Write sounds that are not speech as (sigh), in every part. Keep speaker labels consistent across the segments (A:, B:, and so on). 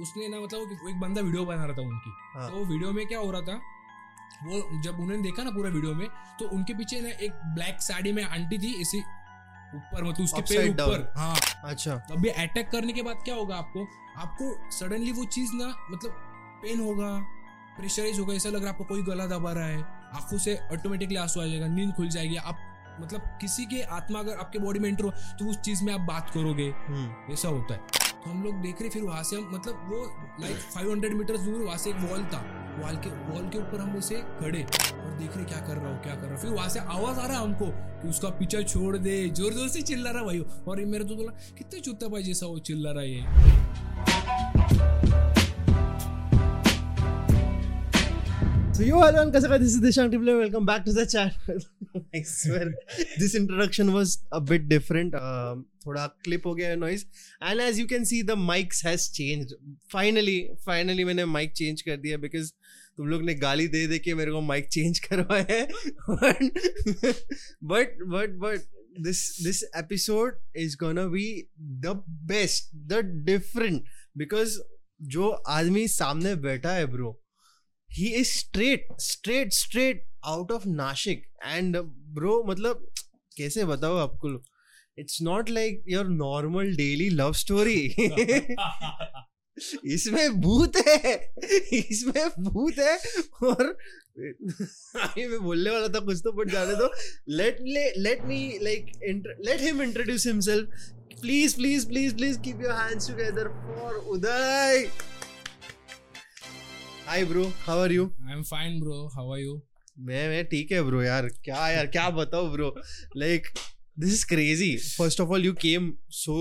A: उसने ना मतलब वो एक बंदा वीडियो बना रहा था उनकी।
B: हाँ।
A: तो वीडियो में क्या हो रहा था वो जब उन्होंने देखा ना पूरा वीडियो में तो उनके पीछे ना एक ब्लैक साड़ी में आंटी थी इसी ऊपर मतलब उसके पैर ऊपर। हाँ।
B: अच्छा।
A: तो अभी अटैक करने के बाद क्या होगा आपको आपको सडनली वो चीज़ ना मतलब पेन होगा प्रेशराइज होगा ऐसा लग रहा है आपको कोई गला दबा रहा है। आँखों से ऑटोमेटिकली आँसू आ जाएगा नींद खुल जाएगी। आप मतलब किसी के आत्मा अगर आपके बॉडी में एंटर हो तो उस चीज़ में आप बात करोगे।
B: हम्म।
A: ऐसा होता है। तो हम लोग देख रहे, फिर वहाँ से हम मतलब वो लाइक 500 मीटर दूर वहाँ से एक वॉल था। वॉल के वॉल के ऊपर हम उसे खड़े और देख रहे, क्या कर रहा हो, क्या कर रहा हो। फिर वहाँ से आवाज़ आ रहा है हमको कि उसका पीछा छोड़ दे ज़ोर ज़ोर से चिल्ला रहा भाई। और मेरे तो बोला, कितने चुत्ता भाई जैसा वो चिल्ला रहा है
B: So yo hello and Kasaka, this is Dishant Tible. Welcome back to the channel. I swear this introduction was a bit different. Um, थोड़ा clip हो गया noise. And as you can see the mics has changed. Finally, finally मैंने mic change कर दिया because तुम लोग ने गाली दे दे के मेरे को mic change करवाया है. but but but this this episode is gonna be the best, the different because जो आदमी सामने बैठा है bro he is straight straight straight out of Nashik and bro मतलब कैसे बताओ आपको it's not like your normal daily love story इसमें भूत है। इसमें भूत है। और अभी मैं बोलने वाला था, कुछ तो बट जाने दो। Let let me like let him introduce himself please please please please keep your hands together for Uday hi bro how are you
A: I am fine bro how are you
B: मैं मैं ठीक है bro यार। क्या यार क्या बताओ bro like this is crazy first of all you came so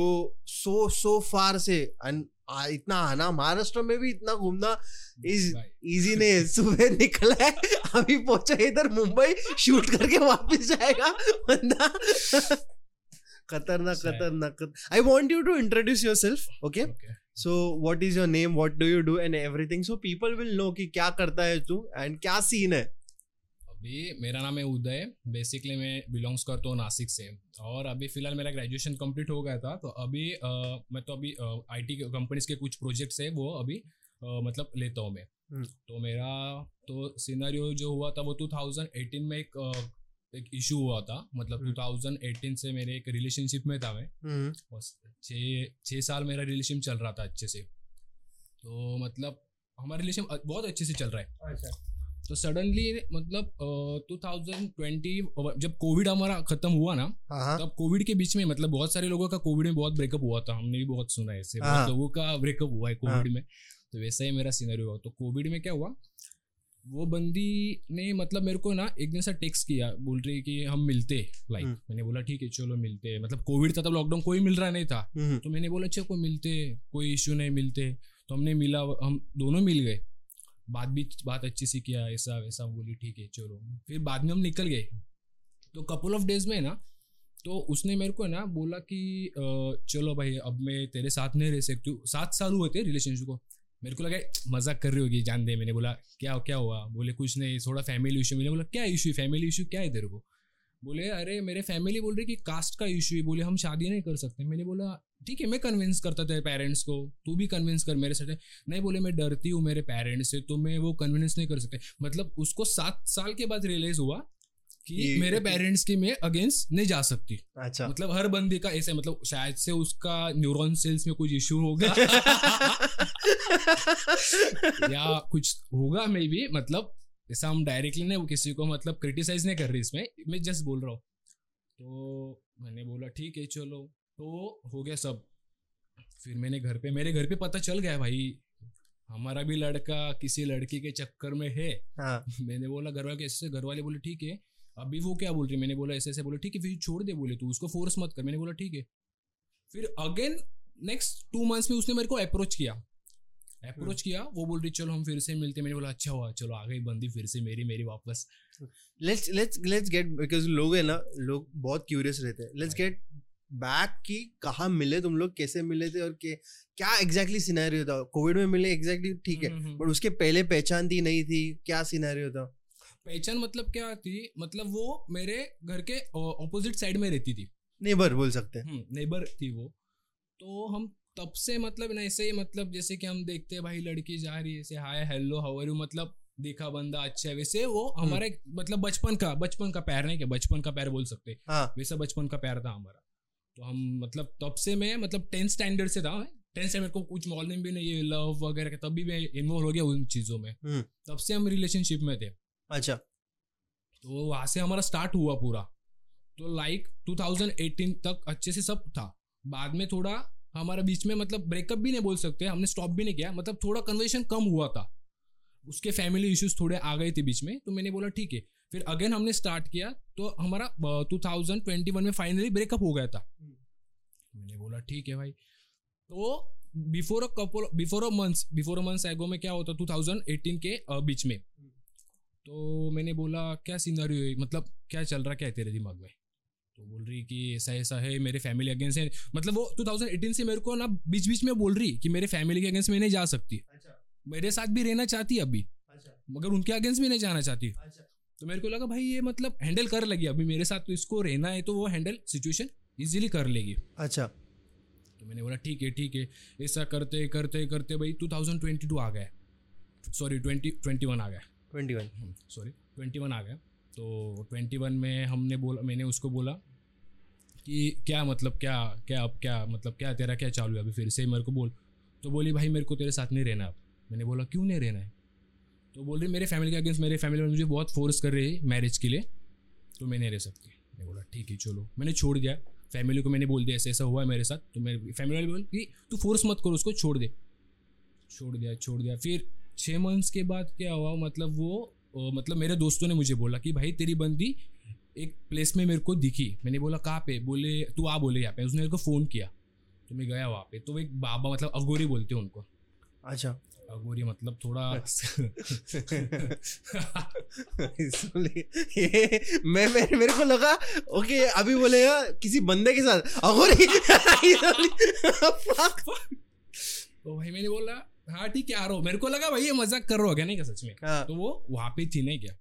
B: so so far से and आ- इतना आना महाराष्ट्र में भी इतना घूमना इज़ इजी नहीं है। सुबह निकला है अभी पहुँचा इधर मुंबई शूट करके वापस जाएगा बंदा। खतरनाक खतरनाक I want you to introduce yourself okay so what is your name what do you do and everything so people will know कि क्या करता है तू एंड क्या सीन है।
A: अभी मेरा नाम है उदय। बेसिकली मैं बिलोंग्स करता हूँ नासिक से। और अभी फ़िलहाल मेरा ग्रेजुएशन कंप्लीट हो गया था। तो अभी अ, मैं तो अभी आईटी कंपनीज़ के कुछ प्रोजेक्ट्स है वो अभी अ, मतलब लेता हूँ मैं।
B: हम्म।
A: तो मेरा तो सिनेरियो जो हुआ था वो 2018 में एक एक इशू हुआ था। मतलब
B: हम्म।
A: 2018 से मेरे एक रिलेशनशिप में था मैं।
B: हम्म।
A: बस छः छः साल मेरा रिलेशन चल रहा था अच्छे से। तो मतलब हमारा रिलेशन बहुत अच्छे से चल रहा है।
B: अच्छा।
A: तो सडनली मतलब टू थाउज़ेंड ट्वेंटी जब कोविड हमारा खत्म हुआ ना
B: हाँ हाँ।
A: तब कोविड के बीच में मतलब बहुत सारे लोगों का कोविड में बहुत ब्रेकअप हुआ था। हमने भी बहुत सुना है ऐसे।
B: हाँ।
A: बहुत लोगों का ब्रेकअप हुआ हाँ। कोविड में। तो वैसा ही मेरा सीनरी हुआ। तो कोविड में क्या हुआ? वो बंदी ने मतलब मेरे को ना एक दिन सा टेक्स्ट किया बोल रही कि हम मिलते लाइक
B: हम्म।
A: मैंने बोला ठीक है चलो मिलते मतलब कोविड था तब लॉकडाउन कोई मिल रहा नहीं था।
B: हम्म।
A: तो मैंने बोला चलो मिलते कोई इशू नहीं मिलते। तो हमने मिला हम दोनों मिल गए। बात भी बात अच्छी सी किया ऐसा वैसा बोली ठीक है चलो। फिर बाद में हम निकल गए। तो कपल ऑफ़ डेज़ में ना तो उसने मेरे को ना बोला कि चलो भाई अब मैं तेरे साथ नहीं रह सकती हूँ। सात साल हुए थे रिलेशनशिप को। मेरे को लगा मज़ाक कर रही होगी जान दे मैंने बोला क्या क्या हुआ? बोले कुछ नहीं थोड़ा फैमिली इशू मैंने बोला क्या इशू फैमिली इशू क्या है तेरे को? बोले अरे मेरे फैमिली बोल रही कि कास्ट का इशू है। बोले हम शादी नहीं कर सकते। मैंने बोला ठीक है मैं कन्विंस करता था पेरेंट्स को। तू भी कन्विंस कर मेरे साथ। नहीं बोले मैं डरती हूँ मेरे पेरेंट्स से तो मैं वो कन्विंस नहीं कर सकते। मतलब उसको सात साल के बाद रियलाइज़ हुआ कि मेरे पेरेंट्स के मैं अगेंस्ट नहीं जा सकती।
B: अच्छा।
A: मतलब हर बंदे का ऐसे मतलब शायद से उसका न्यूरॉन सेल्स में कुछ इशू होगा। (laughs) (laughs) (laughs) या कुछ होगा मे बी मतलब ऐसा हम डायरेक्टली नहीं किसी को मतलब क्रिटिसाइज नहीं कर रही इसमें मैं जस्ट बोल रहा हूँ। तो मैंने बोला ठीक है चलो। तो हो गया सब। फिर मैंने घर पे मेरे घर पे पता चल गया भाई हमारा भी लड़का किसी लड़की के चक्कर में है।
B: हाँ। (laughs)
A: मैंने बोला घर वाले कैसे घर वाले बोले ठीक है। अभी वो क्या बोल रही मैंने बोला ऐसे ऐसे बोले ठीक है फिर छोड़ दे बोले तू उसको फोर्स मत कर। मैंने बोला ठीक है। फिर अगेन नेक्स्ट टू मंथ्स में उसने मेरे को अप्रोच किया। अप्रोच किया वो बोल रही चलो हम फिर से मिलते मैंने बोला अच्छा हुआ चलो आ गई बंदी फिर से मेरी मेरी वापस.
B: Let's let's let's get because लोग है ना लोग बहुत क्यूरियस रहते हैं। लेट्स गेट बैक की कहाँ मिले तुम लोग कैसे मिले थे और के क्या एग्जैक्टली सिनेरियो था? कोविड में मिले एग्जैक्टली ठीक है।
A: हम्म, हम्म,
B: बट उसके पहले पहचान थी नहीं थी क्या सिनेरियो था?
A: पहचान मतलब क्या थी? मतलब वो मेरे घर के ऑपोजिट साइड में रहती थी।
B: नेबर बोल सकते हैं।
A: नेबर थी वो। तो हम तब से मतलब ना ऐसे ही मतलब जैसे कि हम देखते हैं भाई लड़की जा रही है ऐसे hi hello how are you मतलब देखा बंदा अच्छा है। वैसे वो हमारे मतलब बचपन का बचपन का प्यार नहीं क्या बचपन का प्यार बोल सकते हाँ। वैसा बचपन का प्यार था हमारा। तो हम मतलब तब से मैं मतलब टेंथ स्टैंडर्ड से था टेंथ से मेरे को कुछ मालूम भी नहीं लव वगैरह का तब भी मैं इन्वॉल्व हो गया उन चीज़ों में।
B: हम्म।
A: तब से हम रिलेशनशिप में थे।
B: अच्छा।
A: तो वहाँ से हमारा स्टार्ट हुआ पूरा। तो लाइक 2018 तक अच्छे से सब था। बाद में थोड़ा हमारा बीच में मतलब ब्रेकअप भी नहीं बोल सकते हमने स्टॉप भी नहीं किया मतलब थोड़ा कन्वर्सेशन कम हुआ था। उसके फैमिली इश्यूज़ थोड़े आ गए थे बीच में तो मैंने बोला ठीक है। फिर अगेन हमने स्टार्ट किया तो हमारा टू थाउज़ेंड ट्वेंटी वन में फाइनली ब्रेकअप हो गया था। मैंने बोला ठीक है भाई। तो before a couple before a months before a months ago में क्या होता 2018 के बीच में। तो मैंने बोला क्या सीनरी हुई मतलब क्या चल रहा क्या है तेरे दिमाग में? तो बोल रही कि ऐसा ऐसा है मेरे फैमिली अगेंस्ट है। मतलब वो 2018 से मेरे को ना बीच बीच में बोल रही कि मेरे फैमिली के अगेंस्ट में नहीं जा सकती।
B: अच्छा।
A: मेरे साथ भी रहना चाहती है अभी।
B: अच्छा।
A: मगर उनके अगेंस्ट भी नहीं जाना चाहती।
B: अच्छा।
A: तो मेरे को लगा भाई ये मतलब हैंडल कर लगी अभी मेरे साथ तो इसको रहना है तो वो हैंडल सिचुएशन इजीली कर लेगी।
B: अच्छा।
A: तो मैंने बोला ठीक है ठीक है ऐसा करते करते करते भाई 2022 आ गया। सॉरी 20 21 आ गया।
B: Twenty one
A: sorry twenty one आ गया। तो ट्वेंटी वन में हमने बोला मैंने उसको बोला कि क्या मतलब क्या क्या, अब क्या मतलब क्या, तेरा क्या चालू है? अभी फिर से मेरे को बोल। तो बोली, भाई, मेरे को तेरे साथ नहीं रहना अब। मैंने बोला, क्यों नहीं रहना है? तो बोल रही, मेरे फैमिली के अगेंस्ट मेरे फैमिली में मुझे बहुत फोर्स कर रही है मैरिज के लिए तो मैं नहीं रह सकती। मैंने बोला, ठीक है, चलो। मैंने छोड़ दिया। फैमिली को मैंने बोल दिया, ऐसा ऐसा हुआ है मेरे साथ। तो मेरे फैमिली वाले बोल कि, तू फोर्स मत करो, उसको छोड़ दे। छोड़ दिया छोड़ दिया। फिर छः मंथ्स के बाद क्या हुआ मतलब वो मतलब मेरे दोस्तों ने मुझे बोला कि, भाई, तेरी बंदी एक प्लेस में मेरे को दिखी। मैंने बोला कहाँ पे? बोले तू आ बोले यहाँ पे। उसने मेरे को फ़ोन किया। तो मैं गया वहाँ पे। तो एक बाबा मतलब अगोरी बोलते हैं उनको।
B: अच्छा।
A: अगोरी मतलब थोड़ा
B: इसलिए ये मैं मेरे मेरे को लगा ओके अभी बोलेगा किसी बंदे के साथ। अगोरी (laughs)
A: तो भाई मैंने बोला हाँ ठीक है आ रहा हूँ। मेरे को लगा भाई ये मज़ाक कर रहा हो क्या? नहीं क्या सच में।
B: हाँ,
A: तो वो वहाँ पे थी नहीं क्या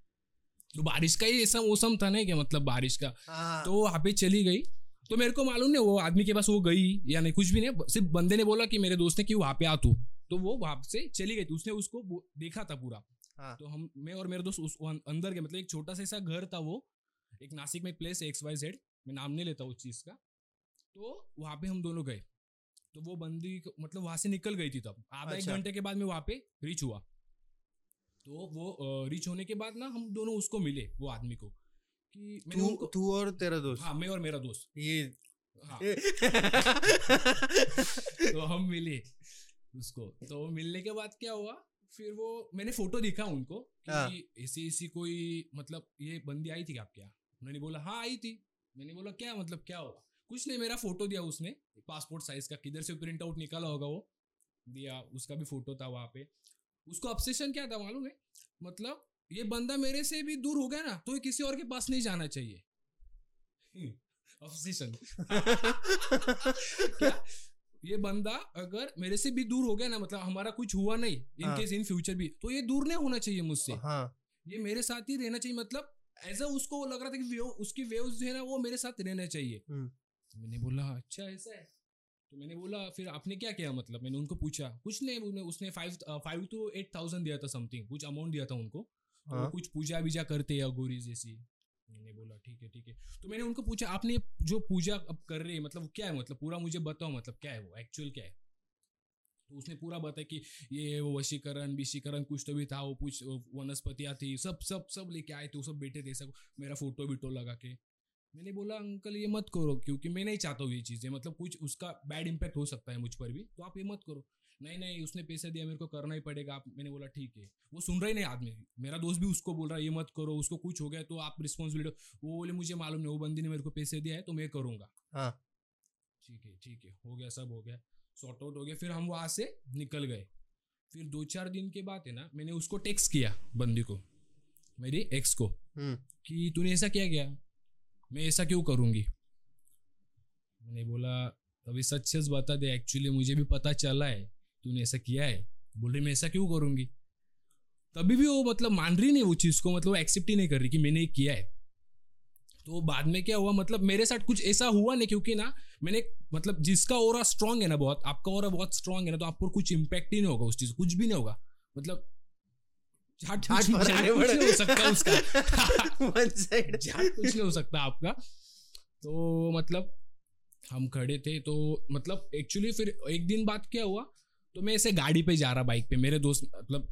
A: तो बारिश का ही ऐसा मौसम था ना क्या मतलब बारिश का?
B: हाँ,
A: तो वहाँ पे चली गई। तो मेरे को मालूम नहीं वो आदमी के पास वो गई या नहीं कुछ भी नहीं। सिर्फ़ बंदे ने बोला कि मेरे दोस्त ने कि वहाँ पे आ तू। तो वो वहाँ से चली गई थी। उसने उसको देखा था पूरा।
B: हाँ,
A: तो हम मैं और मेरे दोस्त उस अंदर गए। मतलब एक छोटा सा ऐसा घर था वो। एक नासिक में एक प्लेस है एक्स वाई जेड मैं नाम नहीं लेता उस चीज़ का। तो वहाँ पे हम दोनों गए। तो वो बंदी मतलब वहाँ से निकल गई थी तब। आधा एक
B: अच्छा।
A: घंटे के बाद मैं वहाँ पे रीच हुआ। तो वो रीच होने के बाद ना हम दोनों उसको मिले वो आदमी को। कि
B: तू तू और तेरा दोस्त।
A: हाँ मैं और मेरा दोस्त।
B: ये
A: हाँ। (laughs) तो हम मिले उसको। तो मिलने के बाद क्या हुआ फिर वो मैंने फ़ोटो दिखा उनको
B: हाँ।
A: कि ऐसी ऐसी कोई मतलब ये बंदी आई थी आपके यहाँ? उन्होंने बोला हाँ आई थी। मैंने बोला क्या मतलब क्या हुआ? कुछ नहीं मेरा फ़ोटो दिया उसने। पासपोर्ट साइज़ का किधर से प्रिंट आउट निकाला होगा वो। दिया उसका भी फ़ोटो था वहाँ पे। उसको ऑब्सेशन क्या था मालूम है? मतलब ये बंदा मेरे से भी दूर हो गया ना तो ये किसी और के पास नहीं जाना चाहिए। ऑब्सेशन (laughs) ये बंदा अगर मेरे से भी दूर हो गया ना मतलब हमारा कुछ हुआ नहीं इन। केस इन फ्यूचर भी तो ये दूर नहीं होना चाहिए मुझसे।
B: हाँ।
A: ये मेरे साथ ही रहना चाहिए मतलब एज अ उसको लग रहा था कि वेव उसकी वेव्स जो है ना वो मेरे साथ रहना चाहिए।
B: हम्म।
A: मैंने बोला अच्छा ऐसा है। तो मैंने बोला फिर आपने क्या किया? मतलब मैंने उनको पूछा। कुछ नहीं उन्हें उसने five five two eight thousand दिया था समथिंग कुछ अमाउंट दिया था उनको। तो
B: हाँ।
A: कुछ पूजा बीजा करते हैं अगोरी जैसी। मैंने बोला ठीक है ठीक है। तो मैंने उनको पूछा आपने जो पूजा अब कर रहे हैं मतलब क्या है? मतलब पूरा मुझे बताओ मतलब क्या है वो? एक्चुअल क्या है? तो उसने पूरा बताया कि ये वो वशीकरण विशीकरण कुछ तो भी था वो कुछ वनस्पतियाँ थी सब सब सब लेके आए थे वो सब बैठे थे सब मेरा फ़ोटो विटो लगा के। मैंने बोला अंकल ये मत करो क्योंकि मैं नहीं चाहता हूँ ये चीज़ें। मतलब कुछ उसका बैड इम्पैक्ट हो सकता है मुझ पर भी तो आप ये मत करो। नहीं नहीं उसने पैसे दिया मेरे को करना ही पड़ेगा। आप मैंने बोला ठीक है। वो सुन रहा ही नहीं आदमी। मेरा दोस्त भी उसको बोल रहा है ये मत करो उसको कुछ हो गया तो आप रिस्पॉन्सिबिलिटी वो बोले मुझे मालूम नहीं वो बंदी ने मेरे को पैसे दिया है तो मैं करूँगा।
B: हाँ।
A: ठीक है ठीक है हो गया सब हो गया सॉर्ट आउट हो गया। फिर हम वहाँ से निकल गए। फिर दो चार दिन के बाद है ना मैंने उसको टेक्स्ट किया बंदी को मेरी एक्स को
B: हम्म।
A: कि तूने ऐसा क्या किया? मैं ऐसा क्यों करूँगी? मैंने बोला अभी सच सच बता दे एक्चुअली मुझे भी पता चला है, तूने ऐसा किया है। बोल रही, मैं ऐसा क्यों करूँगी? तभी भी वो मतलब मान रही नहीं वो चीज़ को मतलब एक्सेप्ट ही नहीं कर रही कि मैंने किया है। तो बाद में क्या हुआ मतलब मेरे साथ कुछ ऐसा हुआ नहीं, क्योंकि ना मैंने मतलब जिसका ओरा स्ट्रांग है ना बहुत, आपका ओरा बहुत स्ट्रांग है ना तो आपको कुछ इम्पैक्ट ही नहीं होगा उस चीज़ कुछ भी नहीं होगा। मतलब झाट
B: झाट
A: कुछ-
B: मारने
A: झाट कुछ
B: पड़े।
A: नहीं हो सकता (laughs) उसका।
B: One side.
A: झाट कुछ नहीं हो सकता आपका। तो मतलब हम खड़े थे तो मतलब एक्चुअली फिर एक दिन बाद क्या हुआ तो मैं ऐसे गाड़ी पे जा रहा बाइक पे। मेरे दोस्त मतलब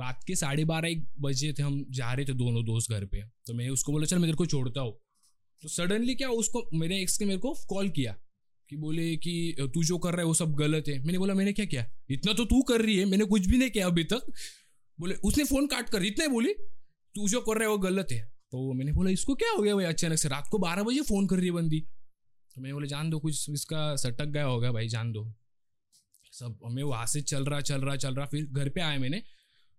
A: रात के साढ़े बारह एक बजे थे हम जा रहे थे दोनों दोस्त घर पे। तो मैं उसको बोला चल मैं तेरे को छोड़ता हूँ। तो सडनली क्या उसको मेरे एक्स ने मेरे को कॉल किया कि बोले कि तू जो कर रहा है वो सब गलत है। मैंने बोला मैंने क्या किया? इतना तो तू कर रही है मैंने कुछ भी नहीं किया अभी तक। बोले, उसने फ़ोन काट कर, इतना बोली, तू जो कर रहा है गलत है। तो मैंने बोला, इसको क्या हो गया भाई अचानक से? रात को बारह बजे फ़ोन कर रही है बंदी। तो मैंने बोला, जान दो, कुछ इसका सटक गया होगा भाई, जान दो। सब मैं वहाँ से चल रहा चल रहा चल रहा, फिर घर पे आया मैंने।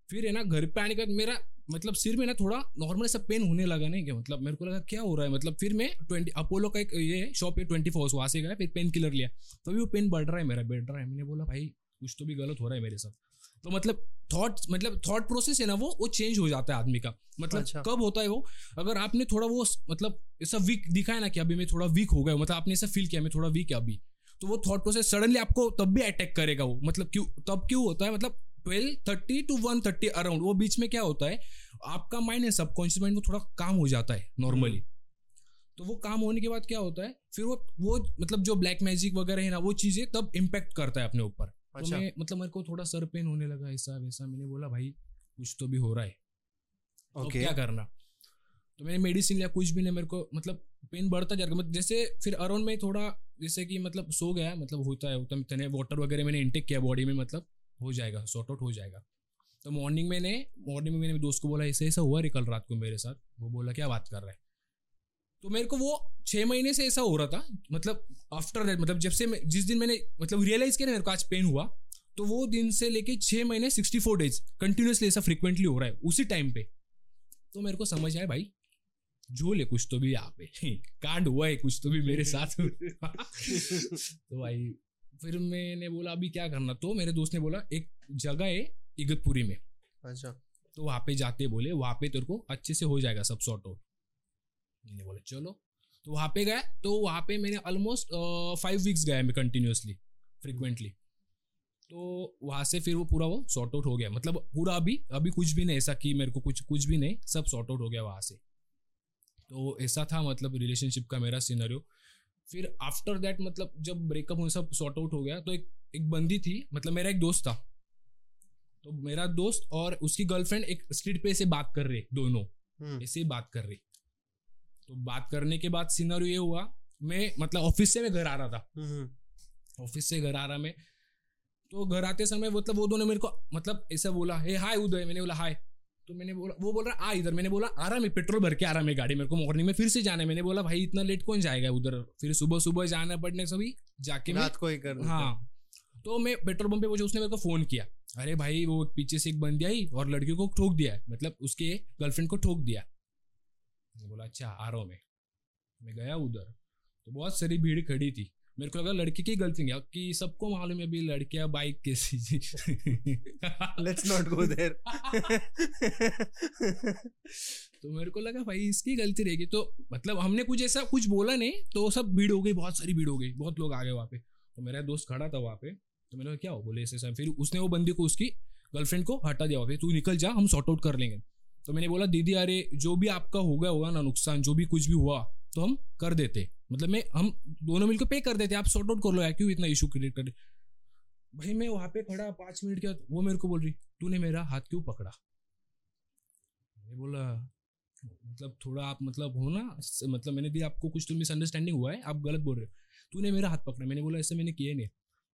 A: फिर है ना, घर पे आने के बाद मेरा मतलब सिर में ना थोड़ा नॉर्मल ऐसा पेन होने लगा नहीं क्या? मतलब मेरे को लगा, क्या हो रहा है? मतलब फिर मैं ट्वेंटी अपोलो का एक ये शॉप है ट्वेंटी फोर वहाँ से गया, फिर पेन किलर लिया। तो वो पेन बढ़ रहा है मेरा, बढ़ रहा है। मैंने बोला, भाई, कुछ तो भी गलत हो रहा है मेरे साथ। तो मतलब थॉट मतलब थॉट प्रोसेस है ना वो वो चेंज हो जाता है आदमी का। मतलब
B: अच्छा।
A: कब होता है वो? अगर आपने थोड़ा वो मतलब ऐसा वीक दिखाया ना कि अभी मैं थोड़ा वीक हो गया मतलब आपने ऐसा फील किया मैं थोड़ा वीक है अभी। तो वो थॉट प्रोसेस सडनली आपको तब भी अटैक करेगा वो। मतलब क्यों तब क्यों होता है? मतलब twelve thirty two one thirty around वो बीच में क्या होता है? आपका माइंड है सबकॉन्शियस माइंड वो थोड़ा काम हो जाता है नॉर्मली तो वो काम होने के बाद क्या होता है? फिर वो वो मतलब जो ब्लैक मैजिक वगैरह है ना वो चीज़ें तब इम्पैक्ट करता है अपने ऊपर। तो
B: अच्छा।
A: मैं मतलब मेरे को थोड़ा सर पेन होने लगा ऐसा वैसा मैंने बोला भाई कुछ तो भी हो रहा है। तो क्या करना? तो मैंने मेडिसिन लिया कुछ भी नहीं मेरे को मतलब पेन बढ़ता जा रहा मतलब जैसे फिर अराउंड में थोड़ा जैसे कि मतलब सो गया मतलब होता है होता मैंने वाटर वगैरह मैंने इंटेक किया बॉडी में मतलब हो जाएगा सॉर्ट आउट हो जाएगा। तो मॉर्निंग मैंने मॉर्निंग में मैंने दोस्त को बोला ऐसे ऐसा हुआ रे कल रात को मेरे साथ? वो बोला क्या बात कर रहा है? तो मेरे को वो छः महीने से ऐसा हो रहा था मतलब आफ्टर दैट मतलब जब से मैं जिस दिन मैंने मतलब रियलाइज़ किया ना मेरे को आज पेन हुआ तो वो दिन से लेके छः महीने सिक्सटी फोर डेज़ कंटिन्यूसली ऐसा फ्रिक्वेंटली हो रहा है उसी टाइम पे। तो मेरे को समझ आया भाई झोल है कुछ तो भी यहाँ पे (laughs) कांड हुआ है कुछ तो भी मेरे साथ (laughs) तो भाई फिर मैंने बोला अभी क्या करना? तो मेरे दोस्त ने बोला एक जगह है इगतपुरी में।
B: अच्छा।
A: तो वहाँ पे जाते बोले वहाँ पे तेरे को अच्छे से हो जाएगा सब सॉर्ट आउट मैंने बोला चलो। तो वहाँ पे गया तो वहाँ पे मैंने ऑलमोस्ट फाइव वीक्स गया मैं कंटिन्यूसली फ्रिक्वेंटली तो वहाँ से फिर वो पूरा वो सॉर्ट आउट हो गया। मतलब पूरा अभी अभी कुछ भी नहीं ऐसा कि मेरे को कुछ कुछ भी नहीं सब सॉर्ट आउट हो गया वहाँ से। तो ऐसा था मतलब रिलेशनशिप का मेरा सिनेरियो फिर आफ्टर दैट मतलब जब ब्रेकअप हुआ सब सॉर्ट आउट हो गया तो एक एक बंदी थी मतलब मेरा एक दोस्त था। तो मेरा दोस्त और उसकी गर्लफ्रेंड एक स्ट्रीट पे ऐसे बात कर रहे दोनों।
B: हम्म,
A: ऐसे ही बात कर रही। तो बात करने के बाद सिनेरियो ये हुआ मैं मतलब ऑफ़िस से मैं घर आ रहा था।
B: हम्म,
A: ऑफ़िस से घर आ रहा मैं। तो घर आते समय मतलब वो दोनों मेरे को मतलब ऐसा बोला हे हाय उदय। मैंने बोला हाय तो मैंने बोला वो बोल रहा आ इधर। मैंने बोला आ रहा मैं पेट्रोल भर के आ रहा मैं गाड़ी मेरे को मॉर्निंग में फिर से जाना है। मैंने बोला भाई इतना लेट कौन जाएगा उधर? फिर सुबह सुबह जाना पड़ने सभी जाके
B: रात को ही कर हाँ।
A: तो मैं पेट्रोल पंप पे पहुँचा उसने मेरे को फ़ोन किया। अरे भाई वो पीछे से एक बंदी आई और लड़की को ठोक दिया मतलब उसके गर्लफ्रेंड को ठोक दिया। बोला अच्छा आ रहा हूँ मैं। मैं गया उधर तो बहुत सारी भीड़ खड़ी थी। मेरे को लगा लड़की की गलती नहीं कि सबको मालूम है अभी लड़कियाँ बाइक कैसी
B: लेट्स नॉट गो देयर
A: तो मेरे को लगा भाई इसकी गलती रहेगी। तो मतलब हमने कुछ ऐसा कुछ बोला नहीं तो सब भीड़ हो गई बहुत सारी भीड़ हो गई बहुत लोग आ गए वहाँ पे। तो मेरा दोस्त खड़ा था वहाँ पे तो मैंने क्या हो बोले ऐसे फिर उसने वो बंदी को उसकी गर्लफ्रेंड को हटा दिया वहाँ पे। तू निकल जा हम सॉर्ट आउट कर लेंगे। तो मैंने बोला, दीदी, अरे, जो भी आपका हो गया होगा ना नुकसान, जो भी कुछ भी हुआ तो हम कर देते। मतलब मैं, हम दोनों मिलकर पे कर देते, आप सॉर्ट आउट कर लो यार क्यों इतना इशू क्रिएट कर भाई, मैं वहाँ पे खड़ा, पाँच मिनट के बाद, वो मेरे को बोल रही, तूने मेरा हाथ क्यों पकड़ा? मैंने बोला मतलब थोड़ा आप मतलब हो ना मतलब मैंने दी आपको कुछ तो मिसअंडरस्टैंडिंग हुआ है, आप गलत बोल रहे हो। तूने मेरा हाथ पकड़ा। मैंने बोला, ऐसे मैंने किया नहीं।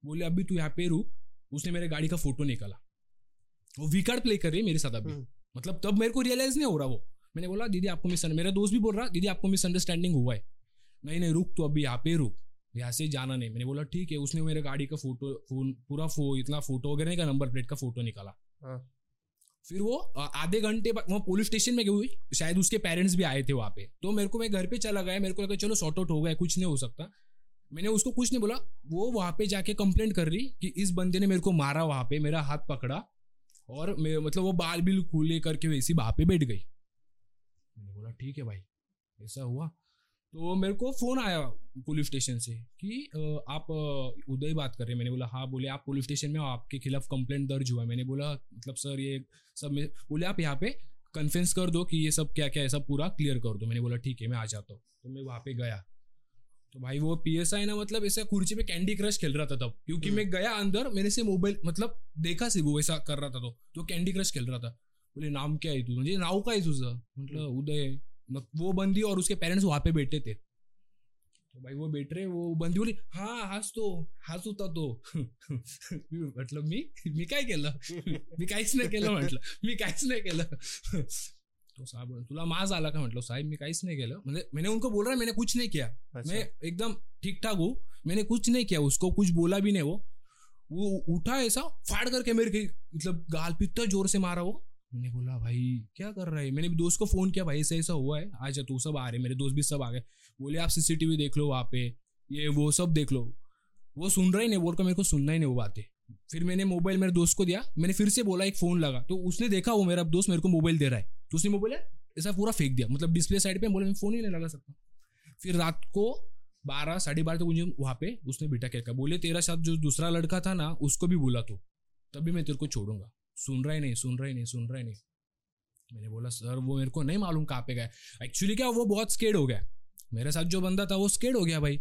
A: बोले, अभी तू यहाँ पे रुक। उसने मेरे गाड़ी का फ़ोटो निकाला। वो वी कार्ड प्ले कर रही है मेरे साथ अभी।
B: हम्म।
A: मतलब तब मेरे को रियलाइज़ नहीं हो रहा वो। मैंने बोला दीदी आपको मिस मेरा दोस्त भी बोल रहा दीदी आपको मिसअंडरस्टैंडिंग हुआ है। नहीं नहीं रुक तो अभी यहाँ पे रुक। यहाँ से जाना नहीं। मैंने बोला ठीक है। उसने मेरे गाड़ी का फ़ोटो फ़ोन पूरा फो इतना फ़ोटो वगैरह का नंबर प्लेट का फ़ोटो निकाला।
B: हाँ।
A: फिर वो आधे घंटे बाद वहाँ पुलिस स्टेशन में गई हुई। शायद उसके पेरेंट्स भी आए थे वहाँ पे। तो मेरे को मैं घर पे चला गया। मेरे को लगा चलो सॉर्ट आउट हो गया कुछ नहीं हो सकता। मैंने उसको कुछ नहीं बोला। वो वहाँ पे जाके कंप्लेंट कर रही कि इस बंदे ने मेरे को मारा वहाँ पे मेरा हाथ पकड़ा। और मैं मतलब वो बाल बिल खुले करके वैसी वहाँ पे बैठ गई। मैंने बोला, ठीक है भाई, ऐसा हुआ। तो मेरे को फ़ोन आया पुलिस स्टेशन से कि आप उदय बात कर रहे हैं। मैंने बोला हाँ बोले, आप पुलिस स्टेशन में आपके खिलाफ कंप्लेंट दर्ज हुआ मैंने बोला मतलब सर, ये सब में, बोले, आप यहाँ पे कन्फेंस कर दो कि ये सब क्या क्या है, सब पूरा क्लियर कर दो। मैंने बोला, ठीक है, मैं आ जाता हूँ। तो मैं वहाँ पे गया। तो भाई वो पी एस आई ना मतलब ऐसा कुर्सी पे कैंडी क्रश खेल रहा था तब। क्योंकि
B: हम्म।
A: मैं गया अंदर मैंने से मोबाइल मतलब देखा सी वो ऐसा कर रहा था तो तो कैंडी क्रश खेल रहा था। बोले नाम क्या आहे तू? म्हणजे नाव काय तुझं? म्हटलं उदय. वो बंदी और उसके पेरेंट्स वहाँ पे बैठे थे। तो भाई वो बैठ रहे वो बंदी बोली हाँ हाच तो हाच होता तो. मी (laughs) म्हटलं मी मी काय केलं? (laughs) मी काहीच नाही केलं म्हटलं. मी काहीच नाही केलं. (laughs) तो साहब तुला माज आला का? म्हटलं साहेब मी काहीच नहीं केलं. म्हणजे मैंने उनको बोल रहा मैंने कुछ नहीं किया।
B: अच्छा।
A: मैं एकदम ठीक ठाक हूँ मैंने कुछ नहीं किया उसको कुछ बोला भी नहीं वो। वो उठा ऐसा फाड़ करके मेरे के मतलब गाल पे इतना ज़ोर से मारा वो। मैंने बोला भाई क्या कर रहा है? मैंने भी दोस्त को फ़ोन किया भाई ऐसा ऐसा हुआ है आ जा तू सब आ रहे मेरे दोस्त भी सब आ गए। बोले आप सीसीटीवी देख लो वहाँ पे ये वो सब देख लो। वो सुन रहा ही नहीं बोल कर मेरे को सुनना ही नहीं वो बातें। फिर मैंने मोबाइल मेरे दोस्त को दिया मैंने फिर से बोला एक फ़ोन लगा। तो उसने देखा वो मेरा दोस्त मेरे को मोबाइल दे रहा है। तो उसने मोबाइल ऐसा पूरा फेंक दिया। मतलब डिस्प्ले साइड पे बोले मैं फ़ोन ही नहीं लगा सकता। फिर रात को बारह, साढ़े बारह तक मुझे वहाँ पे उसने बेटा के कहा बोले, तेरा साथ जो दूसरा लड़का था ना, उसको भी बोला तो। तभी मैं तेरे को छोड़ूँगा। सुन रहा ही नहीं, सुन रहा ही नहीं, सुन रहा ही नहीं। मैंने बोला, सर, वो मेरे को नहीं मालूम कहाँ पे गया एक्चुअली क्या, वो बहुत स्केड हो गया मेरे साथ जो बंदा था, वो स्केड हो गया भाई।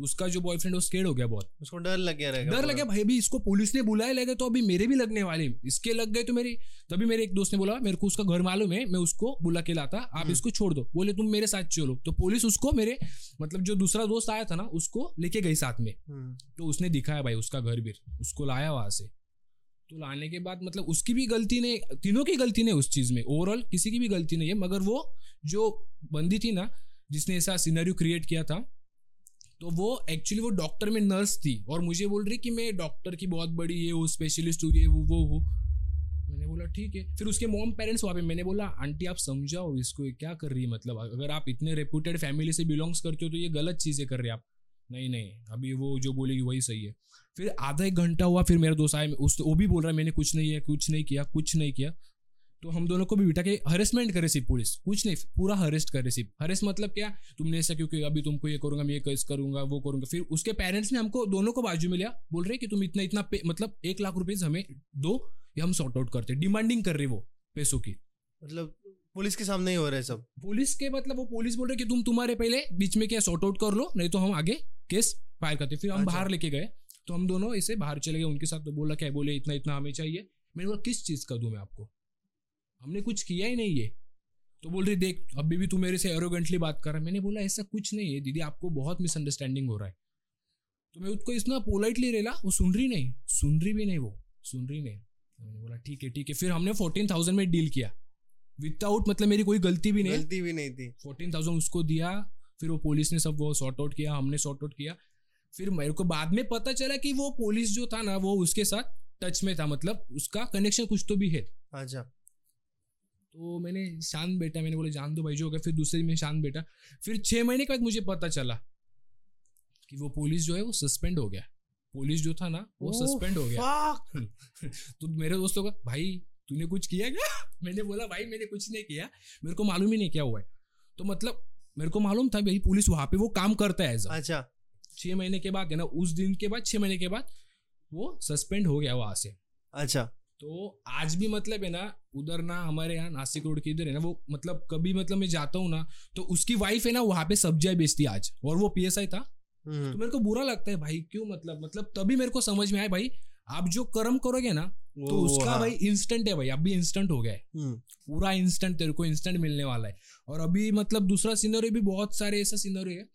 A: उसका जो बॉयफ्रेंड वो स्केड हो गया बहुत।
B: उसको डर लग गया रहेगा
A: डर। लगे भाई अभी इसको पुलिस ने बुलाया लगे तो अभी मेरे भी लगने वाले इसके लग गए तो मेरी तभी मेरे एक दोस्त ने बोला मेरे को उसका घर मालूम है मैं उसको बुला के लाता आप
B: हम्म।
A: इसको छोड़ दो। बोले तुम मेरे साथ चलो। तो पुलिस उसको मेरे मतलब जो दूसरा दोस्त आया था ना उसको लेके गई साथ में।
B: हम्म,
A: तो उसने दिखाया भाई उसका घर भी उसको लाया वहाँ से। तो लाने के बाद मतलब उसकी भी गलती नहीं तीनों की गलती नहीं उस चीज़ में। ओवरऑल किसी की भी गलती नहीं है मगर वो जो बंदी थी ना जिसने ऐसा सिनेरियो क्रिएट किया था तो वो एक्चुअली वो डॉक्टर में नर्स थी और मुझे बोल रही कि मैं डॉक्टर की बहुत बड़ी ये हूँ स्पेशलिस्ट हूँ, ये वो वो हूँ। मैंने बोला, ठीक है। फिर उसके मॉम पेरेंट्स वहाँ पे, मैंने बोला, आंटी, आप समझाओ इसको क्या कर रही है? मतलब अगर आप इतने रेपुटेड फैमिली से बिलोंग्स करते हो तो ये गलत चीज़ें कर रहे आप। नहीं नहीं, अभी वो जो बोलेगी, वही सही है। फिर आधा एक घंटा हुआ, फिर मेरा दोस्त आया, उस तो वो भी बोल रहा है, मैंने कुछ नहीं है कुछ नहीं किया, कुछ नहीं किया। तो हम दोनों को भी बिठा के हरेसमेंट करे सिर्फ़ पुलिस कुछ नहीं पूरा हरेस्ट करे सिर्फ़। हरेस मतलब क्या? तुमने ऐसा क्योंकि अभी तुमको ये करूँगा मैं ये केस करूँगा वो करूँगा। फिर उसके पेरेंट्स ने हमको दोनों को बाजू में लिया। बोल रहे कि तुम इतना इतना पे मतलब एक लाख रुपीज़ हमें दो ये हम सॉर्ट आउट करते डिमांडिंग कर रहे वो पैसों की।
B: मतलब पुलिस के सामने ही हो रहा है सब।
A: पुलिस के मतलब वो पुलिस बोल रहे कि तुम तुम्हारे पहले बीच में क्या सॉर्ट आउट कर लो नहीं तो हम आगे केस फायर करते फिर हम
B: अच्छा।
A: बाहर लेके गए। तो हम दोनों ऐसे बाहर चले गए उनके साथ तो बोला क्या बोले इतना इतना हमें चाहिए। मैंने बोला किस चीज़ का दूँ मैं आपको? हमने कुछ किया ही नहीं ये। तो बोल रही देख अभी भी तू मेरे से एरोगेंटली बात कर रहा है। मैंने बोला ऐसा कुछ नहीं है दीदी आपको बहुत मिसअंडरस्टैंडिंग हो रहा है। तो मैं उसको इतना पोलाइटली रेला वो सुन रही नहीं सुन रही भी नहीं वो सुन रही नहीं। तो मैंने बोला ठीक है ठीक है। फिर हमने फोर्टीन थाउज़ेंड में डील किया। विदाउट मतलब मेरी कोई गलती भी नहीं।
B: गलती भी नहीं थी।
A: फोर्टीन थाउज़ेंड उसको दिया फिर वो पुलिस ने सब वो सॉर्ट आउट किया हमने सॉर्ट आउट किया। फिर मेरे को बाद में पता चला कि वो पुलिस जो था ना वो उसके साथ टच में था मतलब उसका कनेक्शन कुछ तो भी है।
B: अच्छा।
A: तो मैंने शांत बैठा मैंने बोला जान दो भाई जो हो गया फिर दूसरे दिन मैं शांत बैठा। फिर छः महीने के बाद मुझे पता चला कि वो पुलिस जो है वो सस्पेंड हो गया। पुलिस जो था ना वो सस्पेंड हो गया। (laughs) तो मेरे दोस्तों का भाई तूने कुछ किया क्या? (laughs) मैंने बोला भाई मैंने कुछ नहीं किया। मेरे को मालूम ही नहीं क्या हुआ है। तो मतलब मेरे को मालूम था भाई पुलिस वहाँ पे वो काम करता है
B: अच्छा।
A: छह महीने के बाद है ना उस दिन के बाद छह महीने के बाद वो सस्पेंड हो गया वहाँ से।
B: अच्छा।
A: तो आज भी मतलब है ना उधर ना हमारे यहाँ नासिक रोड के इधर है ना वो मतलब कभी मतलब मैं जाता हूँ ना तो उसकी वाइफ है ना वहाँ पे सब्ज़ियाँ बेचती आज और वो पीएसआई था।
B: हम्म,
A: तो मेरे को बुरा लगता है भाई क्यों मतलब मतलब तभी मेरे को समझ में आया भाई आप जो कर्म करोगे ना तो उसका
B: हाँ,
A: भाई इंस्टेंट है भाई अभी इंस्टेंट हो गया है।
B: हम्म,
A: पूरा इंस्टेंट तेरे को इंस्टेंट मिलने वाला है। और अभी मतलब दूसरा सीनरी भी बहुत सारे ऐसा सीनरी है।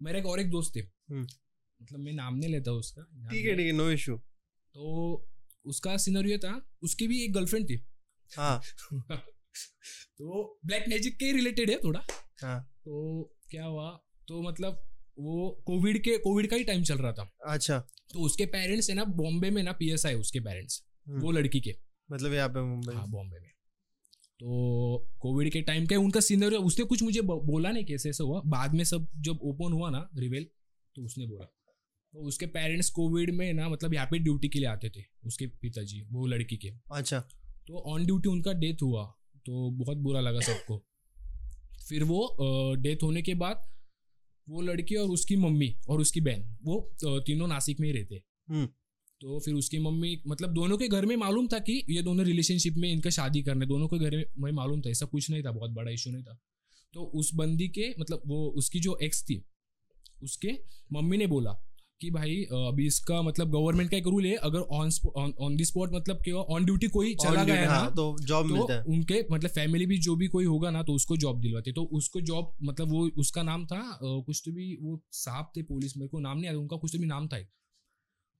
A: मेरा एक और एक दोस्त है
B: हम्म।
A: मतलब मैं नाम नहीं लेता उसका
B: ठीक है ठीक है नो इशू
A: तो उसका सीनरी ये था उसकी भी एक गर्लफ्रेंड थी।
B: हाँ। (laughs)
A: तो ब्लैक मैजिक के रिलेटेड है थोड़ा।
B: हाँ।
A: तो क्या हुआ तो मतलब वो कोविड के कोविड का ही टाइम चल रहा था।
B: अच्छा।
A: तो उसके पेरेंट्स है ना बॉम्बे में ना पीएसआई उसके पेरेंट्स
B: हम्म,
A: वो लड़की के।
B: मतलब यहाँ पे मुंबई
A: हाँ बॉम्बे में। तो कोविड के टाइम का उनका सीनरी उसने कुछ मुझे बोला नहीं कैसे ऐसा हुआ। बाद में सब जब ओपन हुआ ना रिवेल तो उसने बोला। उसके पेरेंट्स कोविड में ना मतलब यहाँ पे ड्यूटी के लिए आते थे उसके पिताजी वो लड़की के।
B: अच्छा।
A: तो ऑन ड्यूटी उनका डेथ हुआ तो बहुत बुरा लगा सबको। फिर वो डेथ होने के बाद वो लड़की और उसकी मम्मी और उसकी बहन वो तीनों नासिक में ही रहते।
B: हम्म।
A: तो फिर उसकी मम्मी मतलब दोनों के घर में मालूम था कि ये दोनों रिलेशनशिप में इनका शादी करने दोनों के घर में मालूम था ऐसा कुछ नहीं था बहुत बड़ा इशू नहीं था। तो उस बंदी के मतलब वो उसकी जो एक्स थी उसके मम्मी ने बोला कि भाई अभी इसका मतलब गवर्नमेंट का एक रूल है अगर ऑन ऑन दी स्पॉट मतलब ऑन ड्यूटी कोई चला गया ना
B: हाँ, तो जॉब
A: तो
B: मिलता है।
A: उनके मतलब फैमिली भी जो भी कोई होगा ना तो उसको जॉब दिलवाते। तो उसको जॉब मतलब वो उसका नाम था कुछ तो भी वो साहब थे पुलिस मेरे को नाम नहीं आया उनका कुछ तो भी नाम था।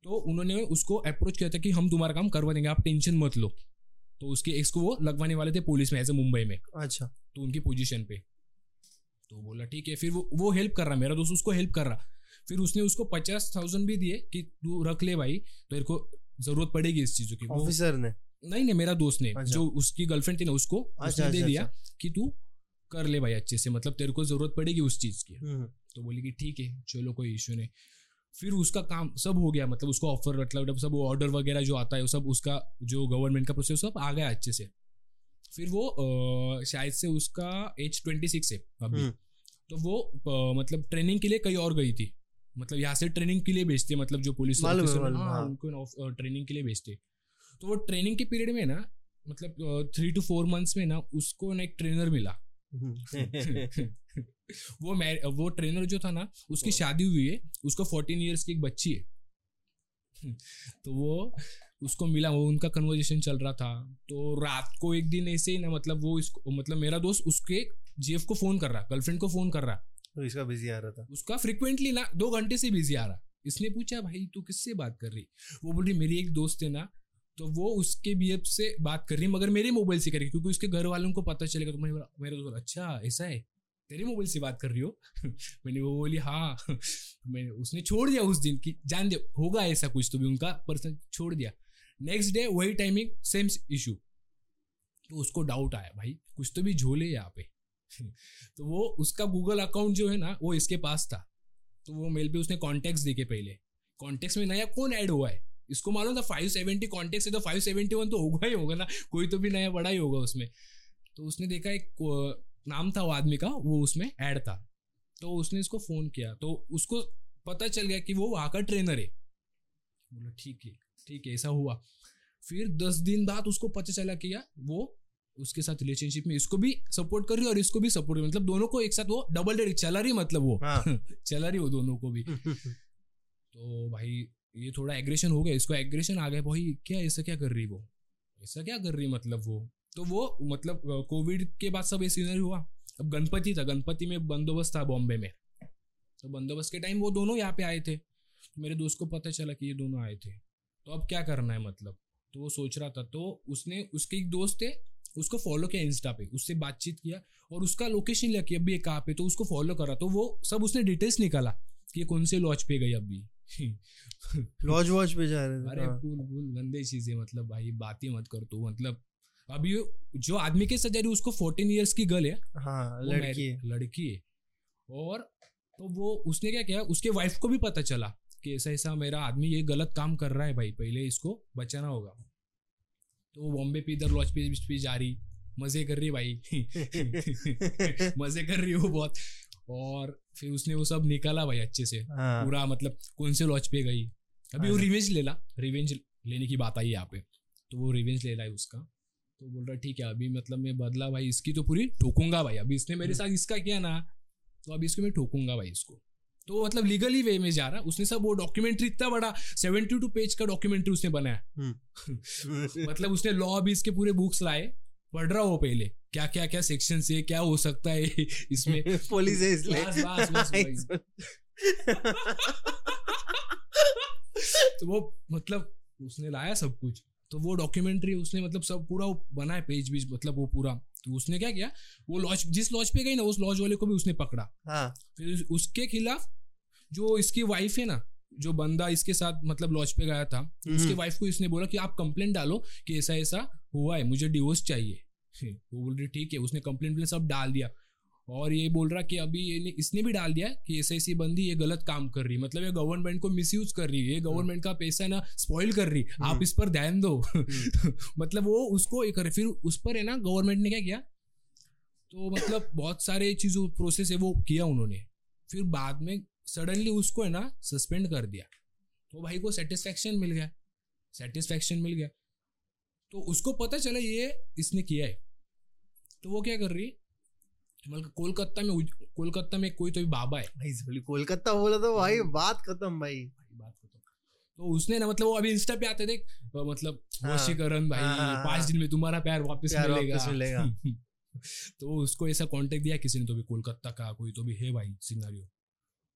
A: तो उन्होंने उसको अप्रोच किया था कि हम तुम्हारा काम करवा देंगे आप टेंशन मत लो। तो उसके एक्स को वो लगवाने वाले थे पुलिस में ऐसे मुंबई में।
B: अच्छा।
A: तो उनकी पोजीशन पे। तो बोला ठीक है। फिर वो वो हेल्प कर रहा मेरा दोस्त उसको हेल्प कर रहा। फिर उसने उसको पचास थाउज़ेंड भी दिए कि तू रख ले भाई तेरे को ज़रूरत पड़ेगी इस चीज़ों की।
B: ऑफिसर ने?
A: नहीं नहीं मेरा दोस्त ने
B: अच्छा।
A: जो उसकी गर्लफ्रेंड थी ना उसको
B: अच्छा,
A: उसने दे
B: अच्छा,
A: दिया कि तू कर ले भाई अच्छे से मतलब तेरे को ज़रूरत पड़ेगी उस चीज़ की।
B: हम्म,
A: तो बोली कि ठीक है चलो कोई इश्यू नहीं। फिर उसका काम सब हो गया मतलब उसको ऑफ़र मतलब सब ऑर्डर वगैरह जो आता है वो सब उसका जो गवर्नमेंट का प्रोसेस सब आ गया अच्छे से। फिर वो शायद से उसका एज ट्वेंटी सिक्स है अभी।
B: हम्म।
A: तो वो अ, मतलब ट्रेनिंग के लिए कहीं और गई थी। मतलब यहाँ से ट्रेनिंग के लिए भेजते मतलब जो पुलिस
B: है,
A: हाँ। उनको ट्रेनिंग के लिए भेजते तो वो ट्रेनिंग के पीरियड में ना मतलब थ्री टू फोर मंथ्स में ना उसको ना एक ट्रेनर मिला। (laughs) वो मै वो ट्रेनर जो था ना उसकी
B: हाँ।
A: शादी हुई है उसको फोर्टीन इयर्स की एक बच्ची है तो वो उसको मिला वो उनका कन्वर्जेशन चल रहा था तो रात को एक दिन ऐसे ही ना मतलब वो इसको मतलब मेरा दोस्त उसके जीएफ को फ़ोन कर रहा गर्लफ्रेंड को फ़ोन कर रहा
B: तो इसका बिज़ी आ रहा था।
A: उसका फ्रिक्वेंटली ना, दो घंटे से बिज़ी आ रहा। इसने पूछा, भाई, तू किससे बात कर रही? वो बोल रही, मेरी एक दोस्त है ना। तो वो उसके बीएफ से बात कर रही, मगर मेरे मोबाइल से करेगी, क्योंकि उसके घर वालों को पता चलेगा। तो मैंने मेरा दोस्त अच्छा ऐसा है? तेरे मोबाइल से बात कर रही हो? (laughs) मैंने वो बोली हाँ। (laughs) मैंने उसने छोड़ दिया उस दिन की, जान दे, होगा ऐसा कुछ तो भी उनका पर्सन छोड़ दिया। नेक्स्ट डे वही टाइमिंग सेम इशू तो उसको डाउट आया, भाई, कुछ तो भी झोले यहाँ पे। (laughs) तो वो उसका गूगल अकाउंट जो है ना, वो इसके पास था। तो वो मेल पे उसने कॉन्टेक्ट देखे पहले। कॉन्टेक्ट में नया कौन ऐड हुआ है? इसको मालूम था फाइव सेवेंटी कॉन्टेक्ट है तो फाइव सेवेंटी वन तो होगा ही होगा ना। कोई तो भी नया बड़ा ही होगा उसमें। तो उसने देखा एक नाम था वो आदमी का, वो उसमें ऐड था। तो उसने इसको फ़ोन किया। तो उसको पता चल गया कि वो वहाँ का ट्रेनर है। बोला, ठीक है ठीक है, ऐसा हुआ। फिर दस दिन बाद उसको पता चला कि यार, वो उसके साथ रिलेशनशिप में इसको भी सपोर्ट कर रही है और इसको भी सपोर्ट कर मतलब दोनों को एक साथ वो डबल डेट चला रही मतलब वो।
B: हाँ। (laughs)
A: चला रही हो दोनों को भी। (laughs) तो भाई ये थोड़ा एग्रेशन हो गया। इसको एग्रेशन आ गया भाई क्या ऐसा क्या कर रही वो? ऐसा क्या कर रही मतलब वो? तो वो मतलब कोविड के बाद सब ये हुआ। अब गणपति था। गणपति में बंदोबस्त था बॉम्बे में। तो बंदोबस्त के टाइम वो दोनों यहाँ पे आए थे। तो मेरे दोस्त को पता चला कि ये दोनों आए थे। तो अब क्या करना है मतलब? तो वो सोच रहा था। तो उसने उसके एक दोस्त थे उसको फॉलो किया इंस्टा पे उससे बातचीत किया और उसका लोकेशन लिया कि अभी ये कहाँ पे तो उसको फॉलो करा। तो वो सब उसने डिटेल्स निकाला कि ये कौन से लॉज पे गई अभी। (laughs)
B: लॉज वॉच पे जा रहे
A: अरे
B: हाँ।
A: फूल फूल गंदे चीज़ें मतलब भाई बात ही मत कर तू मतलब। अभी जो आदमी के साथ जा रही उसको फोर्टीन ईयर्स की गर्ल है।
B: हाँ लड़की है।
A: लड़की है। और तो वो उसने क्या किया उसके वाइफ को भी पता चला कि ऐसा ऐसा मेरा आदमी ये गलत काम कर रहा है भाई पहले इसको बचाना होगा। तो वो बॉम्बे पे इधर लॉज पे पे जा रही। मज़े कर रही भाई। (laughs) मज़े कर रही हो बहुत। और फिर उसने वो सब निकाला भाई अच्छे से।
B: हाँ।
A: पूरा मतलब कौन से लॉज पे गई। अभी वो
B: हाँ।
A: रिवेंज ले ला। रिवेंज लेने की बात आई यहाँ पे। तो वो रिवेंज ले रहा है उसका। तो बोल रहा ठीक है अभी मतलब मैं बदला भाई। इसकी तो पूरी ठोकूँगा भाई। अभी इसने मेरे साथ इसका किया ना तो अभी इसको मैं ठोकूँगा भाई इसको। तो मतलब लीगली वे में जा रहा है। उसने सब वो डॉक्यूमेंट्री इतना बड़ा सेवेंटी टू पेज का डॉक्यूमेंट्री उसने बनाया (laughs) मतलब उसने लॉ भी इसके पूरे बुक्स लाए पढ़ रहा हो पहले। क्या क्या क्या सेक्शन से क्या हो सकता है (laughs) इसमें? (laughs)
B: पुलिस है इसलिए।
A: बस, बस, बस, वही। तो वो मतलब उसने लाया सब कुछ। तो वो डॉक्यूमेंट्री उसने मतलब सब पूरा बनाया पेज बीज मतलब वो पूरा। तो उसने क्या किया? वो लॉज जिस लॉज पे गई ना उस लॉज वाले को भी उसने पकड़ा।
B: हाँ।
A: फिर उसके खिलाफ जो इसकी वाइफ है ना जो बंदा इसके साथ मतलब लॉज पे गया था उसके
B: हम्म।
A: वाइफ को इसने बोला कि आप कंप्लेन डालो कि ऐसा ऐसा हुआ है मुझे डिवोर्स चाहिए। (laughs) वो बोल रही ठीक है। उसने कंप्लेंट सब डाल दिया। और ये बोल रहा कि अभी ये इसने भी डाल दिया कि ऐसे ऐसी बंदी ये गलत काम कर रही मतलब ये गवर्नमेंट को मिसयूज कर रही है। ये गवर्नमेंट का पैसा ना स्पॉइल कर रही आप
B: हम्म।
A: इस पर ध्यान दो। (laughs) मतलब वो उसको करे फिर उस पर है ना गवर्नमेंट ने क्या किया? तो मतलब बहुत सारे चीज़ों प्रोसेस है वो किया उन्होंने। फिर बाद में सडनली उसको है ना सस्पेंड कर दिया। तो भाई को सेटिस्फेक्शन मिल गया। सेटिस्फेक्शन मिल गया। तो उसको पता चला ये इसने किया है। तो वो क्या कर रही है? मतलब कोलकाता में कोलकाता में कोई तो भी बाबा है।
B: भाई कोलकाता बोला तो भाई बात खत्म भाई।
A: भाई बात खत्म। तो उसने ना मतलब वो अभी इंस्टा पे आते थे मतलब
B: हाँ।
A: वशीकरण भाई
B: हाँ, हाँ,
A: पाँच
B: हाँ।
A: दिन में तुम्हारा प्यार वापस मिलेगा।
B: मिलेगा। (laughs)
A: तो उसको ऐसा कांटेक्ट दिया किसी ने तो भी कोलकाता का कोई तो भी है भाई सिनारियो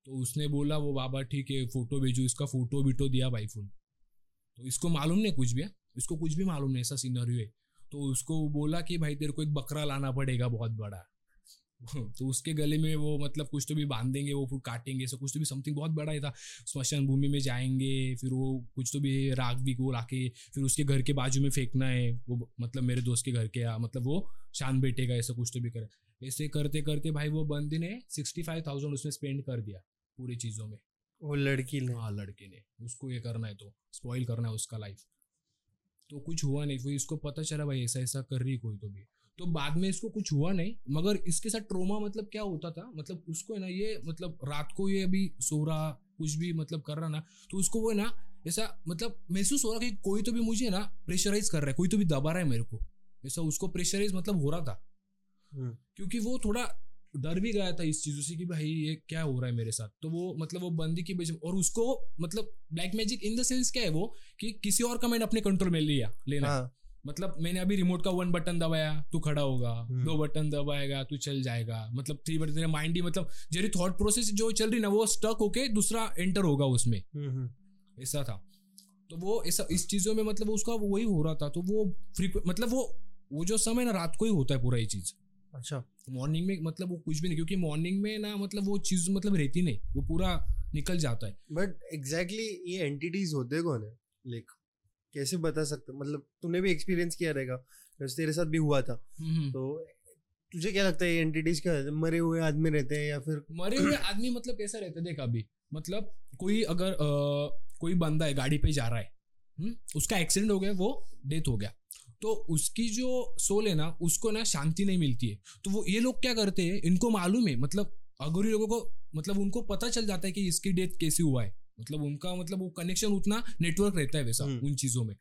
A: तो उसने बोला वो बाबा ठीक है फ़ोटो भेजो इसका फ़ोटो बिटो दिया भाई फुल तो इसको मालूम नहीं कुछ भी है। इसको कुछ भी मालूम नहीं ऐसा सिनारियो है। तो उसको बोला कि भाई तेरे को एक बकरा लाना पड़ेगा बहुत बड़ा। (laughs) तो उसके गले में वो मतलब कुछ तो भी बांधेंगे वो फिर काटेंगे ऐसा कुछ तो भी समथिंग बहुत बड़ा ही था। स्मशान भूमि में जाएँगे फिर वो कुछ तो भी राग भी को लाके फिर उसके घर के बाजू में फेंकना है वो मतलब मेरे दोस्त के घर के यहाँ मतलब वो शान बेटे का ऐसा कुछ तो भी करे ऐसे करते करते भाई वो बंदी ने सिक्सटी फाइव थाउज़ेंड उसमें स्पेंड कर दिया पूरी चीज़ों में।
B: वो लड़की ने?
A: हाँ लड़के ने उसको ये करना है तो स्पॉइल करना है उसका लाइफ तो कुछ हुआ नहीं फिर इसको पता चला भाई ऐसा ऐसा कर रही कोई तो भी। तो बाद में इसको कुछ हुआ नहीं मगर इसके साथ ट्रोमा मतलब क्या होता था? मतलब उसको है ना ये मतलब रात को ये अभी सो रहा कुछ भी मतलब कर रहा ना तो उसको वो है ना ऐसा मतलब महसूस हो रहा कि कोई तो भी मुझे ना प्रेशराइज कर रहा है कोई तो भी दबा रहा है मेरे को। ऐसा उसको प्रेशराइज मतलब हो रहा था।
B: हम्म,
A: क्योंकि वो थोड़ा डर भी गया था इस चीज़ों से कि भाई ये क्या हो रहा है मेरे साथ। तो वो मतलब वो बंदी की वजह और उसको मतलब black magic in the sense क्या है वो कि किसी और का मैंने अपने कंट्रोल में लिया लेना।
B: हाँ।
A: मतलब मैंने अभी रिमोट का वन बटन दबाया तू खड़ा होगा
B: हम्म।
A: दो बटन दबाएगा तू चल जाएगा। मतलब थ्री बटन तेरा माइंड ही मतलब जेरी थॉट प्रोसेस जो चल रही ना वो स्टक होके दूसरा एंटर होगा उसमें।
B: हम्म, हम्म,
A: ऐसा था। तो वो ऐसा इस चीज़ों में मतलब उसका वही हो रहा था तो वो फ्री मतलब वो वो जो समय ना रात को ही होता है पूरा ये चीज़।
B: अच्छा।
A: मॉर्निंग में मतलब वो कुछ भी नहीं क्योंकि मॉर्निंग में ना मतलब वो चीज़ मतलब रहती नहीं वो पूरा निकल जाता है।
B: बट एग्जैक्टली ये एंटिटीज होते कौन है? लाइक कैसे बता सकते मतलब तूने भी एक्सपीरियंस किया रहेगा वैसे तेरे साथ भी हुआ था।
A: हम्म।
B: तो तुझे क्या लगता है ये एंटिटीज क्या मरे हुए आदमी रहते हैं या फिर
A: मरे हुए आदमी मतलब कैसा रहता है? देख अभी मतलब कोई अगर अ, कोई बंदा है गाड़ी पे जा रहा है हम्म, उसका एक्सीडेंट हो गया वो डेथ हो गया। तो उसकी जो सोल है ना उसको ना शांति नहीं मिलती है। तो वो ये लोग क्या करते हैं इनको मालूम है मतलब अगोरी लोगों को मतलब उनको पता चल जाता है कि इसकी डेथ कैसे हुआ है। मतलब उनका मतलब वो कनेक्शन उतना नेटवर्क रहता है वैसा
B: हम्म।
A: उन चीज़ों में।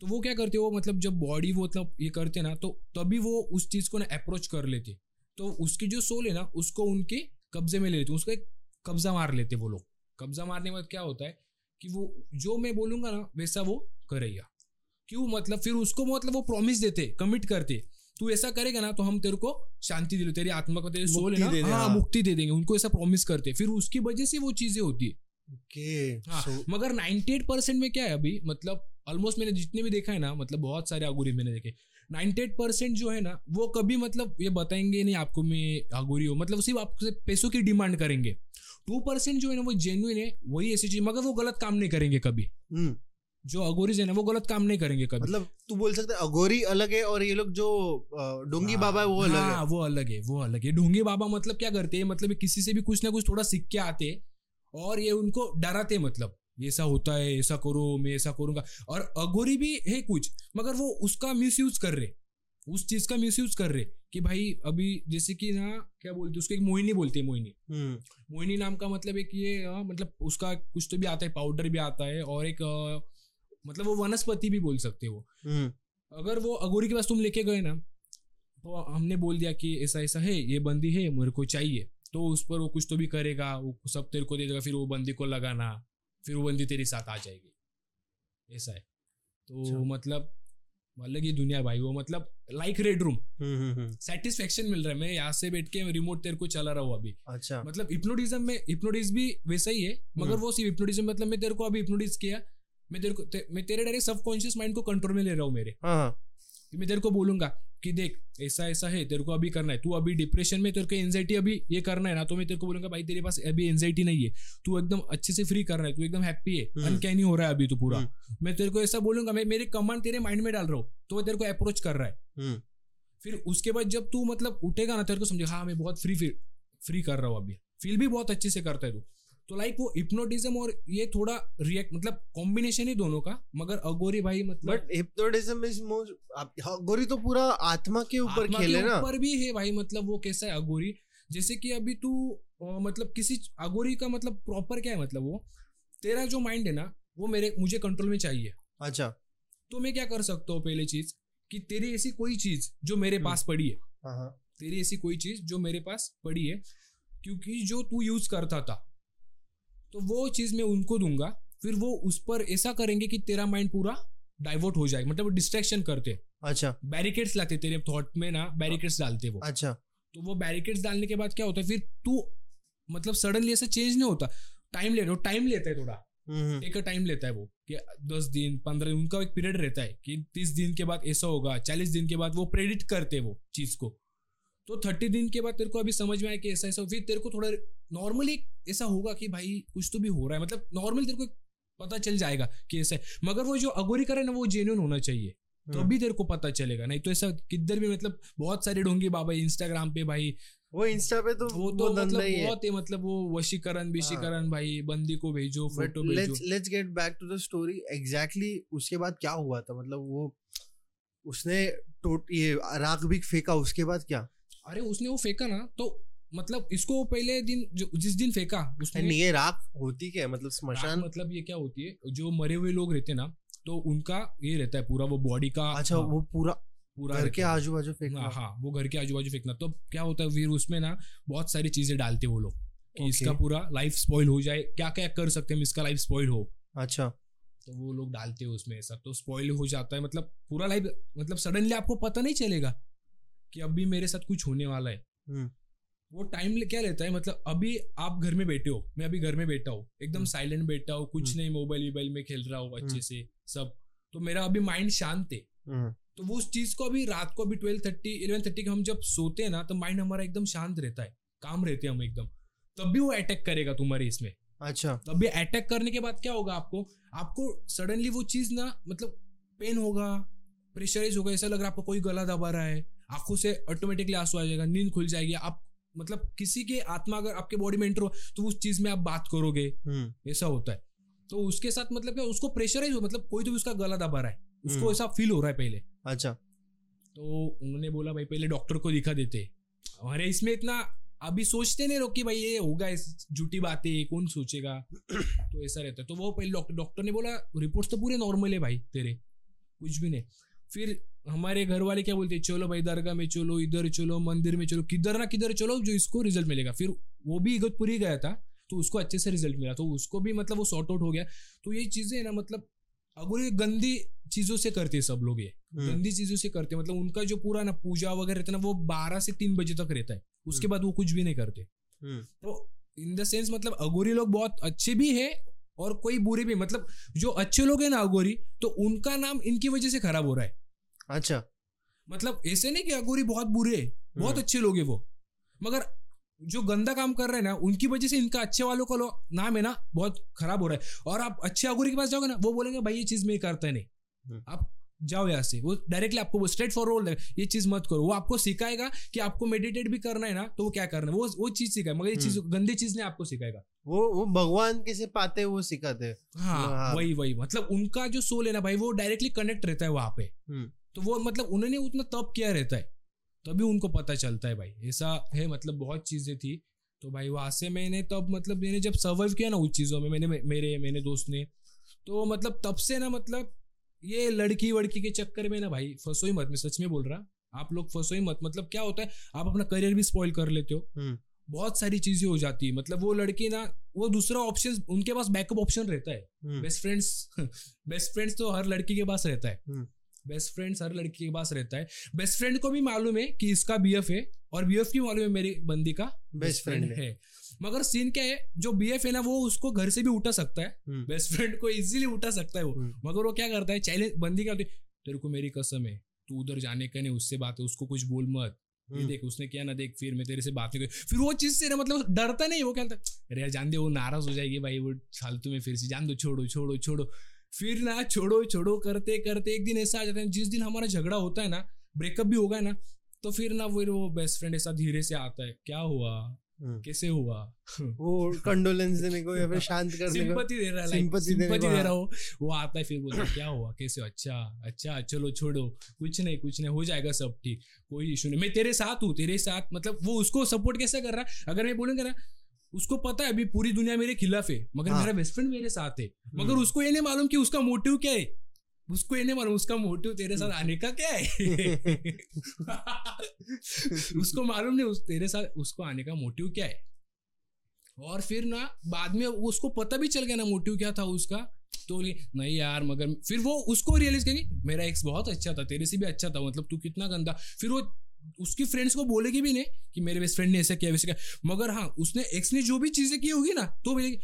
A: तो वो क्या करते हो मतलब जब बॉडी वो मतलब ये करते ना तो तभी वो उस चीज़ को ना अप्रोच कर लेते। तो उसकी जो सोल है ना उसको उनके कब्जे में ले लेते उसको एक कब्जा मार लेते वो लोग। कब्जा मारने में क्या होता है कि वो जो मैं बोलूँगा ना वैसा वो करेगा। क्यों? मतलब फिर उसको मतलब वो प्रॉमिस देते कमिट करते। तू ऐसा करेगा ना तो हम तेरे को शांति दिलो तेरी आत्मा को तेरी सोल है ना हाँ
B: हाँ।
A: मुक्ति दे देंगे उनको ऐसा प्रॉमिस करते। फिर उसकी वजह से वो चीज़ें होती है।
B: ओके
A: हाँ, मगर 98 परसेंट में क्या है अभी? मतलब ऑलमोस्ट मैंने जितने भी देखा है ना मतलब बहुत सारे अगोरी मैंने देखे। 98 परसेंट जो है ना वो कभी मतलब ये बताएँगे नहीं आपको मैं अगोरी हो मतलब सिर्फ़ आपसे पैसों की डिमांड करेंगे। टू परसेंट जो है ना वो जेन्युइन है वही ऐसी चीज़ मगर वो गलत काम नहीं करेंगे कभी।
B: हम्म,
A: जो अगोरीज है ना वो गलत काम नहीं करेंगे कभी।
B: मतलब तू बोल सकता है अघोरी अलग है और ये लोग जो डोंगी बाबा है वो अलग
A: हाँ।
B: है
A: वो अलग है वो अलग है। ढोंगी बाबा मतलब क्या करते हैं मतलब किसी से भी कुछ ना कुछ थोड़ा सीख के आते और ये उनको डराते मतलब ये ऐसा होता है ऐसा करो मैं ऐसा करूँगा। और अघोरी भी है कुछ मगर वो उसका मिसयूज कर रहे उस चीज़ का मिसयूज कर रहे कि भाई अभी जैसे कि ना क्या बोलते उसको एक मोहिनी बोलते हैं मोहिनी।
B: हम्म,
A: मोहिनी नाम का मतलब एक ये अ, मतलब उसका कुछ तो भी आता है पाउडर भी आता है और एक अ, मतलब वो वनस्पति भी बोल सकते हो
B: हम्म,
A: अगर वो अगोरी के पास तुम लेके गए ना तो हमने बोल दिया कि ऐसा ऐसा है ये बंदी है मेरे को चाहिए। तो उस पर वो कुछ तो भी करेगा वो सब तेरे को दे देगा फिर वो बंदी को लगाना फिर वो बंदी तेरे साथ आ जाएगी। ऐसा है। तो
B: अच्छा।
A: मतलब अलग ही दुनिया भाई वो मतलब लाइक रेड रूम सेटिस्फेक्शन मिल रहा है। मैं यहाँ से बैठ के रिमोट तेरे को चला रहा हूँ अभी।
B: अच्छा।
A: मतलब हिप्नोटिज्म में हिप्नोटिज्म भी वैसा ही है मगर
B: हम्म।
A: वो सिर्फ़ हिप्नोटिज्म मतलब मैं तेरे को अभी हिप्नोटिज किया मैं तेरे को ते, मैं तेरे डायरेक्ट सबकॉन्शियस माइंड को कंट्रोल में ले रहा हूँ मेरे।
B: हाँ हाँ।
A: मैं तेरे को बोलूँगा कि देख ऐसा ऐसा है तेरे को अभी करना है। तू अभी डिप्रेशन में तेरे को एंजाइटी अभी ये करना है ना तो मैं तेरे को बोलूँगा भाई तेरे पास अभी एंजाइटी नहीं है। तू एकदम अच्छे से फ्री कर रहा है तू एकदम हैप्पी है
B: हम्म।
A: अनकैनी हो रहा है अभी तू पूरा।
B: हम्म।
A: मैं तेरे को ऐसा बोलूँगा मैं मेरे कमांड तेरे माइंड में डाल रहा हूँ तो वो तेरे को अप्रोच कर रहा है।
B: हम्म,
A: फिर उसके बाद जब तू मतलब उठेगा ना तेरे को समझे हाँ मैं बहुत फ्री फ्री फ्री कर रहा हूँ अभी। फील भी बहुत अच्छे से करता है तू। तो लाइक वो हिप्नोटिज्म और ये थोड़ा रिएक्ट मतलब कॉम्बिनेशन ही दोनों का मगर अगोरी भाई मतलब
B: बट हिप्नोटिज्म इज़ मोर गोरी तो पूरा आत्मा के ऊपर खेले ना।
A: ऊपर भी है भाई मतलब वो कैसा है अगोरी? जैसे कि अभी तू मतलब किसी अगोरी का मतलब प्रॉपर क्या है मतलब वो? तेरा जो माइंड है ना वो मेरे मुझे कंट्रोल में चाहिए।
B: अच्छा।
A: तो मैं क्या कर सकता हूँ पहले चीज़? कि तेरी ऐसी कोई चीज़ जो मेरे
B: हम्म।
A: पास पड़ी है।
B: हाँ हाँ।
A: तेरी ऐसी कोई चीज़ जो मेरे पास पड़ी है क्योंकि जो तू यूज़ करता था। तो वो चीज़ मैं उनको दूँगा फिर वो उस पर ऐसा करेंगे कि तेरा माइंड पूरा डाइवर्ट हो जाए मतलब डिस्ट्रैक्शन करते
B: अच्छा।
A: बैरिकेड्स लाते तेरे थॉट में ना बैरिकेड्स डालते वो।
B: अच्छा।
A: तो वो बैरिकेड्स डालने के बाद क्या होता है फिर तू मतलब सडनली ऐसा चेंज नहीं होता। टाइम ले टाइम लेता है थोड़ा। एक टाइम लेता है वो कि दस दिन पंद्रह दिन उनका एक पीरियड रहता है कि तीस दिन के बाद ऐसा होगा चालीस दिन के बाद वो प्रेडिक्ट करते हैं वो चीज़ को। तो थर्टी दिन के बाद तेरे को अभी समझ में आया कि ऐसा ऐसा फिर तेरे को थोड़ा नॉर्मली ऐसा होगा कि भाई कुछ तो भी हो रहा है। मतलब नॉर्मली तेरे को पता चल जाएगा कि ऐसा है। मगर वो जो अगोरी करे ना वो जेन्यून होना चाहिए।
B: हम्म।
A: तभी तेरे को पता चलेगा। नहीं तो ऐसा किधर भी मतलब बहुत सारे ढोंगी बाबा इंस्टाग्राम पे भाई।
B: वो इंस्टा पे तो
A: वो
B: वो
A: तो
B: धंधा
A: मतलब
B: ही है।
A: बहुत है मतलब वो वशीकरण बिशीकरण भाई बंदी को भेजो फ़ोटो भेजो।
B: Let's get back to the story exactly उसके बाद क्या हुआ था? मतलब वो उसने टोट ये राख भी फेंका उसके बाद क्या?
A: अरे उसने वो फेंका ना तो मतलब इसको पहले दिन जो जिस दिन फेंका उसने
B: ये राख होती क्या मतलब स्मशान?
A: मतलब ये क्या होती है? जो मरे हुए लोग रहते हैं ना तो उनका ये रहता है पूरा वो बॉडी का
B: अच्छा
A: हाँ,
B: वो पूरा
A: पूरा
B: घर के आजू बाजू फेंकना।
A: हाँ हाँ वो घर के आजू बाजू फेंकना। तो क्या होता है फिर उसमें ना बहुत सारी चीज़ें डालते वो लोग कि. इसका पूरा लाइफ स्पॉइल हो जाए। क्या क्या कर सकते हैं इसका लाइफ स्पॉइल हो?
B: अच्छा।
A: तो वो लोग डालते हैं उसमें ऐसा। तो स्पॉइल हो जाता है मतलब पूरा लाइफ मतलब सडनली आपको पता नहीं चलेगा। कि अभी मेरे साथ कुछ होने वाला है।
B: हम्म।
A: वो टाइम क्या लेता है मतलब अभी आप घर में बैठे हो मैं अभी घर में बैठा हूँ एकदम
B: हम्म।
A: साइलेंट बैठा हूँ कुछ
B: हम्म।
A: नहीं मोबाइल वोबाइल में खेल रहा हूँ अच्छे
B: हम्म।
A: से सब। तो मेरा अभी माइंड शांत है।
B: हम्म।
A: तो वो उस चीज़ को अभी रात को अभी ट्वेल्व थर्टी इलेवन थर्टी हम जब सोते हैं ना तो माइंड हमारा एकदम शांत रहता है काम रहते हैं हम एकदम। तब भी वो अटैक करेगा तुम्हारे इसमें।
B: अच्छा।
A: तब भी अटैक करने के बाद क्या होगा आपको आपको सडनली वो चीज़ ना मतलब पेन होगा प्रेशराइज होगा ऐसा लग रहा है आपको कोई गला दबा रहा है। आँखों से ऑटोमेटिकली आँसू आ जाएगा नींद खुल जाएगी। आप मतलब किसी के आत्मा अगर आपके बॉडी में एंटर हो तो उस चीज़ में आप बात करोगे।
B: हम्म।
A: ऐसा होता है। तो उसके साथ मतलब क्या उसको प्रेशराइज हो मतलब कोई तो भी उसका गला दबा रहा है। उसको
B: हम्म।
A: ऐसा फील हो रहा है पहले।
B: अच्छा।
A: तो उन्होंने बोला भाई पहले डॉक्टर को दिखा देते। हमारे इसमें इतना अभी सोचते नहीं लोग कि भाई ये होगा इस झूठी बातें कौन सोचेगा? तो ऐसा रहता है। तो वो पहले डॉक्टर डॉक्टर ने बोला रिपोर्ट्स तो पूरे नॉर्मल है भाई तेरे। कुछ भी नहीं। फिर हमारे घर वाले क्या बोलते हैं चलो भाई दरगाह में चलो इधर चलो मंदिर में चलो किधर ना किधर चलो जो इसको रिज़ल्ट मिलेगा। फिर वो भी इगतपुरी गया था तो उसको अच्छे से रिज़ल्ट मिला। तो उसको भी मतलब वो सॉर्ट आउट हो गया। तो ये चीज़ें ना मतलब अगर ये गंदी चीज़ों से करते हैं सब लोग ये।
B: हम्म,
A: गंदी चीज़ों से करते हैं। मतलब उनका जो पूरा ना पूजा वगैरह रहता है ना वो बारह से तीन बजे तक रहता है। उसके बाद वो कुछ भी नहीं करते।
B: हम्म,
A: तो इन द सेंस मतलब अगोरी लोग बहुत अच्छे भी है और कोई बुरे भी मतलब जो अच्छे लोग हैं ना अगोरी तो उनका नाम इनकी वजह से खराब हो रहा है।
B: अच्छा।
A: मतलब ऐसे नहीं कि अगोरी बहुत बुरे है बहुत
B: हम्म,
A: अच्छे लोग है वो। मगर जो गंदा काम कर रहे हैं ना उनकी वजह से इनका अच्छे वालों का नाम है ना बहुत खराब हो रहा है। और आप अच्छे अगोरी के पास जाओगे ना वो बोलेंगे भाई ये चीज़ मैं करता नहीं।
B: हम्म।
A: आप जाओ यहाँ से। वो डायरेक्टली आपको वो स्ट्रेट फॉरवर्ड ये चीज़ मत करो। वो आपको सिखाएगा कि आपको मेडिटेट भी करना है ना तो वो क्या करना है? वो वो चीज़ सिखाए मगर ये चीज़
B: हम्म।
A: गंदी चीज़ नहीं आपको सिखाएगा।
B: वो वो भगवान कैसे पाते वो सिखाते हैं।
A: हाँ। वही वही। मतलब उनका जो सोल है ना भाई वो डायरेक्टली कनेक्ट रहता है वहाँ पे। तो वो मतलब उन्होंने उतना तप किया रहता है। तभी उनको पता चलता है भाई। ऐसा है मतलब बहुत चीज़ें थी। तो भाई वहाँ से मैंने तब मतलब मैंने जब सर्वाइव किया ना उस चीज़ों में मैंने मेरे मेरे दोस्त ने तो मतलब तब से ना मतलब ये लड़की वड़की के चक्कर में ना भाई फंसो ही मत। मैं सच में बोल रहा आप लोग फंसो ही मत। मतलब क्या होता है आप अपना करियर भी स्पॉइल कर लेते हो।
B: हम्म।
A: बहुत सारी चीज़ें हो जाती है। मतलब वो लड़की ना वो दूसरा ऑप्शन उनके पास बैकअप ऑप्शन रहता है। बेस्ट फ्रेंड्स बेस्ट फ्रेंड्स तो हर लड़की के पास रहता है।
B: हम्म।
A: बेस्ट फ्रेंड्स हर लड़की के पास रहता है। बेस्ट फ्रेंड को भी मालूम है कि इसका बीएफ है और बीएफ की मालूम है मेरी बंदी का?
B: बेस्ट फ्रेंड है।
A: मगर सीन क्या है? जो बीएफ है ना वो उसको घर से भी उठा सकता है।
B: हम्म,
A: बेस्ट फ्रेंड को इजीली उठा सकता है वो।
B: हम्म,
A: मगर वो क्या करता है? चैलेंज बंदी क्या होती तेरे को मेरी कसम है तू उधर जाने का नहीं उससे बात है उसको कुछ बोल मत। ये
B: हम्म,
A: देख उसने किया ना देख फिर मैं तेरे से बात नहीं करी। फिर वो चीज़ से ना मतलब डरता नहीं वो क्या कहता अरे यार जान दे वो नाराज़ हो जाएगी भाई वो फालतू में फिर से। जान दो छोड़ो छोड़ो छोड़ो। फिर ना छोड़ो छोड़ो करते करते एक दिन ऐसा आ जाता है जिस दिन हमारा झगड़ा होता है ना ब्रेकअप भी होगा ना तो फिर ना फिर वो बेस्ट फ्रेंड ऐसा धीरे से आता है क्या हुआ?
B: हम्म।
A: कैसे हुआ?
B: वो कंडोलेंस देने को या फिर शांत करने को?
A: सिंपति दे रहा है
B: देने
A: sympathy दे
B: हाँ।
A: रहा हो वो आता है फिर बोलता है क्या हुआ? कैसे अच्छा अच्छा चलो छोड़ो कुछ नहीं कुछ नहीं हो जाएगा सब ठीक कोई इशू नहीं। मैं तेरे साथ हूँ तेरे साथ मतलब वो उसको सपोर्ट कैसे कर रहा? है अगर मैं बोलूँगा ना उसको पता है अभी पूरी दुनिया मेरे खिलाफ है मगर
B: हाँ।
A: मेरा बेस्ट फ्रेंड मेरे साथ है। मगर
B: हम्म।
A: उसको ये नहीं मालूम कि उसका मोटिव क्या है। उसको ये नहीं मालूम उसका मोटिव तेरे साथ आने का क्या है। (laughs) उसको मालूम नहीं उस तेरे साथ उसको आने का मोटिव क्या है। और फिर ना बाद में उसको पता भी चल गया ना मोटिव क्या था उसका तो नहीं यार मगर फिर वो उसको रियलाइज़ करेंगे मेरा एक्स बहुत अच्छा था तेरे से भी अच्छा था मतलब तू कितना गंदा। फिर वो उसकी फ्रेंड्स को बोलेगी भी नहीं कि मेरे बेस्ट फ्रेंड ने ऐसा किया वैसे किया। मगर हाँ उसने एक्स ने जो भी चीज़ें की होगी ना तो बोलेगी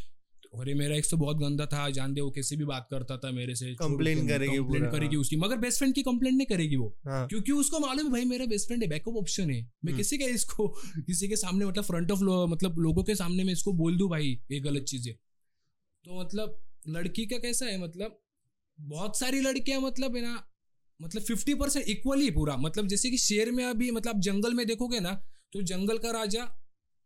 A: अरे मेरा एक्स तो बहुत गंदा था जान दे वो कैसे भी बात करता था मेरे से
B: Complain करेगी
A: कंप्लेन करेगी
B: हाँ।
A: उसकी। मगर बेस्ट फ्रेंड की कंप्लेंट नहीं करेगी वो
B: हाँ।
A: क्योंकि उसको मालूम है भाई मेरा बेस्ट फ्रेंड है बैकअप ऑप्शन है। मैं
B: हम्म।
A: किसी का इसको किसी के सामने मतलब फ्रंट ऑफ़ मतलब लोगों के सामने मैं इसको बोल दूँ भाई ये गलत चीज़ है। तो मतलब लड़की का कैसा है मतलब बहुत सारी लड़कियाँ मतलब है ना मतलब फिफ्टी परसेंट इक्वली पूरा। मतलब जैसे कि शेर में अभी मतलब जंगल में देखोगे ना तो जंगल का राजा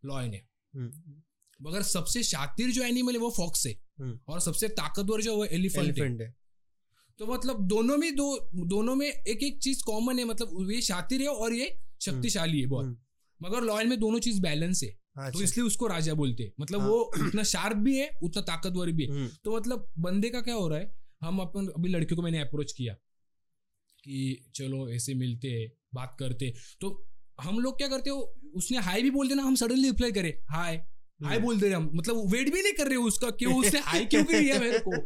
A: लॉयन है।
B: हम्म,
A: मगर सबसे शातिर जो एनिमल है वो फॉक्स है।
B: हम्म।
A: और सबसे ताकतवर जो है वो एलिफेंट है। तो मतलब दोनों में दो दोनों में एक एक चीज़ कॉमन है। मतलब ये शातिर है और ये शक्तिशाली है बहुत।
B: हम्म।
A: मगर लॉयल में दोनों चीज़ बैलेंस है। तो
B: अच्छा।
A: इसलिए उसको राजा बोलते हैं। मतलब
B: हाँ।
A: वो उतना शार्प भी है उतना ताकतवर भी है। तो मतलब बंदे का क्या हो रहा है? हम अपन अभी लड़कियों को मैंने अप्रोच किया। कि चलो ऐसे मिलते बात करते। तो हम लोग क्या करते हो उसने हाई भी बोल देना हम सडनली रिप्लाई करें हाय हाय
B: हम्म।
A: बोल दे रहे हम। मतलब वेट भी नहीं कर रहे उसका (laughs) क्यों उसने हाई क्यों भी दिया मेरे को?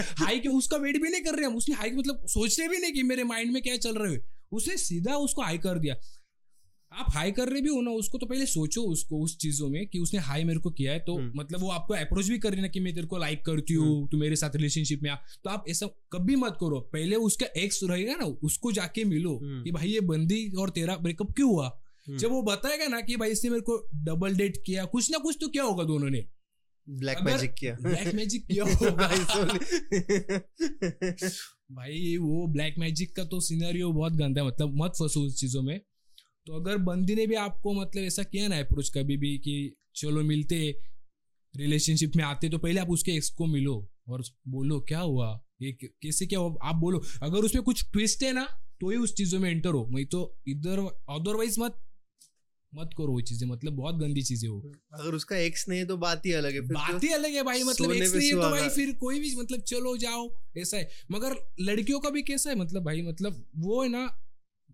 A: (laughs) हाई क्यों उसका वेट भी नहीं कर रहे हम। उसने हाई मतलब सोचते भी नहीं कि मेरे माइंड में क्या चल रहे है। उसने सीधा उसको हाई कर दिया। आप हाई कर रहे भी हो ना उसको तो पहले सोचो उसको उस चीज़ों में कि उसने हाई मेरे को किया है तो
B: हम्म।
A: मतलब वो आपको अप्रोच भी कर रही ना कि मैं तेरे को लाइक करती हूँ तू मेरे साथ रिलेशनशिप में आ। तो आप ऐसा कभी मत करो। पहले उसका एक्स रहेगा ना उसको जाके मिलो
B: हम्म।
A: कि भाई ये बंदी और तेरा ब्रेकअप क्यों हुआ?
B: हम्म।
A: जब वो बताएगा ना कि भाई इसने मेरे को डबल डेट किया कुछ ना कुछ तो क्या होगा दोनों ने।
B: ब्लैक मैजिक किया।
A: ब्लैक मैजिक किया (laughs) होगा।
B: भाई
A: भाई वो ब्लैक मैजिक का तो सिनेरियो बहुत गंदा है मतलब मत फंसो उस चीज़ों में। तो अगर बंदी ने भी आपको मतलब ऐसा किया ना अप्रोच कभी भी कि चलो मिलते रिलेशनशिप में आते तो पहले आप उसके एक्स को मिलो और बोलो क्या हुआ? ये कैसे क्या हुआ? आप बोलो। अगर उसमें कुछ ट्विस्ट है ना तो ही उस चीज़ों में एंटर हो। नहीं तो इधर अदरवाइज़ मत मत करो वो चीज़ें। मतलब बहुत गंदी चीज़ें हो।
B: अगर उसका एक्स नहीं है तो बात ही अलग है
A: बात
B: तो।
A: ही अलग है भाई। मतलब एक्स नहीं है तो भाई फिर कोई भी मतलब चलो जाओ ऐसा है। मगर लड़कियों का भी कैसा है? मतलब भाई मतलब वो है ना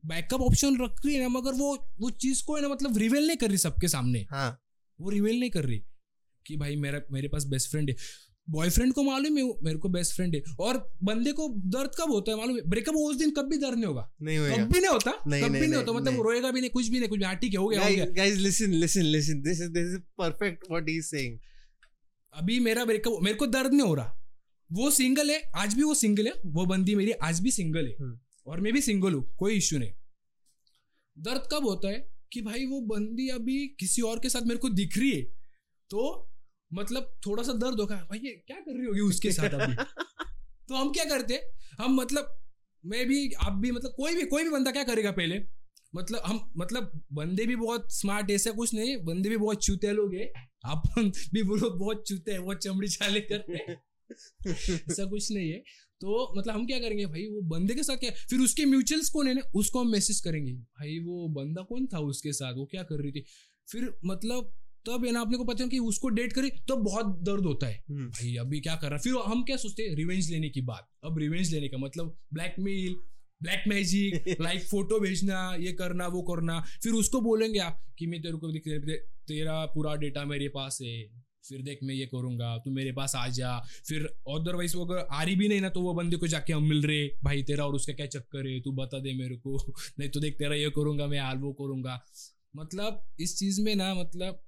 A: बैकअप ऑप्शन रख रही है ना मगर वो वो चीज़ को है ना मतलब रिवेल नहीं कर रही सबके सामने।
B: हाँ।
A: वो रिवेल नहीं कर रही कि भाई मेरा मेरे पास बेस्ट फ्रेंड है। बॉयफ्रेंड को मालूम है मेरे को बेस्ट फ्रेंड है। और बंदे को दर्द कब होता है मालूम है? ब्रेकअप उस दिन कभी दर्द नहीं होगा।
B: नहीं होएगा।
A: कभी नहीं होता
B: नहीं,
A: कभी
B: नहीं,
A: नहीं
B: नहीं,
A: होता मतलब। रोएगा भी नहीं कुछ भी नहीं कुछ भी हाँ ठीक है हो गया हो गया।
B: guys listen listen listen this is this is perfect what he is saying.
A: अभी मेरा ब्रेकअप मेरे को दर्द नहीं हो रहा। वो सिंगल है आज भी वो सिंगल है वो बंदी मेरी आज भी सिंगल है।
B: हम्म।
A: और मैं भी सिंगल हूँ, कोई इश्यू नहीं। दर्द कब होता है कि भाई वो बंदी अभी किसी और के साथ मेरे को दिख रही है? तो मतलब थोड़ा सा दर्द होगा, भाई ये क्या कर रही होगी उसके साथ अभी? तो हम क्या करते हम मतलब मैं भी, आप भी मतलब कोई भी कोई भी बंदा क्या करेगा पहले? मतलब हम मतलब बंदे भी बहुत स्मार्ट ऐसा कुछ नहीं बंदे भी बहुत चूते लोग हैं। अपन (laughs) भी लोग बहुत चूते हैं, बहुत चमड़ी चाले करते हैं। (laughs) ऐसा कुछ नहीं है। तो मतलब हम क्या करेंगे भाई वो बंदे के साथ क्या फिर उसके म्यूचुअल्स कौन है ना उसको हम मैसेज करेंगे। भाई वो बंदा कौन था उसके साथ? वो क्या कर रही थी? फिर मतलब तब है ना अपने को पता है कि उसको डेट करे तो बहुत दर्द होता है।
B: हम्म,
A: भाई अभी क्या कर रहा फिर हम क्या सोचते हैं? रिवेंज लेने की बात। अब रिवेंज लेने का मतलब blackmail black magic like photo भेजना ये करना वो करना। फिर उसको बोलेंगे आप कि मैं तेरे को तेरा पूरा डेटा मेरे पास है। फिर देख मैं ये करूँगा तू मेरे पास आ जा। फिर अदरवाइज़ वो अगर आ रही भी नहीं ना तो वो बंदे को जाके हम मिल रहे भाई तेरा और उसका क्या चक्कर है? तू बता दे मेरे को। (laughs) नहीं तो देख तेरा ये करूँगा मैं हाल वो करूँगा। मतलब इस चीज़ में ना मतलब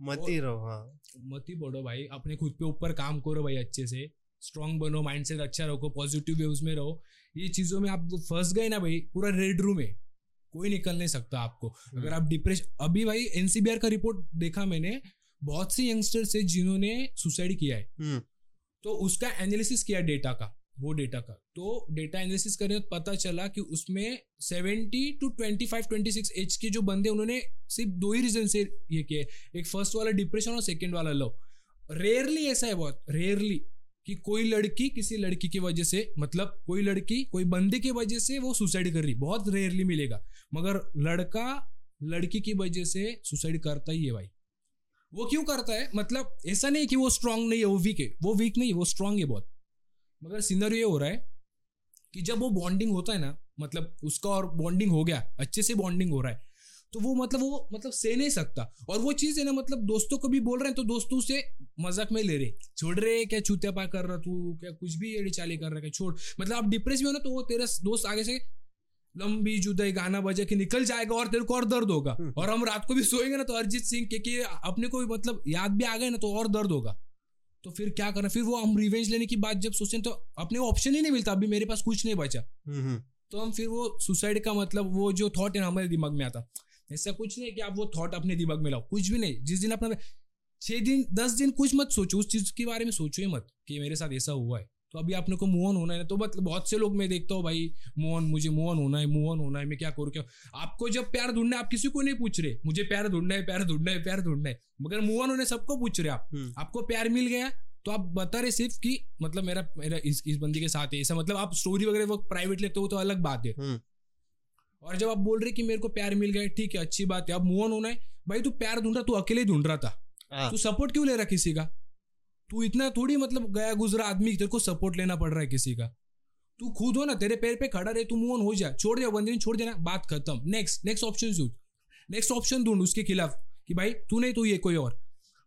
B: मत रहो हाँ।
A: मत बढ़ो भाई अपने खुद पे ऊपर काम करो भाई अच्छे से। स्ट्रांग बनो माइंडसेट अच्छा रखो पॉजिटिव वेव्स में रहो। ये चीज़ों में आप फंस गए ना भाई पूरा रेड रूम है। कोई निकल नहीं सकता आपको। अगर आप डिप्रेशन अभी भाई एनसीबीआर का रिपोर्ट देखा मैंने बहुत से यंगस्टर्स है जिन्होंने सुसाइड किया है।
B: हम्म,
A: तो उसका एनालिसिस किया डेटा का वो डेटा का। तो डेटा एनालिसिस करने तो पता चला कि उसमें 70 टू 25 26 एज के जो बंदे उन्होंने सिर्फ़ दो ही रीजन से ये किए एक फ़र्स्ट वाला डिप्रेशन और सेकंड वाला लव रेयरली ऐसा है बहुत रेयरली कि कोई लड़की किसी लड़की की वजह से मतलब कोई लड़की कोई बंदे की वजह से वो सुसाइड कर रही बहुत रेयरली मिलेगा। मगर लड़का लड़की की वजह से सुसाइड करता ही है भाई। वो क्यों करता है? मतलब ऐसा नहीं कि वो स्ट्रांग नहीं है, वो वीक है। वो वीक नहीं, वो स्ट्रांग है बहुत। मगर सीनर ये हो रहा है कि जब वो बॉन्डिंग होता है ना मतलब उसका और बॉन्डिंग हो गया, अच्छे से बॉन्डिंग हो रहा है तो वो मतलब वो मतलब से नहीं सकता। और वो चीज़ है ना मतलब दोस्तों को भी बोल रहे हैं तो दोस्तों से मज़ाक में ले रहे छोड़ रहे क्या चूतिया पा कर रहा तू, क्या कुछ भी एड़ी चाली कर रहा है छोड़। मतलब आप डिप्रेस भी हो ना तो वो तेरा दोस्त आगे से लंबी जुदाई गाना बजा के निकल जाएगा और तेरे को और दर्द होगा।
B: हम्म।
A: और हम रात को भी सोएँगे ना तो अरिजीत सिंह के, के अपने को भी मतलब याद भी आ गए ना तो और दर्द होगा। तो फिर क्या करना? फिर वो हम रिवेंज लेने की बात जब सोचें तो अपने ऑप्शन ही नहीं मिलता। अभी मेरे पास कुछ नहीं बचा।
B: हम्म,
A: तो हम फिर वो सुसाइड का मतलब वो जो थॉट है हमारे दिमाग में आता। ऐसा कुछ नहीं कि आप वो थॉट अपने दिमाग में लाओ। कुछ भी नहीं। जिस दिन अपना छह दिन दस दिन कुछ मत सोचो। उस चीज़ के बारे में सोचो ही मत कि मेरे साथ ऐसा हुआ है। तो अभी आपने को मूव ऑन होना है तो मतलब बहुत से लोग मैं देखता हूँ भाई मूव ऑन मुझे मूव ऑन होना है मूव ऑन होना है मैं क्या करूँ क्या आपको जब प्यार ढूंढना है आप किसी को नहीं पूछ रहे मुझे प्यार ढूंढना है प्यार ढूंढना है प्यार ढूंढना है। मगर मूव ऑन होने सबको पूछ रहे आप।
B: हम्म।
A: आपको प्यार मिल गया तो आप बता रहे सिर्फ़ कि मतलब मेरा मेरा इस इस बंदी के साथ है ऐसा मतलब आप स्टोरी वगैरह वो प्राइवेट लेते हो तो अलग बात है।
B: हम्म।
A: और जब आप बोल रहे कि मेरे को प्यार मिल गया ठीक है अच्छी बात है अब मूव ऑन होना है भाई तू प्यार ढूंढ रहा तू अकेले ढूंढ रहा था।
B: हाँ,
A: तू सपोर्ट क्यों ले रहा किसी का? तू इतना थोड़ी मतलब गया गुजरा आदमी तेरे को सपोर्ट लेना पड़ रहा है किसी का। तू खुद हो ना तेरे पैर पे खड़ा रहे तू मूव ऑन हो जा। छोड़ दे बंदे ने छोड़ देना बात खत्म। नेक्स्ट नेक्स्ट ऑप्शन सूझ नेक्स्ट ऑप्शन ढूंढ उसके खिलाफ कि भाई तू नहीं तू ये कोई और।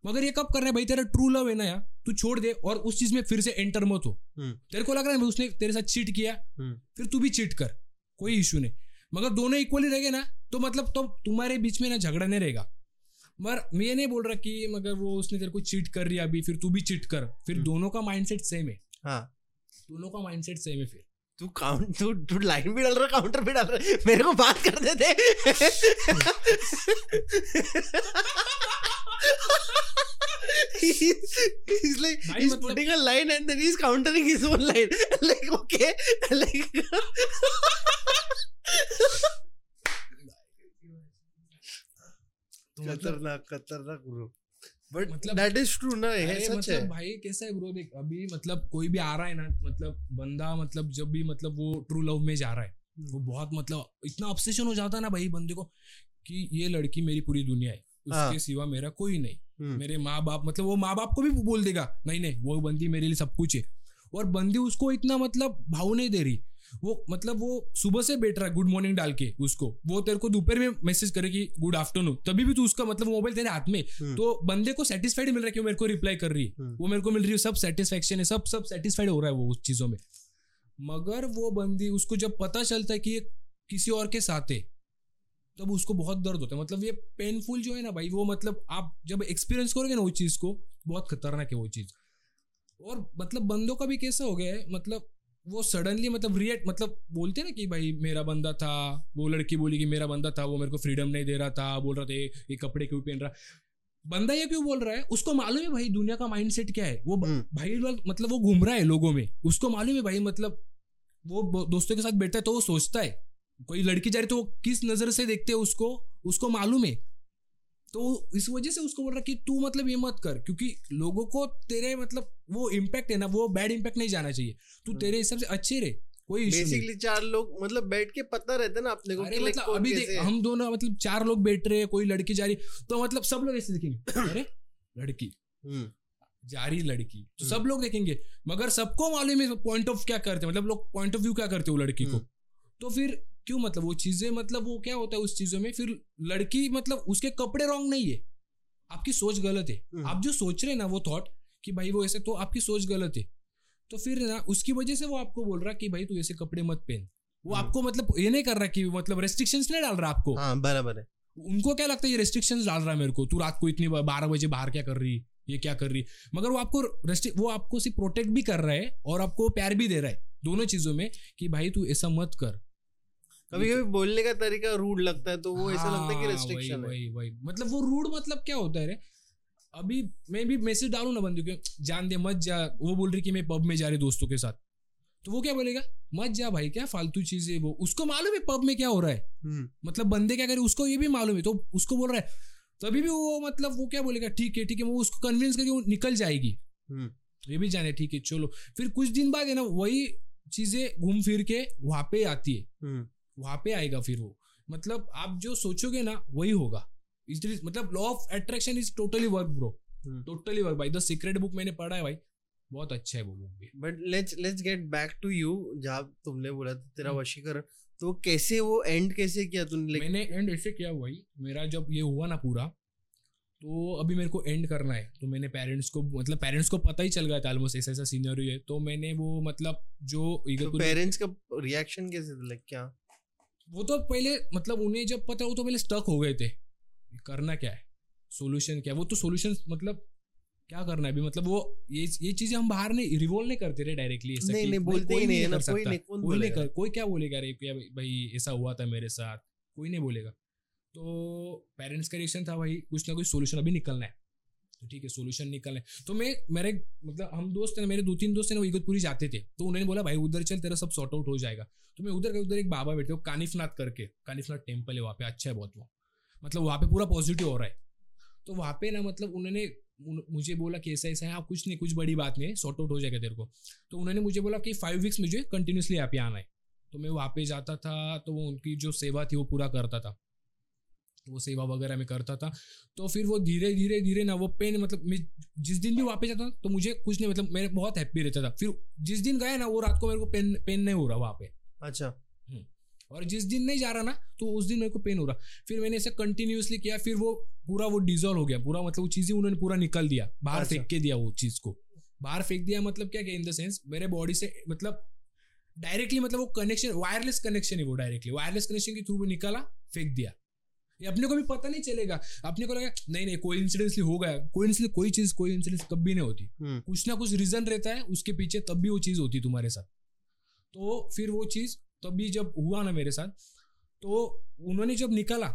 A: मगर ये कब कर रहा है भाई तेरा ट्रू लव है ना यार। तू छोड़ दे और उस चीज़ में फिर से एंटर मत हो।
B: हम्म।
A: तेरे को लग रहा है उसने तेरे साथ चीट किया?
B: हम्म।
A: फिर तू भी चीट कर कोई इशू नहीं। मगर दोनों इक्वली रहेंगे ना तो मतलब तो तुम्हारे बीच में ना झगड़ा नहीं रहेगा। मगर मैं ये नहीं बोल रहा कि मगर वो उसने तेरे को चीट कर रही है अभी फिर तू भी चीट कर। फिर
B: हम्म।
A: दोनों का माइंडसेट सेम है।
B: हाँ।
A: दोनों का माइंडसेट सेम है फिर।
B: तू काउंट तू तू लाइन भी डाल रहा काउंटर भी डाल रहा। मेरे को बात कर दे। He's, he's like
A: भाई
B: he's
A: मतलब-
B: putting a line and then he's countering his own line. (laughs) Like okay like
A: तो मतलब
B: खतरनाक खतरनाक ब्रो बट
A: मतलब-
B: दैट इज़ ट्रू ना है सच
A: मतलब
B: है।
A: भाई कैसा है ब्रो देख अभी मतलब कोई भी आ रहा है ना मतलब बंदा मतलब जब भी मतलब वो ट्रू लव में जा रहा है
B: हम्म।
A: वो बहुत मतलब इतना ऑब्सेशन हो जाता है ना भाई बंदे को कि ये लड़की मेरी पूरी दुनिया है
B: हाँ।
A: उसके सिवा मेरा कोई नहीं।
B: हम्म,
A: मेरे माँ बाप मतलब वो माँ बाप को भी बोल देगा नहीं नहीं वो बंदी मेरे लिए सब कुछ है। और बंदी उसको इतना मतलब भाव नहीं दे रही। वो मतलब वो सुबह से बैठ रहा है गुड मॉर्निंग डाल के उसको। वो तेरे को दोपहर में मैसेज करे कि गुड आफ्टरनून तभी भी तू उसका मतलब मोबाइल तेरे हाथ में।
B: हम्म।
A: तो बंदे को सेटिस्फाइड मिल रहा है कि मेरे को रिप्लाई कर रही है।
B: हम्म।
A: वो मेरे को मिल रही है सब सेटिस्फेक्शन है सब सब सेटिस्फाइड हो रहा है वो उस चीज़ों में। मगर वो बंदी उसको जब पता चलता है कि ये किसी और के साथ है तब उसको बहुत दर्द होता है। मतलब ये पेनफुल जो है ना भाई वो मतलब आप जब एक्सपीरियंस करोगे ना वो चीज़ को बहुत खतरनाक है वो चीज़। और मतलब बंदों का भी कैसा हो गया है मतलब वो सडनली मतलब रिएक्ट मतलब बोलते ना कि भाई मेरा बंदा था वो लड़की बोली कि मेरा बंदा था वो मेरे को फ्रीडम नहीं दे रहा था बोल रहा था ये कपड़े क्यों पहन रहा? बंदा ये क्यों बोल रहा है? उसको मालूम है भाई दुनिया का माइंडसेट क्या है? वो
B: हम्म।
A: भाई लोग- मतलब वो घूम रहा है लोगों में। उसको मालूम है भाई मतलब वो दोस्तों के साथ बैठता है तो वो सोचता है। कोई लड़की जा रही तो वो किस नज़र से देखते हैं उसको? उसको मालूम है। तो इस वजह से उसको बोल रहा कि तू मतलब ये मत कर क्योंकि लोगों को तेरे मतलब वो इम्पैक्ट है ना वो बैड इम्पैक्ट नहीं जाना चाहिए तू
B: हम्म।
A: तेरे हिसाब से अच्छे रहे कोई
B: बेसिकली चार लोग मतलब बैठ के पता रहता है ना अपने को
A: अरे
B: कि
A: मतलब अभी देख हम दोनों मतलब चार लोग बैठ रहे हैं कोई लड़की जा रही तो मतलब सब लोग ऐसे देखेंगे अरे लड़की
B: हम्म,
A: जा रही लड़की तो
B: हम्म।
A: सब लोग देखेंगे मगर सबको मालूम है पॉइंट ऑफ़ क्या करते मतलब लोग पॉइंट ऑफ़ व्यू क्या करते हैं लड़की को। तो फिर क्यों मतलब वो चीज़ें मतलब वो क्या होता है उस चीज़ों में? फिर लड़की मतलब उसके कपड़े रॉन्ग नहीं है। आपकी सोच गलत है।
B: हम्म।
A: आप जो सोच रहे हैं ना वो थॉट कि भाई वो ऐसे तो आपकी सोच गलत है। तो फिर ना उसकी वजह से वो आपको बोल रहा कि भाई तू ऐसे कपड़े मत पहन। वो
B: हम्म।
A: आपको मतलब ये नहीं कर रहा कि मतलब रेस्ट्रिक्शन नहीं डाल रहा आपको।
B: हाँ बराबर है।
A: उनको क्या लगता है ये रेस्ट्रिक्शन डाल रहा है मेरे को? तू रात को इतनी बारह बजे बाहर क्या कर रही? ये क्या कर रही? मगर वो आपको वो आपको सिर्फ़ प्रोटेक्ट भी कर रहा है और आपको प्यार भी दे रहा है। दोनों चीज़ों में कि भाई तू ऐसा मत कर।
B: कभी कभी बोलने का तरीका रूड लगता है तो वो ऐसा लगता है कि
A: हाँ,
B: रेस्ट्रिक्शन है।
A: वही वही। वही मतलब वो रूड मतलब क्या होता है रे? अभी मैं भी मैसेज डालू ना बंदी को जान दे मत जा। वो बोल रही कि मैं पब में जा रही दोस्तों के साथ। तो वो क्या बोलेगा? मत जा भाई क्या फालतू चीज़ें वो? उसको मालूम है पब में क्या हो रहा है?
B: हम्म,
A: मतलब बंदे क्या करे उसको ये भी मालूम है तो उसको बोल रहा है। तभी भी वो मतलब वो क्या बोलेगा? ठीक है ठीक है वो उसको कन्विंस करके वो निकल जाएगी।
B: हम्म,
A: ये भी जाने ठीक है चलो। फिर कुछ दिन बाद है ना वही चीज़ें घूम फिर के वहाँ पे आती है।
B: हम्म,
A: वहाँ पे आएगा फिर वो। मतलब आप जो सोचोगे ना वही होगा। इसलिए मतलब law of attraction is totally work bro. Totally work भाई द सीक्रेट बुक मैंने पढ़ा है भाई। बहुत अच्छा है वो बुक भी
B: but let's let's get back to you जहाँ तुमने बोला था तेरा
A: हम्म।
B: वशीकरण। तो कैसे वो एंड कैसे किया तूने?
A: मैंने एंड ऐसे किया भाई मेरा जब ये हुआ ना पूरा तो अभी मेरे को एंड करना है। तो मैंने पेरेंट्स को मतलब पेरेंट्स को पता ही चल गया था ऑलमोस्ट ऐसा ऐसा सीनियर है। तो मैंने वो मतलब जो
B: तो पेरेंट्स का रिएक्शन कैसे था? लाइक क्या?
A: वो तो पहले मतलब उन्हें जब पता वो तो पहले स्टक हो गए थे। करना क्या है? सोल्यूशन क्या है? वो तो सोल्यूशन मतलब क्या करना है अभी? मतलब वो ये ये चीज़ें हम बाहर नहीं रिवॉल्व नहीं करते रहे डायरेक्टली
B: नहीं नहीं बोलते ही नहीं है ना कोई नहीं
A: कोई नहीं कर कोई क्या बोलेगा अरे क्या भाई ऐसा हुआ था मेरे साथ कोई नहीं बोलेगा। तो पेरेंट्स का रिएक्शन था भाई कुछ ना कुछ सोल्यूशन अभी निकलना है। तो ठीक है सोल्यूशन निकलना है तो मैं, मेरे मतलब हम दोस्त हैं, मेरे दो तीन दोस्त हैं वो इगतपुरी जाते थे। तो उन्होंने बोला, भाई, उधर चल, तेरा सब सॉर्ट आउट हो जाएगा। तो मैं उधर उधर एक बाबा बैठे हो कानिफनाथ करके, कानिफनाथ टेंपल है वहाँ पे अच्छा है बहुत वो। मतलब वहाँ पे पूरा पॉजिटिव हो रहा है। तो वहाँ पे ना मतलब उन्होंने मुझे बोला कि ऐसा ऐसा है, आप कुछ नहीं, कुछ बड़ी बात नहीं सॉर्ट आउट हो जाएगा तेरे को। तो उन्होंने मुझे बोला कि फाइव वीक्स मुझे कंटिन्यूसली यहाँ पे आना है। तो मैं वहाँ पे जाता था तो वो उनकी जो सेवा थी, वो पूरा करता था। वो सेवा वगैरह में करता था। तो फिर वो धीरे धीरे धीरे ना वो पेन मतलब मैं जिस दिन भी वहाँ पे जाता तो मुझे कुछ नहीं मतलब मैं बहुत हैप्पी रहता था। फिर जिस दिन गया ना वो रात को मेरे को पेन पेन नहीं हो रहा वहाँ पे।
B: अच्छा।
A: और जिस दिन नहीं जा रहा ना तो उस दिन मेरे को पेन हो रहा। फिर मैंने ऐसे कंटिन्यूसली किया फिर वो पूरा वो डिजोल्व हो गया। पूरा मतलब वो चीज़ें उन्होंने पूरा निकल दिया। बाहर
B: अच्छा।
A: फेंक के दिया वो चीज़ को। बाहर फेंक दिया मतलब क्या इन द सेंस मेरे बॉडी से मतलब डायरेक्टली मतलब वो कनेक्शन वायरलेस कनेक्शन है वो डायरेक्टली वायरलेस कनेक्शन के थ्रू निकाला फेंक दिया। ये अपने को भी पता नहीं चलेगा। अपने को लगा नहीं नहीं कोई इंसिडेंसली हो गया। कोई इंसिडेंस कोई चीज़ कोई इंसिडेंस कभी नहीं होती।
B: हम्म,
A: कुछ ना कुछ रीजन रहता है उसके पीछे तब भी वो चीज़ होती तुम्हारे साथ। तो फिर वो चीज़ तभी जब हुआ ना मेरे साथ तो उन्होंने जब निकाला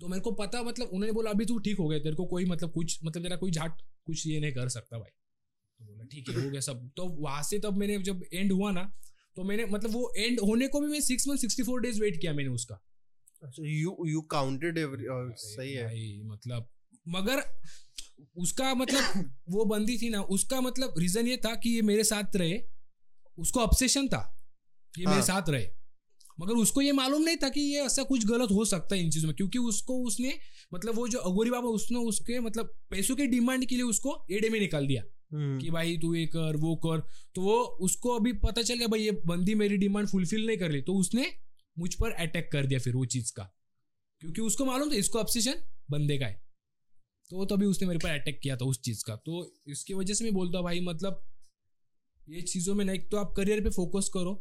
A: तो मेरे को पता मतलब उन्होंने बोला अभी तू ठीक हो गया तेरे को कोई मतलब कुछ मतलब तेरा कोई झाट कुछ ये नहीं कर सकता भाई। तो बोला ठीक है हो गया सब। तो वहाँ से तब मैंने जब एंड हुआ ना तो मैंने मतलब वो एंड होने को भी मैं six month sixty four days wait किया मैंने उसका।
B: यू यू काउंटेड एवरी सही है।
A: मतलब मगर उसका मतलब (coughs) वो बंदी थी ना उसका मतलब रीजन ये था कि ये मेरे साथ रहे उसको ऑब्सेशन था ये मेरे
B: हाँ।
A: साथ रहे। मगर उसको ये मालूम नहीं था कि ये ऐसा कुछ गलत हो सकता है इन चीज़ों में क्योंकि उसको उसने मतलब वो जो अगोरी बाबा उसने उसके मतलब पैसों के डिमांड के लिए उसको एडे में निकाल दिया
B: हम्म,
A: कि भाई तू ये कर वो कर। तो वो उसको अभी पता चल गया भाई ये बंदी मेरी डिमांड फुलफिल नहीं कर रही। तो उसने मुझ पर अटैक कर दिया फिर वो चीज़ का। क्योंकि उसको मालूम था, इसको ऑब्सेशन बंदे का है। तो तभी उसने मेरे पर अटैक किया था उस चीज़ का। तो इसकी वजह से मैं बोलता हूँ, भाई मतलब ये चीज़ों में नहीं तो आप करियर पे फोकस करो,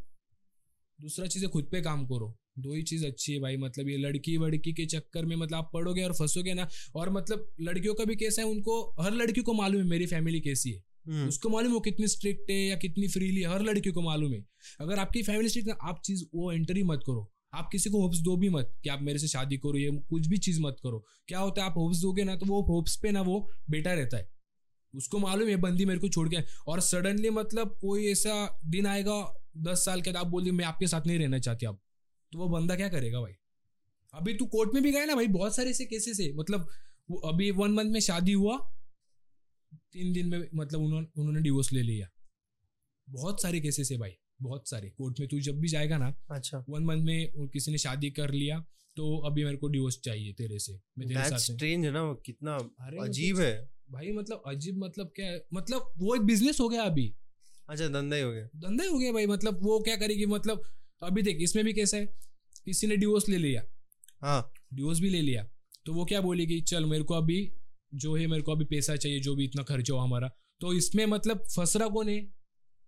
A: दूसरा चीज़ है खुद पे काम करो। दो ही चीज़ अच्छी है भाई मतलब ये लड़की वड़की के चक्कर में मतलब आप पढ़ोगे और फंसोगे ना। और मतलब लड़कियों का भी कैसा है, उनको, हर लड़की को मालूम है, मेरी फैमिली कैसी है। उसको मालूम हो कितनी स्ट्रिक्ट है या कितनी फ्रीली हर लड़की को मालूम है। अगर आपकी फैमिली स्ट्रिक्ट आप चीज़ वो एंटर ही मत करो। आप किसी को होप्स दो भी मत कि आप मेरे से शादी करो, ये कुछ भी चीज़ मत करो। क्या होता है, आप होप्स दोगे ना तो वो होप्स पे ना वो बेटा रहता है। उसको मालूम है बंदी मेरे को छोड़ के और सडनली मतलब कोई ऐसा दिन आएगा, दस साल के बाद आप बोल दिए मैं आपके साथ नहीं रहना चाहती अब। तो वो बंदा क्या करेगा भाई? अभी तू कोर्ट में भी गए ना भाई, बहुत सारे ऐसे केसेस है। मतलब अभी वन मंथ में शादी हुआ तीन दिन में मतलब उन्होंने उन्होंने डिवोर्स ले लिया। बहुत सारे केसेस है भाई बहुत सारे। कोर्ट में तू जब भी जाएगा ना
B: अच्छा।
A: वन मंथ में किसी ने शादी कर लिया तो अभी मेरे को डिवोर्स चाहिए तेरे से मैं तेरे साथ
B: स्ट्रेंज है ना कितना
A: मतलब
B: अजीब है।
A: भाई मतलब अजीब मतलब क्या है मतलब वो एक बिज़नेस हो गया अभी।
B: अच्छा धंधा ही हो गया।
A: धंधा ही हो गया भाई मतलब वो क्या करेगी मतलब अभी देख इसमें भी कैसा है किसी ने डिवोर्स ले लिया।
B: हाँ।
A: डिवोर्स भी ले लिया तो वो क्या बोलेगी चल मेरे को अभी जो है मेरे को अभी पैसा चाहिए जो भी इतना खर्चा हो हमारा। तो इसमें मतलब फंस रहा कौन है?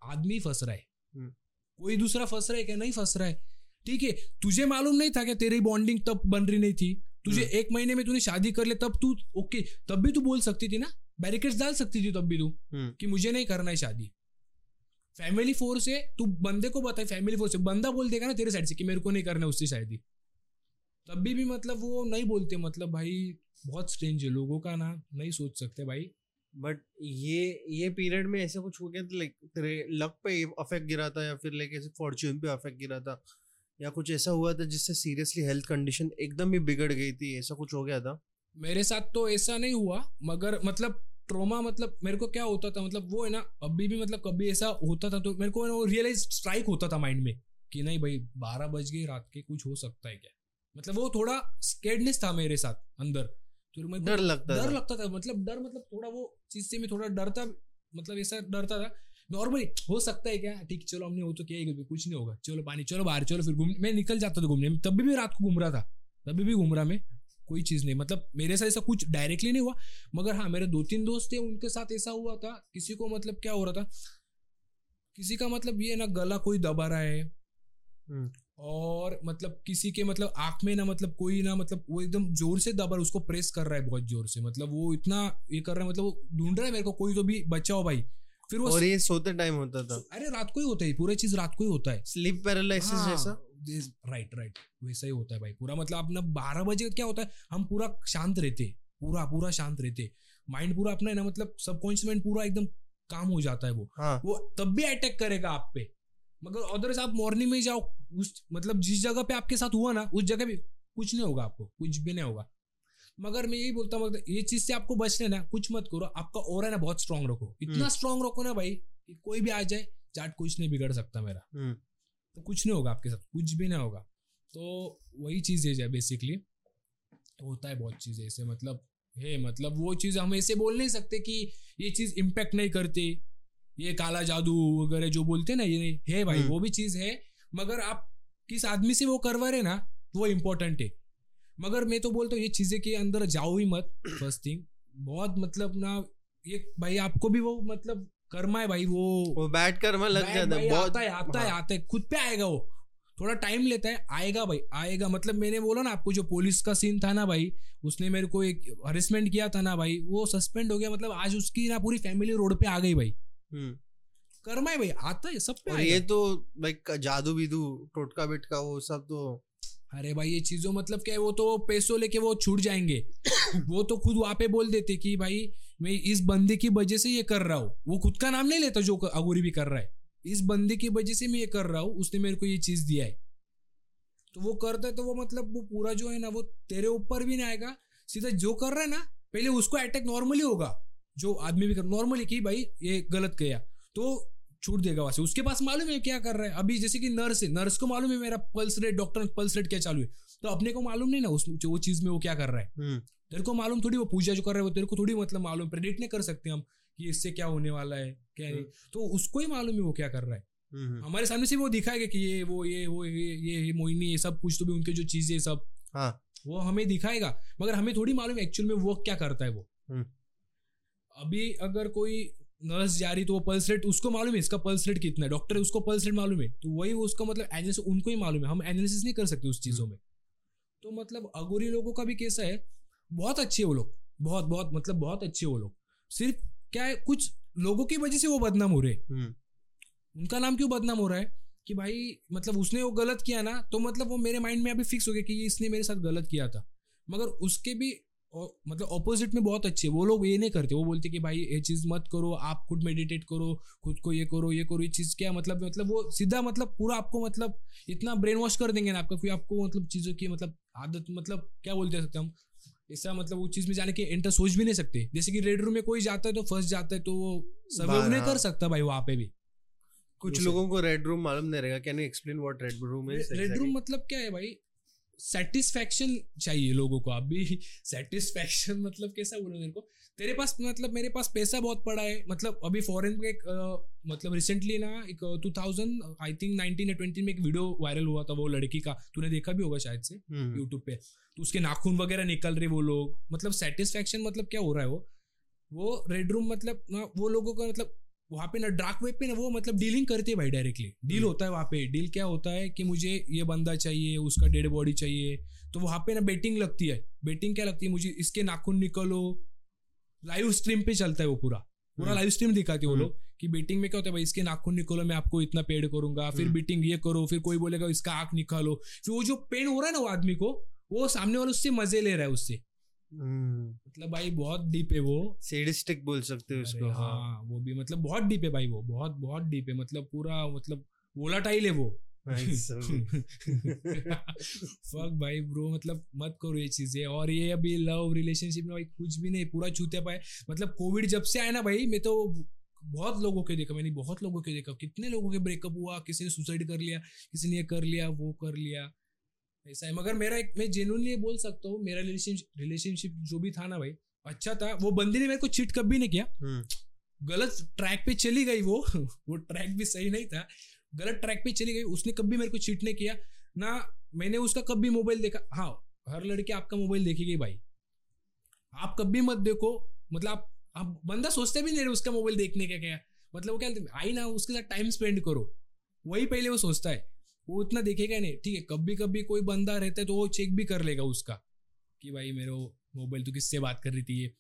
A: आदमी फंस रहा है।
B: हम्म।
A: कोई दूसरा फंस रहा है क्या? नहीं फंस रहा है। ठीक है तुझे मालूम नहीं था कि तेरी बॉन्डिंग तब बन रही नहीं थी? तुझे
B: हम्म।
A: एक महीने में तूने शादी कर ले तब तू ओके तब भी तू बोल सकती थी ना? बैरिकेड्स डाल सकती थी तब भी तू
B: हम्म,
A: कि मुझे नहीं करना है शादी। फैमिली फोर्स है तू बंदे को बता फैमिली फोर्स है। बंदा बोल देगा ना तेरे साइड से कि मेरे को नहीं करना है उससे शादी। तब भी भी मतलब वो नहीं बोलते मतलब भाई बहुत स्ट्रेंज है लोगों का ना नहीं सोच सकते भाई।
B: बट ये ये पीरियड में ऐसा कुछ हो गया था लाइक तेरे लक पे अफेक्ट गिरा था या फिर लाइक ऐसे फॉर्च्यून पे अफेक्ट गिरा था? या कुछ ऐसा हुआ था जिससे सीरियसली हेल्थ कंडीशन एकदम ही बिगड़ गई थी? ऐसा कुछ हो गया था?
A: मेरे साथ तो ऐसा नहीं हुआ मगर मतलब ट्रोमा मतलब मेरे को क्या होता था मतलब वो है ना अभी भी मतलब कभी ऐसा होता था तो मेरे को वो रियलाइज़ स्ट्राइक होता था माइंड में कि नहीं भाई बारह बज गए रात के कुछ हो सकता है क्या? मतलब वो थोड़ा स्केडनेस था मेरे साथ अंदर। मेरे को
B: डर लगता
A: डर लगता था मतलब डर मतलब थोड़ा वो चीज़ से मैं थोड़ा डरता मतलब ऐसा डरता था। नॉर्मली हो सकता है क्या? ठीक चलो हमने हो तो क्या ही कुछ नहीं होगा। चलो पानी चलो बाहर चलो फिर घूम मैं निकल जाता था घूमने तभी भी रात को घूम रहा था तभी भी घूम रहा मैं कोई चीज़ नहीं। मतलब मेरे साथ ऐसा कुछ डायरेक्टली नहीं हुआ मगर हाँ मेरे दो तीन दोस्त थे उनके साथ ऐसा हुआ था किसी को मतलब क्या हो रहा था किसी का मतलब ये ना गला कोई दबा रहा है।
B: हम्म,
A: और मतलब किसी के मतलब आँख में ना मतलब कोई ना मतलब वो एकदम ज़ोर से दबा उसको प्रेस कर रहा है बहुत ज़ोर से। मतलब वो इतना ये कर रहा है मतलब वो ढूंढ रहा है मेरे को कोई तो भी बचाओ भाई। फिर वो
B: और ये सोते टाइम होता था।
A: अरे रात को ही होता है पूरा चीज़ रात को ही होता है।
B: स्लीप पैरालिसिस
A: हाँ,
B: जैसा?
A: राइट राइट वैसा ही होता है भाई पूरा मतलब अपना बारह बजे क्या होता है हम पूरा शांत रहते पूरा पूरा शांत रहते। माइंड पूरा अपना है ना मतलब सबकॉन्शियस माइंड पूरा एकदम काम हो जाता है वो।
B: हाँ।
A: वो तब भी अटैक करेगा आप पे। मगर अदरवाइज़ आप मॉर्निंग में ही जाओ। उस मतलब जिस जगह पे आपके साथ हुआ ना उस जगह पे कुछ नहीं होगा आपको कुछ भी नहीं होगा। मगर मैं यही बोलता हूँ ये चीज़ से आपको बचने ना कुछ मत करो आपका और है ना बहुत स्ट्रांग रखो। इतना
B: हम्म।
A: स्ट्रांग रखो ना भाई कि कोई भी आ जाए चाट कुछ नहीं बिगड़ सकता मेरा।
B: हम्म,
A: तो कुछ नहीं होगा आपके साथ कुछ भी नहीं होगा। तो वही चीज़ है बेसिकली होता है बहुत चीज़ ऐसे मतलब है मतलब वो चीज़ हम ऐसे बोल नहीं सकते कि ये चीज़ इम्पैक्ट नहीं करती। ये काला जादू वगैरह जो बोलते हैं ना ये है भाई
B: हम्म।
A: वो भी चीज़ है मगर आप किस आदमी से वो करवा रहे ना वो इम्पोर्टेंट है। मगर मैं तो बोलता हूँ ये चीज़ें के अंदर जाओ ही मत फ़र्स्ट थिंग बहुत मतलब ना ये भाई आपको भी वो मतलब कर्मा है भाई वो
B: वो बैठ कर मैं लग जाता है बहुत
A: आता है आता है
B: हाँ।
A: आता है खुद पे आएगा वो। थोड़ा टाइम लेता है आएगा भाई आएगा। मतलब मैंने बोला ना आपको जो पुलिस का सीन था ना भाई उसने मेरे को एक हरेसमेंट किया था ना भाई वो सस्पेंड हो गया। मतलब आज उसकी ना पूरी फैमिली रोड पे आ गई भाई। कर्मा है भाई आता है सब पे
B: और ये तो लाइक जादू बिदू टोटका बिटका वो सब तो
A: अरे भाई ये चीज़ों मतलब क्या है वो तो पैसों लेके वो छूट जाएँगे। (coughs) वो तो खुद वहाँ पे बोल देते कि भाई मैं इस बंदे की वजह से ये कर रहा हूँ। वो खुद का नाम नहीं लेता जो अगोरी भी कर रहा है। इस बंदे की वजह से मैं ये कर रहा हूँ उसने मेरे को ये चीज़ दिया है। तो वो करता है तो वो मतलब वो पूरा जो है ना वो तेरे ऊपर भी नहीं आएगा। सीधा जो कर रहा है ना पहले उसको अटैक नॉर्मली होगा। जो आदमी भी कर नॉर्मली कि भाई ये गलत किया तो छूट देगा वहाँ से। उसके पास मालूम है क्या कर रहा है? अभी जैसे कि नर्स है नर्स को मालूम है मेरा pulse rate doctor pulse rate क्या चालू है? तो अपने को मालूम नहीं ना उस वो चीज़ में वो क्या कर रहा है।
B: हम्म,
A: तेरे को मालूम थोड़ी वो पूजा जो कर रहा है वो तेरे को थोड़ी मतलब मालूम प्रेडिक्ट नहीं कर सकते हम कि इससे क्या होने वाला है क्या नहीं। तो उसको ही मालूम है वो क्या कर रहा है।
B: हम्म,
A: हमारे सामने से वो दिखाएगा कि ये वो ये वो ये ये, मोहिनी ये सब कुछ तो भी उनके जो चीज़ें सब
B: हाँ।
A: वो हमें दिखाएगा। मगर हमें थोड़ी मालूम है एक्चुअल में वो क्या करता है वो।
B: हम्म।
A: अभी अगर कोई नर्स जा रही तो वो पल्स रेट उसको मालूम है इसका पल्स रेट कितना है? डॉक्टर उसको पल्स रेट मालूम है। तो वही उसका मतलब एनालिसिस उनको ही मालूम है। हम एनालिसिस नहीं कर सकते उस चीज़ों में। तो मतलब अगोरी लोगों का भी कैसा है। बहुत अच्छे वो लोग। बहुत बहुत मतलब बहुत अच्छे वो लोग। सिर्फ़ क्या है कुछ लोगों की वजह से वो बदनाम हो रहे।
B: हम्म,
A: उनका नाम क्यों बदनाम हो रहा है? कि भाई मतलब उसने वो गलत किया ना तो मतलब वो मेरे माइंड में अभी फिक्स हो गया कि इसने मेरे साथ गलत किया था। मगर उसके भी औ- मतलब ऑपोजिट में बहुत अच्छे वो लोग ये नहीं करते वो बोलते कि भाई ये चीज़ मत करो आप खुद मेडिटेट करो खुद को ये करो ये करो ये चीज़ क्या मतलब मतलब वो सीधा मतलब पूरा आपको मतलब इतना ब्रेन वॉश कर देंगे ना आपका फिर आपको मतलब चीज़ों की मतलब आदत मतलब क्या बोलते सकते हम ऐसा मतलब वो चीज़ में जाने के इंटर सोच भी नहीं सकते। जैसे कि रेड रूम में कोई जाता है तो फ़र्स्ट जाता है तो वो सर्वाइव नहीं। कर सकता भाई वहाँ पे भी।
B: कुछ लोगों को रेड रूम मालूम नहीं रहेगा। Can you explain what red room is
A: red room मतलब क्या है भाई? सेटिस्फेक्शन चाहिए लोगों को। अभी सेटिस्फेक्शन (laughs) मतलब कैसा बोलूँ मेरे को? तेरे पास मतलब मेरे पास पैसा बहुत पड़ा है। मतलब अभी फॉरेन में एक अ, मतलब रिसेंटली ना एक two thousand I think nineteen या ट्वेंटी में एक वीडियो वायरल हुआ था वो लड़की का। तूने देखा भी होगा शायद से
B: हम्म,
A: यूट्यूब पे। तो उसके नाखून वगैरह निकल रहे वो लोग। मतलब सेटिस्फेक्शन मतलब क्या हो रहा है वो? वो रेड रूम मतलब वो लोगों का मतलब वहाँ पे ना डार्क वेब पे ना वो मतलब डीलिंग करते हैं भाई डायरेक्टली डील
B: हम्म।
A: होता है वहाँ पे। डील क्या होता है कि मुझे ये बंदा चाहिए उसका डेड बॉडी चाहिए। तो वहाँ पे ना बेटिंग लगती है। बेटिंग क्या लगती है मुझे? इसके नाखून निकलो। लाइव स्ट्रीम पे चलता है वो पूरा। पूरा
B: हम्म।
A: लाइव स्ट्रीम दिखाते हैं वो
B: हम्म।
A: लोग कि बेटिंग में क्या होता है भाई इसके नाखून निकलो मैं आपको इतना पेड करूँगा। फिर
B: हम्म।
A: बेटिंग ये करो फिर कोई बोलेगा इसका आँख निकालो। फिर वो जो पेन हो रहा है ना वो आदमी को वो सामने वाला उससे मज़े ले रहा है उससे। मतलब भाई बहुत डीप है वो।
B: सेडिस्टिक बोल सकते हो उसको हाँ।
A: हाँ वो भी मतलब बहुत डीप है भाई वो बहुत बहुत डीप है। मतलब पूरा मतलब वोलाटाइल है वो। फक भाई ब्रो (laughs) मतलब मत करो ये चीज़ें। और ये अभी लव रिलेशनशिप में भाई कुछ भी नहीं पूरा चूते पाए। मतलब कोविड जब से आया ना भाई मैं तो बहुत लोगों के देखा मैंने बहुत लोगों के देखा। कितने लोगों के ब्रेकअप हुआ किसी ने सुसाइड कर लिया किसी ने ये कर लिया वो कर लिया। ऐसा है मगर मेरा एक मैं जेन्युइनली बोल सकता हूँ मेरा रिलेशनशिप जो भी था ना भाई अच्छा था वो बंदी ने मेरे को चिट कभी नहीं किया।
B: हम्म,
A: गलत ट्रैक पे चली गई वो (laughs) वो ट्रैक भी सही नहीं था। गलत ट्रैक पे चली गई उसने कभी मेरे को चीट नहीं किया। ना मैंने उसका कभी मोबाइल देखा। हाँ हर लड़की आपका मोबाइल देखेगी भाई। आप कभी मत देखो मतलब आप, आप बंदा सोचते भी नहीं रहे उसका मोबाइल देखने का क्या मतलब वो क्या आई ना उसके साथ टाइम स्पेंड करो। वही पहले वो सोचता है। वो उतना देखेगा नहीं। ठीक है कभी कभी कोई बंदा रहता है तो वो चेक भी कर लेगा उसका कि भाई मेरे मोबाइल तो किससे बात कर रही थी ये?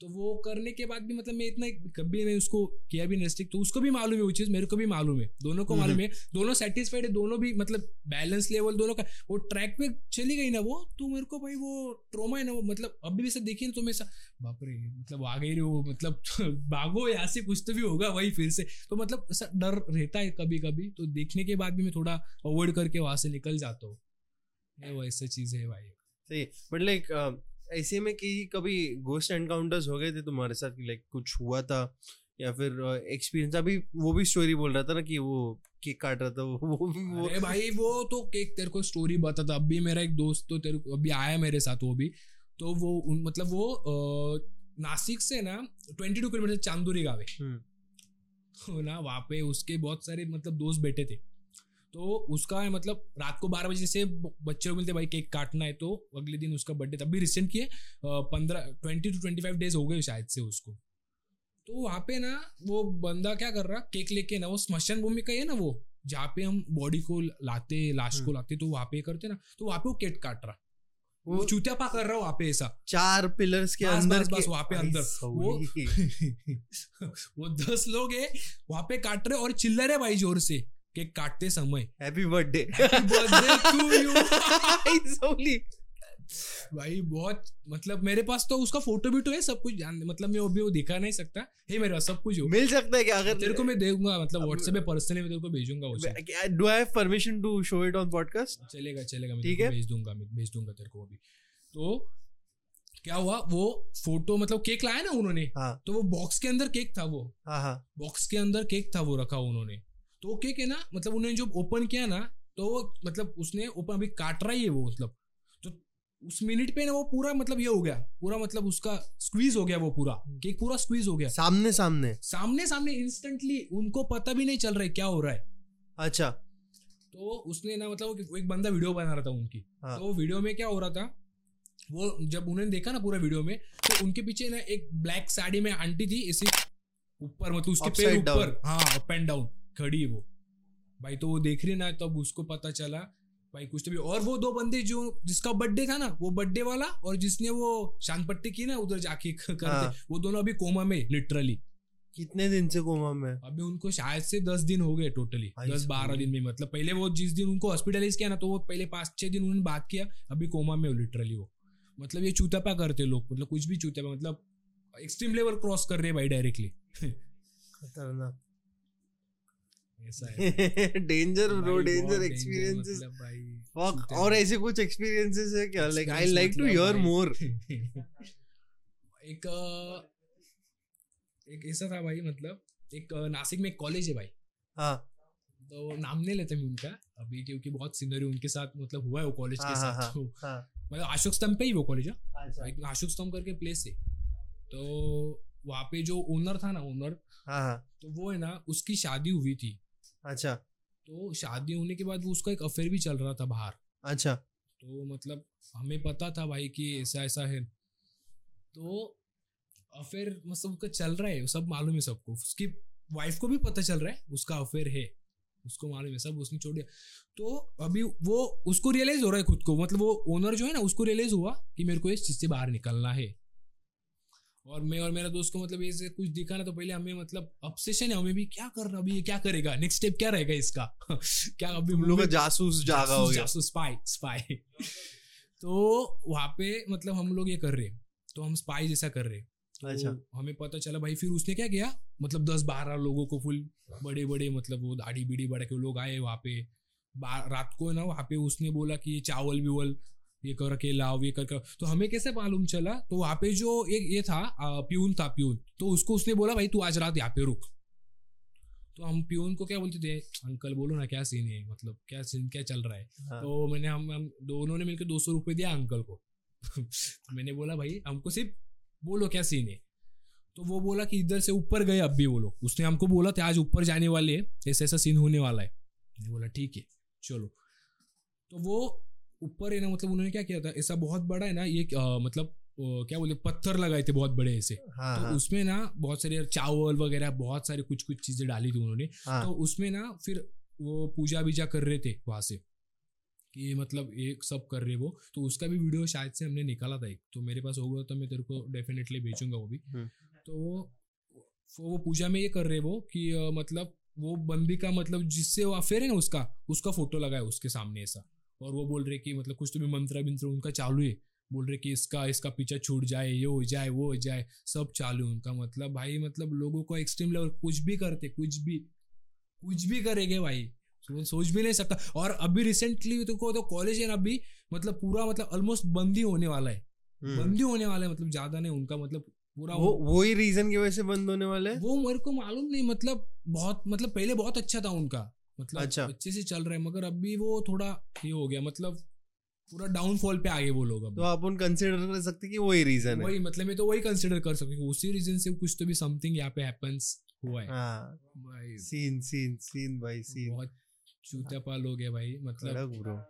A: तो वो करने के बाद भी मतलब मैं इतना कभी मैं उसको किया भी नहीं तो उसको भी मालूम है वो चीज़ मेरे को भी मालूम है दोनों को मालूम है दोनों सेटिस्फाइड है दोनों भी मतलब बैलेंस लेवल दोनों का वो ट्रैक पे चली गई ना वो तो मेरे को भाई वो ट्रोमा है ना वो मतलब अभी भी से देखिए ना तो मैं ऐसा बाप रे मतलब आ गई रे वो मतलब (laughs) भागो यहाँ से कुछ तो भी होगा वही फिर से। तो मतलब ऐसा डर रहता है कभी कभी तो देखने के बाद भी मैं थोड़ा अवॉइड करके वहाँ से निकल जाता हूँ। ये वो ऐसी चीज़ है भाई।
B: सही बट लाइक ऐसे में कि कभी गोस्ट एनकाउंटर्स हो गए थे तुम्हारे साथ कि लाइक कुछ हुआ था? या फिर एक्सपीरियंस अभी वो भी स्टोरी बोल रहा था ना कि वो केक काट रहा था वो वो भी वो
A: अरे भाई वो तो केक तेरे को स्टोरी बताता अभी मेरा एक दोस्त तो तेरे को अभी आया मेरे साथ वो भी। तो वो उन- मतलब वो नासिक से ना ट्वेंटी टू किलोमीटर चांदूरी गाँव। है
B: हम्म,
A: तो ना वहाँ पे उसके बहुत सारे मतलब दोस्त बैठे थे। तो उसका है मतलब रात को बारह बजे से बच्चे को मिलते भाई केक काटना है तो अगले दिन उसका बर्थडे अभी रिसेंट किए पंद्रह twenty to twenty five days हो गए शायद से उसको तो वहाँ पे ना वो बंदा क्या कर रहा केक लेके ना वो स्मशान भूमि का ही है ना वो जहाँ पे हम बॉडी को लाते लाश को
B: हम्म।
A: लाते तो वहाँ पे करते ना तो वहाँ पे वो केक काट रहा वो
B: वो
A: चूतियापा कर रहा वहाँ पे ऐसा
B: चार पिलर्स के अंदर
A: बस, बस, वहाँ पे अंदर।
B: सॉरी।
A: वो (laughs) दस लोग है वहाँ पे काट रहे और चिल्ला रहे भाई ज़ोर से केक काटते समय।
B: हैप्पी बर्थडे (laughs)
A: भाई बहुत मतलब मेरे पास तो उसका फ़ोटो भी तो है सब कुछ जान मतलब मैं अभी वो दिखा नहीं सकता। है मेरे पास सब कुछ हो।
B: मिल सकता है क्या? अगर
A: तेरे को मैं दूँगा मतलब व्हाट्सएप पे पर्सनली मैं तेरे को भेजूँगा उसे
B: do I have permission to show it on podcast
A: चलेगा चलेगा मैं
B: ठीक है।
A: भेज दूँगा मैं भेज दूँगा तेरे को अभी। तो क्या हुआ? वो फ़ोटो मतलब केक लाया ना उन्होंने?
B: हाँ।
A: तो वो बॉक्स के अंदर केक था वो।
B: हाँ हाँ।
A: बॉक्स के अंदर केक था वो रखा उन्होंने। तो केक है ना मतलब उन्होंने जो ओपन किया ना तो वो मतलब उसने ओपन अभी काट रहा ही है वो मतलब। तो उस मिनट पे ना वो पूरा मतलब ये हो गया पूरा मतलब उसका स्क्वीज हो गया वो पूरा केक पूरा स्क्वीज हो गया।
B: सामने सामने
A: सामने सामने इंस्टेंटली उनको पता भी नहीं चल रहा है क्या हो रहा है।
B: अच्छा।
A: तो उसने ना मतलब वो एक बंदा वीडियो बना रहा था उनकी।
B: हाँ।
A: तो वीडियो में क्या हो रहा था वो जब उन्होंने देखा ना पूरा वीडियो में तो उनके पीछे ना एक ब्लैक साड़ी में आंटी थी इसी ऊपर मतलब उसके पैर ऊपर। हाँ अप एंड डाउन खड़ी है वो। भाई तो वो देख रही ना तब उसको पता चला भाई कुछ तो भी। और वो दो बंदे जो जिसका बर्थडे था ना वो बर्थडे वाला और जिसने वो शान पट्टी की ना उधर जाके करते।
B: हाँ।
A: वो दोनों अभी कोमा में लिटरली
B: कितने दिन से कोमा में?
A: अभी उनको शायद से दस दिन हो गए टोटली दस बारह दिन में मतलब पहले वो जिस दिन उनको हॉस्पिटलाइज किया ना तो वो पहले पाँच छह दिन उन्होंने बात किया अभी कोमा में लिटरली वो। मतलब ये चूतापा करते लोग मतलब कुछ भी चूतापा मतलब एक्सट्रीम लेवल क्रॉस कर रहे भाई डायरेक्टली (laughs)
B: खतरनाक। Danger bro danger experiences fuck और ऐसे कुछ एक्सपीरियंसेस है क्या? Like I like to hear more
A: एक एक ऐसा था भाई मतलब एक नासिक में एक कॉलेज है भाई।
B: हाँ।
A: तो नाम नहीं लेते मैं उनका अभी क्योंकि बहुत सीनरी उनके साथ मतलब हुआ है वो कॉलेज
B: हाँ,
A: के
B: हाँ,
A: साथ
B: हाँ,
A: तो
B: हाँ।
A: मतलब अशोक स्तंभ पे ही वो कॉलेज है।
B: अच्छा।
A: अशोक स्तंभ करके प्लेस है। तो वहाँ पे जो ओनर था ना ओनर
B: हाँ हाँ।
A: तो वो है ना उसकी शादी हुई थी।
B: अच्छा।
A: तो शादी होने के बाद वो उसका एक अफेयर भी चल रहा था बाहर।
B: अच्छा।
A: तो मतलब हमें पता था भाई कि ऐसा ऐसा है। तो अफेयर मतलब उसका चल रहा है सब मालूम है सबको। उसकी वाइफ को भी पता चल रहा है उसका अफेयर है। उसको मालूम है सब उसने छोड़ दिया। तो अभी वो उसको रियलाइज़ हो रहा है खुद को। मतलब वो ओनर जो है ना उसको रियलाइज़ हुआ कि मेरे को इस चीज़ से बाहर निकलना है। और मैं और मेरा दोस्त को मतलब ऐसे कुछ दिखा ना तो पहले हमें मतलब ऑब्सेशन है हमें भी क्या कर रहा अभी ये क्या करेगा? नेक्स्ट स्टेप क्या रहेगा इसका? (laughs) क्या अभी
B: तुम लोग का जासूस जागा हो गया।
A: जासूस स्पाई स्पाई (laughs) तो वहाँ पे मतलब हम लोग ये कर रहे हैं। तो हम स्पाई जैसा कर रहे तो
B: अच्छा।
A: हमें पता चला भाई फिर उसने क्या किया? मतलब दस बारह लोगों को फुल बड़े बड़े मतलब वो दाढ़ी बीड़ी बड़ा के लोग आए वहाँ पे। रात को ना वहाँ पे उसने बोला कि ये चावल बिवल ये कर के लाओ ये कर कर तो हमें कैसे मालूम चला? तो वहाँ पे जो एक ये था प्यून था प्यून। तो उसको उसने बोला भाई तू आज रात यहाँ पे रुक। तो हम प्यून को क्या बोलते थे? अंकल बोलो ना क्या सीन है? मतलब क्या सीन क्या चल रहा है?
B: हाँ,
A: तो मैंने हम हम दोनों ने मिलकर दो सौ रुपये दिया अंकल को। (laughs) मैंने बोला भाई हमको सिर्फ़ बोलो क्या सीन है? तो वो बोला कि इधर से ऊपर गए अब भी वो लोग। उसने हमको बोला था आज ऊपर जाने वाले हैं ऐसा ऐसा सीन होने वाला है। मैंने बोला ठीक है चलो। तो वो ऊपर है ना मतलब उन्होंने क्या किया था? ऐसा बहुत बड़ा है ना ये अ, मतलब अ, क्या बोले पत्थर लगाए थे बहुत बड़े ऐसे।
B: हाँ
A: तो
B: हाँ।
A: उसमें ना बहुत सारे चावल वगैरह बहुत सारे कुछ कुछ चीज़ें डाली थी उन्होंने।
B: हाँ।
A: तो उसमें ना फिर वो पूजा बीजा कर रहे थे वहाँ से कि मतलब एक सब कर रहे वो। तो उसका भी वीडियो शायद से हमने निकाला था एक तो मेरे पास होगा तो मैं तेरे को डेफिनेटली भेजूँगा वो भी।
B: हम्म।
A: तो वो वो पूजा में ये कर रहे वो कि मतलब वो बंदी का मतलब जिससे वो अफेयर है ना उसका उसका फ़ोटो लगाया उसके सामने ऐसा। और वो बोल रहे कि मतलब कुछ तो भी मंत्र मंत्र उनका चालू है। बोल रहे कि इसका इसका पीछा छूट जाए ये हो जाए वो हो जाए सब चालू है उनका मतलब। भाई मतलब लोगों को एक्सट्रीम लेवल कुछ भी करते कुछ भी कुछ भी करेंगे भाई। सोच भी नहीं सकता। और अभी रिसेंटली तो को तो कॉलेज है ना अभी मतलब पूरा मतलब ऑलमोस्ट बंदी होने वाला है।
B: हम्म।
A: बंदी होने वाला है मतलब ज़्यादा नहीं उनका मतलब पूरा
B: वो वही रीजन की वजह से बंद होने वाला है?
A: वो मेरे को मालूम नहीं मतलब बहुत मतलब पहले बहुत अच्छा था उनका। मतलब
B: अच्छा।
A: अच्छे से चल रहा है मगर अभी वो थोड़ा ये हो गया मतलब पूरा डाउनफॉल पे आ गए वो लोग
B: तो
A: अभी
B: अपन कंसिडर कर सकते कि वही रीजन है?
A: वही मतलब मैं तो वही कंसिडर कर सकती हूँ उसी रीजन से कुछ तो भी समथिंग यहाँ पे हैपेंस हुआ है।
B: हाँ।
A: भाई।
B: सीन सीन सीन भाई सीन
A: बहुत हो गया भाई मतलब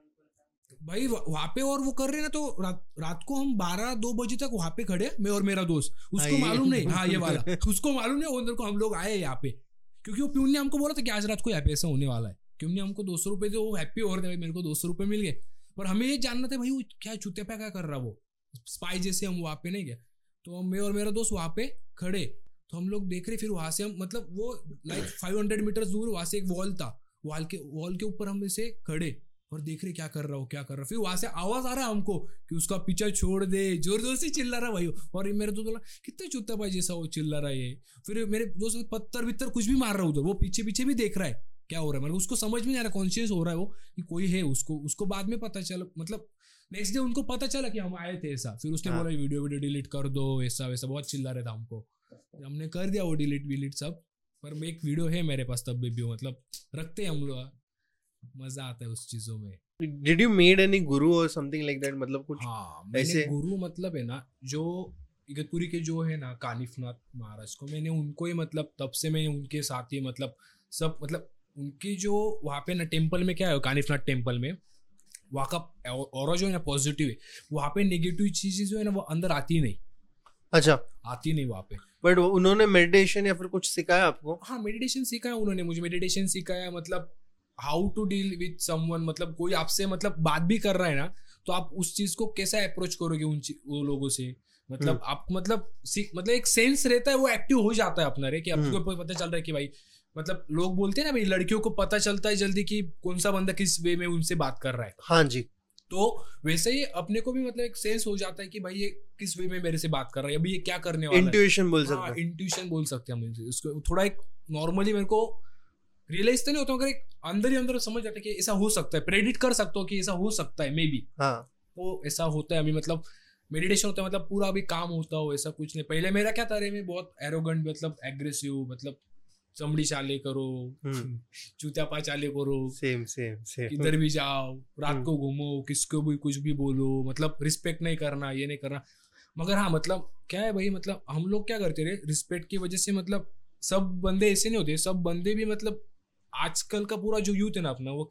A: भाई वहाँ पे और वो कर रहे ना तो रात रात को हम बारह दो बजे तक वहाँ पे खड़े मैं और मेरा दोस्त उसको मालूम नहीं हाँ ये वाला (laughs) उसको मालूम नहीं उधर को हम लोग आए यहाँ पे। क्योंकि वो प्यून ने हमको बोला था कि आज रात को यहाँ पे ऐसा होने वाला है। क्यों ने हमको दो सौ रुपये थे वो हैप्पी और थे मेरे को दो सौ रुपए मिल गए। पर हमें ये जानना था, भाई, वो क्या चूते पे क्या कर रहा वो? स्पाई जैसे हम वहाँ पे नहीं गए। तो मैं और मेरा दोस्त वहाँ पे खड़े। तो हम लोग देख रहे फिर वहाँ से हम मतलब वो लाइक फाइव हंड्रेड मीटर दूर वहाँ से एक वॉल था। वॉल के वॉल के ऊपर हम इसे खड़े। और देख रहे क्या कर रहा हो क्या कर रहा हो। फिर वहाँ से आवाज़ आ रहा है हमको कि उसका पीछा छोड़ दे ज़ोर ज़ोर से चिल्ला रहा है भाई और ये मेरे दोस्त बोला कितना चुत्ता भाई जैसा वो चिल्ला रहा है ये। फिर मेरे दोस्त पत्थर वित्तर कुछ भी मार रहा है उधर। वो पीछे पीछे भी देख रहा है। क्या हो रहा है? मतलब उसको समझ में नहीं आ रहा कॉन्शियस हो रहा है वो कि कोई है उसको उसको बाद में पता चला मतलब नेक्स्ट डे उनको पता चला कि हम आए थे ऐसा। फिर उसने
B: हाँ।
A: बोला वीडियो वीडियो डिलीट कर दो ऐसा वैसा। बहुत चिल्ला रहा था हमको। हमने कर दिया वो डिलीट विलीट सब। पर एक वीडियो है मेरे पास तब भी भी मतलब रखते हैं हम लोग। मज़ा आता है उस चीज़ों में।
B: डिड यू मेड एनी गुरु और समथिंग लाइक दैट मतलब कुछ
A: हाँ मैंने
B: ऐसे-
A: गुरु मतलब है ना जो इगतपुरी के जो है ना कानिफनाथ महाराज को मैंने उनको ही मतलब तब से मैं उनके साथ ही मतलब सब मतलब उनकी जो वहाँ पे ना टेंपल में क्या है कानिफनाथ टेंपल में वहाँ का और जो है ना पॉजिटिव है वहाँ पे नेगेटिव चीज़ें जो है ना वो अंदर आती नहीं।
B: अच्छा।
A: आती नहीं वहाँ पे।
B: बट उन्होंने मेडिटेशन या फिर कुछ सिखाया आपको?
A: हाँ मेडिटेशन सिखाया उन्होंने मुझे मेडिटेशन सिखाया मतलब how to deal with someone मतलब कोई आपसे मतलब बात भी कर रहा है ना तो आप उस चीज़ को कैसा अप्रोच करोगे उन वो लोगों से? मतलब आप मतलब सीख मतलब एक सेंस रहता है वो एक्टिव हो जाता है अपना रे कि आपको पता चल रहा है कि भाई मतलब लोग बोलते हैं ना भाई लड़कियों को पता चलता है जल्दी कि कौन सा बंदा किस वे में उनसे बात कर रहा है।
B: हाँ जी।
A: तो वैसे ही अपने को भी मतलब एक सेंस हो जाता है कि भाई ये किस वे में मेरे से बात कर रहा है अभी ये क्या करने वाला है?
B: इंट्यूशन बोल
A: हाँ
B: सकते हैं।
A: इंट्यूशन बोल सकते हैं उसको थोड़ा एक नॉर्मली मेरे को रियलाइज़ तो नहीं होता मगर एक अंदर ही अंदर समझ जाता है कि ऐसा हो सकता है प्रेडिट कर सकता हो कि ऐसा हो सकता है मे बी
B: हाँ।
A: तो ऐसा होता है अभी मतलब मेडिटेशन होता है मतलब पूरा अभी काम होता हो ऐसा कुछ नहीं। पहले मेरा क्या था रे मैं बहुत एरोगेंट मतलब एग्रेसिव मतलब चमड़ी चाले करो
B: हम्म।
A: चूत्यापा चाले करो
B: सेम सेम सेम
A: किधर भी जाओ रात
B: हम्म।
A: को घूमो किसको भी कुछ भी बोलो मतलब रिस्पेक्ट नहीं करना ये नहीं करना। मगर हाँ मतलब क्या है भाई मतलब हम लोग क्या करते रहे रिस्पेक्ट की वजह से मतलब सब बंदे ऐसे नहीं होते सब बंदे भी मतलब आजकल का पूरा जो यूथ है ना अपना वो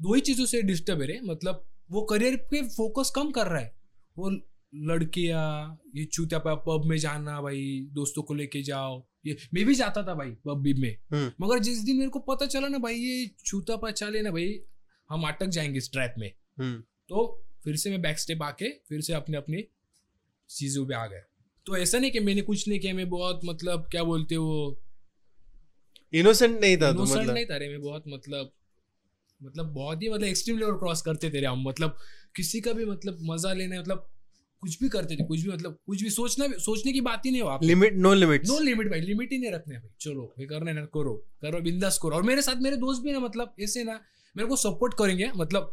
A: दो ही चीज़ों से डिस्टर्ब है रे। मतलब वो करियर पे फोकस कम कर रहा है। वो लड़कियाँ ये चूतिया पब में जाना भाई दोस्तों को लेके जाओ। ये मैं भी जाता था भाई पब भी में।
B: हम्म।
A: मगर जिस दिन मेरे को पता चला ना भाई ये छूता पा चाले ना भाई हम अटक जाएँगे इस ट्रैप में।
B: हम्म।
A: तो फिर से मैं बैक स्टेप आके फिर से अपने अपनी चीज़ों पे आ गया। तो ऐसा नहीं कि मैंने कुछ नहीं किया मैं बहुत मतलब क्या बोलते हो
B: इनोसेंट नहीं था तो
A: innocent
B: मतलब।
A: नहीं था रे मैं बहुत मतलब मतलब बहुत ही मतलब एक्सट्रीम लेवल क्रॉस करते थे रे हम मतलब किसी का भी मतलब मज़ा लेने मतलब कुछ भी करते थे कुछ भी मतलब कुछ भी सोचना भी सोचने की बात ही नहीं हो आप
B: limit no limit
A: no limit भाई लिमिट ही नहीं रखने भाई। चलो ये करना ना करो करो बिंदास करो। और मेरे साथ मेरे दोस्त भी ना मतलब ऐसे ना मेरे को सपोर्ट करेंगे मतलब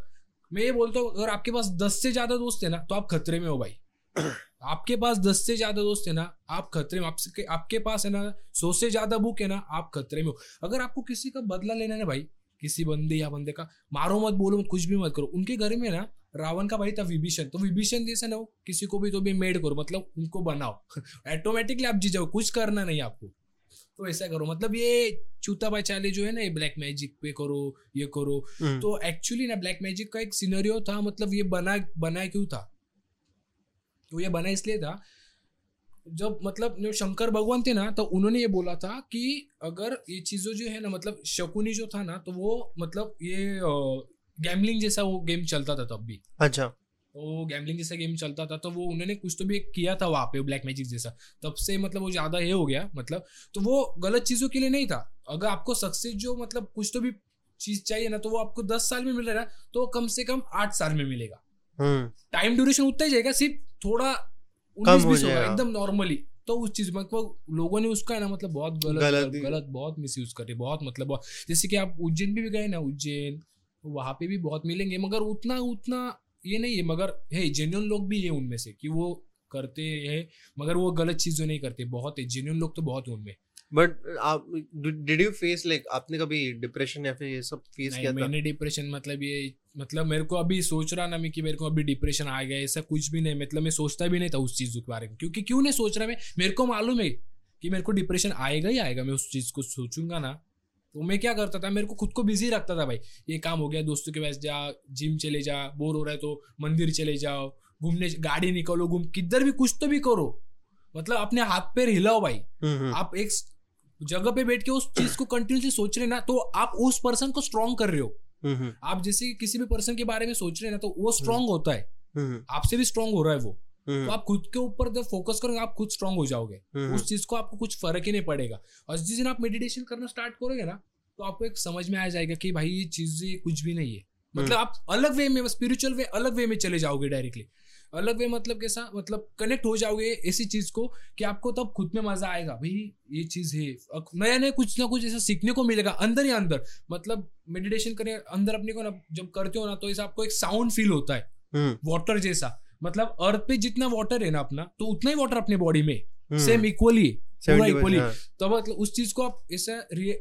A: मैं ये बोलता हूँ अगर आपके पास दस से ज़्यादा दोस्त है ना तो आप खतरे में हो भाई। आपके पास दस से ज़्यादा दोस्त है ना आप खतरे में आपसे आपके पास है ना सौ से ज़्यादा बुक है ना आप खतरे में हो। अगर आपको किसी का बदला लेना है ना भाई किसी बंदे या बंदे का मारो मत बोलो मत कुछ भी मत करो। उनके घर में ना रावण का भाई था विभीषण। तो विभीषण जैसे ना हो किसी को भी तो भी मेड करो मतलब उनको बनाओ। (laughs) ऑटोमेटिकली आप जी जाओ कुछ करना नहीं आपको। तो ऐसा करो मतलब ये चूता बचाले जो है ना ये ब्लैक मैजिक पे करो ये करो।
B: हम्म,
A: तो एक्चुअली ना ब्लैक मैजिक का एक सिनेरियो था मतलब ये बना बना क्यों था? तो ये बना इसलिए था। जब मतलब जो शंकर भगवान थे ना तो उन्होंने ये बोला था कि अगर ये चीज़ों जो है ना मतलब शकुनी जो था ना तो वो मतलब ये गैमलिंग जैसा वो गेम चलता था तब भी।
B: अच्छा।
A: तो गैमलिंग जैसा गेम चलता था तो वो उन्होंने कुछ तो भी एक किया था वहाँ पे ब्लैक मैजिक जैसा। तब से मतलब वो ज़्यादा ये हो गया मतलब। तो वो गलत चीज़ों के लिए नहीं था। अगर आपको सक्सेस जो मतलब कुछ तो भी चीज़ चाहिए ना तो वो आपको दस साल में मिल रहा है तो कम से कम आठ साल में मिलेगा।
B: हम्म।
A: टाइम ड्यूरेशन उतना ही जाएगा सिर्फ़ थोड़ा उन्नीस बीस होगा एकदम नॉर्मली तो उस चीज़ में लोगों ने उसका है ना मतलब बहुत गलत
B: गलत
A: गलत, बहुत मिस यूज़ करे बहुत मतलब बहुत। जैसे कि आप उज्जैन भी, भी गए ना उज्जैन वहाँ पे भी बहुत मिलेंगे मगर उतना उतना ये नहीं है मगर है जेन्यून लोग भी है उनमें से कि वो करते हैं मगर वो गलत चीज़ें नहीं करते बहुत है जेन्यून लोग तो बहुत है उनमें।
B: बट आप डिड यू फेस लाइक आपने कभी डिप्रेशन या फिर ये सब फेस किया था?
A: मैंने डिप्रेशन मतलब ये मतलब मेरे को अभी सोच रहा ना मैं कि मेरे को अभी डिप्रेशन आ गया ऐसा कुछ भी नहीं मतलब मैं सोचता भी नहीं था उस चीज़ के बारे में। क्योंकि क्यों नहीं सोच रहा मैं? मेरे को मालूम है कि मेरे को डिप्रेशन आएगा ही आएगा मैं उस चीज़ को सोचूँगा ना। तो मैं क्या करता था मेरे को खुद को बिज़ी रखता था भाई। ये काम हो गया दोस्तों के पास जा जिम चले जा बोर हो रहा है तो मंदिर चले जाओ घूमने गाड़ी निकालो घूम किधर भी कुछ तो भी करो। मतलब अपने हाथ पैर हिलाओ भाई।
B: हम्म, हम्म,
A: आप एक जगह पे बैठ के उस चीज़ को कंटिन्यूसली सोच रहे ना तो आप उस पर्सन को स्ट्रॉन्ग कर रहे हो।
B: हम्म, हम्म,
A: आप जैसे कि किसी भी पर्सन के बारे में सोच रहे ना तो वो स्ट्रांग होता है।
B: हम्म,
A: आपसे भी स्ट्रांग हो रहा है वो।
B: हम्म,
A: तो आप खुद के ऊपर जब फोकस करोगे आप खुद स्ट्रांग हो जाओगे।
B: हम्म,
A: उस चीज़ को आपको कुछ फ़र्क ही नहीं पड़ेगा। और जिस दिन आप मेडिटेशन करना स्टार्ट करोगे ना तो आपको एक समझ में आ जाएगा कि भाई ये चीज़ें कुछ भी नहीं है। मतलब आप अलग वे में स्पिरिचुअल वे अलग वे में चले जाओगे डायरेक्टली अलग वे मतलब कैसा मतलब कनेक्ट हो जाओगे ऐसी चीज़ को कि आपको तब खुद में मज़ा आएगा। भाई ये चीज़ है। नया नया कुछ ना कुछ ऐसा सीखने को मिलेगा अंदर ही अंदर। मतलब मेडिटेशन करने अंदर अपने को ना जब करते हो ना तो ऐसा आपको एक साउंड फील होता है।
B: हम्म,
A: वाटर जैसा। मतलब अर्थ पे जितना वाटर है ना अपना तो उतना ही वाटर अपने बॉडी में।
B: हम्म,
A: सेम इक्वली पूरा इक्वली तो मतलब उस चीज़ को आप ऐसा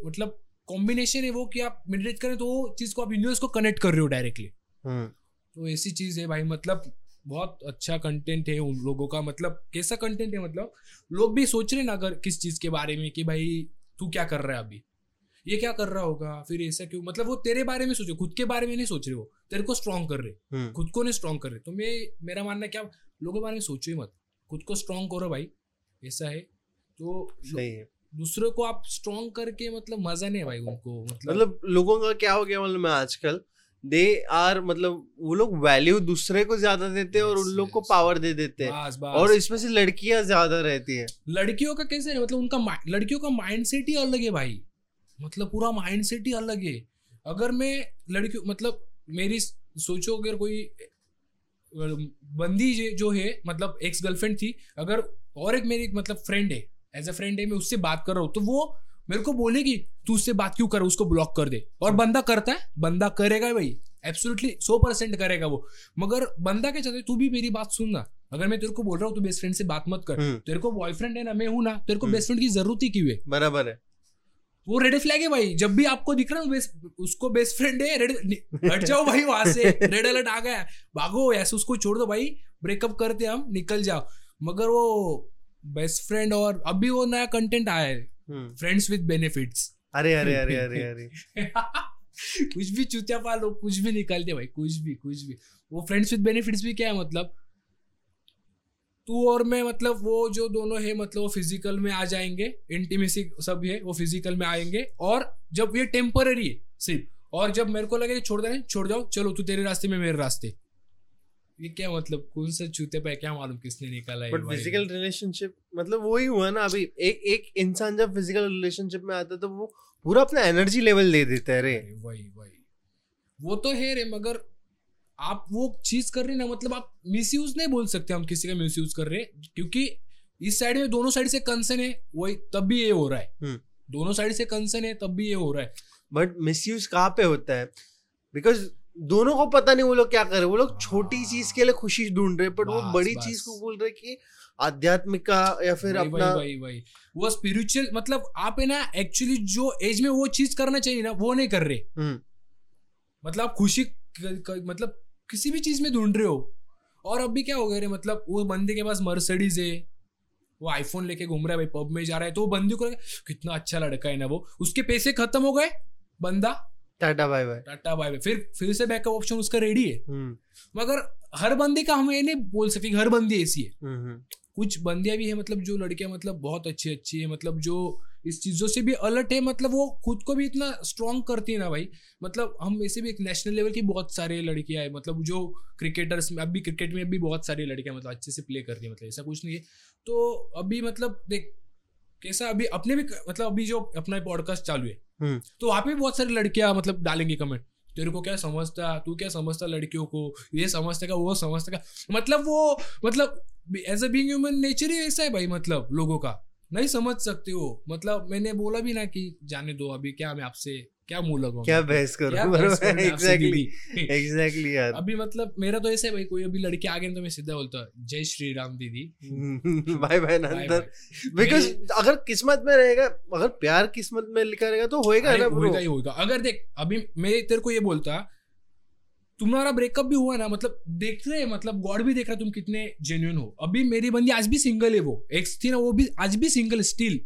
A: मतलब कॉम्बिनेशन है वो कि आप मेडिटेट करें तो वो चीज़ को आप यूनिवर्स को कनेक्ट कर रहे हो डायरेक्टली
B: हम्म,
A: तो ऐसी चीज़ है भाई मतलब बहुत अच्छा कंटेंट है उन लोगों का मतलब कैसा कंटेंट है मतलब लोग भी सोच रहे ना अगर किस चीज़ के बारे में कि भाई तू क्या कर रहा है अभी? ये क्या कर रहा होगा? फिर ऐसा क्यों? मतलब वो तेरे बारे में सोचो खुद के बारे में नहीं सोच रहे हो तेरे को स्ट्रॉन्ग कर रहे
B: हम्म,
A: खुद को नहीं स्ट्रॉन्ग कर रहे। तो मैं मेरा मानना है क्या लोगों के बारे में सोचो ही मत। खुद को स्ट्रॉन्ग करो भाई ऐसा है। तो
B: सही है।
A: दूसरों को आप स्ट्रॉन्ग करके मतलब मज़ा नहीं है भाई उनको मतलब
B: मतलब लोगों का क्या हो गया मतलब मैं आजकल दे आर मतलब वो लोग वैल्यू दूसरे को ज़्यादा देते हैं और उन लोग को पावर दे देते हैं। और इसमें से लड़कियाँ ज़्यादा रहती है।
A: लड़कियों का कैसे है? मतलब उनका लड़कियों का माइंडसेट ही अलग है भाई। मतलब पूरा माइंडसेट ही अलग है। अगर मैं लड़कियों मतलब मेरी सोचो अगर कोई बंदी जो है मतलब एक्स गर्लफ्रेंड थी अगर और एक मेरी मतलब फ्रेंड है एज अ फ्रेंड है मैं उससे बात कर रहा हूँ तो वो मेरे को बोलेगी तू उससे बात क्यों कर उसको ब्लॉक कर दे। और बंदा करता है बंदा करेगा भाई। एब्सोल्युटली सौ परसेंट करेगा वो। मगर बंदा क्या चाहता है तू भी मेरी बात सुनना अगर मैं तेरे को बोल रहा हूँ तू बेस्ट फ्रेंड से बात मत कर।
B: हम्म,
A: तेरे को बॉयफ्रेंड है ना मैं हूँ ना तेरे को
B: हम्म।
A: बेस्ट फ्रेंड की ज़रूरत ही क्यों है?
B: बराबर है।
A: वो रेड फ्लैग है भाई। जब भी आपको दिख रहा है उसको बेस्ट फ्रेंड है रेड हट जाओ भाई वहाँ से। रेड अलर्ट आ गया। भागो ऐसे उसको छोड़ दो भाई। ब्रेकअप करते हम निकल जाओ। मगर वो बेस्ट फ्रेंड और अभी वो नया कंटेंट आया है।
B: हम्म,
A: फ्रेंड्स विद बेनिफिट्स
B: अरे अरे अरे अरे (laughs) अरे।
A: कुछ भी चुतिया पालो कुछ भी निकालते भाई कुछ भी कुछ भी। वो फ्रेंड्स विद बेनिफिट्स भी क्या है मतलब? तू और मैं मतलब वो जो दोनों है मतलब वो फ़िज़िकल में आ जाएँगे इंटीमेसी सब है वो फ़िज़िकल में आएँगे और जब ये टेम्पररी है सिर्फ़। और जब मेरे को लगे छोड़ देना छोड़ जाओ चलो तू तेरे रास्ते में मेरे रास्ते। ये क्या मतलब कौन सा चूते पे क्या मालूम किसने निकाला है
B: बट फ़िज़िकल रिलेशनशिप मतलब वही हुआ ना अभी एक एक इंसान जब फ़िज़िकल रिलेशनशिप में आता है तो वो पूरा अपना एनर्जी लेवल दे देता है रे।
A: वही वही। वो तो है रे मगर आप वो चीज़ कर रहे ना मतलब आप मिसयूज नहीं बोल सकते हम किसी का मिसयूज कर रहे क्योंकि इस साइड में दोनों साइड से कंसर्न है वही तब भी ये हो रहा है।
B: हम्म।
A: दोनों साइड से कंसर्न है तब भी ये हो रहा है।
B: बट मिसयूज कहाँ पे होता है? बिकॉज़ दोनों को पता नहीं वो लोग क्या कर रहे हैं। वो लोग छोटी। चीज़ के लिए खुशी ढूंढ रहे हैं बट वो बड़ी चीज़ को बोल रहे कि आध्यात्मिक का या फिर
A: वही,
B: अपना
A: वही, वही। वो स्पिरिचुअल मतलब आप है ना एक्चुअली जो एज में वो चीज़ करना चाहिए ना वो नहीं कर रहे।
B: हम्म,
A: मतलब आप खुशी मतलब किसी भी चीज़ में ढूंढ रहे हो। और अभी क्या हो गया रे मतलब वो बंदे के पास मर्सडीज है वो आईफोन लेके घूम रहा है भाई पब में जा रहा है तो वो बंदे को कितना अच्छा लड़का है ना वो। उसके पैसे खत्म हो गए बंदा।
B: Tata bye bye.
A: Tata bye bye. फिर फिर से बैकअप ऑप्शन उसका रेडी है।
B: हम्म,
A: मगर हर बंदे का हम ये नहीं बोल सकते हर बंदी ऐसी है।
B: हम्म, हम्म,
A: कुछ बंदियाँ भी है मतलब जो लड़कियाँ मतलब बहुत अच्छी अच्छी है मतलब जो इस चीज़ों से भी अलर्ट है मतलब वो खुद को भी इतना स्ट्रांग करती है ना भाई। मतलब हम ऐसे भी एक नेशनल लेवल की बहुत सारे लड़कियाँ है मतलब जो क्रिकेटर्स में अभी क्रिकेट में भी बहुत सारी लड़कियाँ मतलब अच्छे से प्ले कर रही है मतलब ऐसा कुछ नहीं है। तो अभी मतलब देख कैसा अभी अपने भी मतलब अभी जो अपना पॉडकास्ट चालू है। तो वहाँ पे बहुत सारी लड़कियाँ मतलब डालेंगे कमेंट तेरे को क्या समझता, तू क्या समझता लड़कियों को? ये समझते का, वो समझते का। मतलब वो मतलब as a being human nature ही ऐसा है भाई मतलब लोगों का। नहीं समझ सकते हो। मतलब मैंने बोला भी ना कि जाने दो अभी, क्या मैं आपसे क्या मुँह लगाऊँ
B: क्या बहस करूँ? एग्जैक्टली (laughs) एग्जैक्टली यार।
A: अभी मतलब मेरा तो ऐसा भाई कोई अभी लड़के आ गए तो मैं सीधा बोलता जय श्री राम दीदी। (laughs)
B: Bye bye Nandan. बिकॉज़ अगर किस्मत में रहेगा अगर प्यार किस्मत में लिखा रहेगा तो होएगा ना
A: होएगा ही होएगा। अगर देख अभी मैं तेरे को ये बोलता तुम्हारा ब्रेकअप भी हुआ ना मतलब देख रहे हैं मतलब गॉड भी देख रहा है तुम कितने जेन्युइन हो। अभी मेरी बंदी आज भी सिंगल है वो। एक्स थी ना वो भी आज भी single still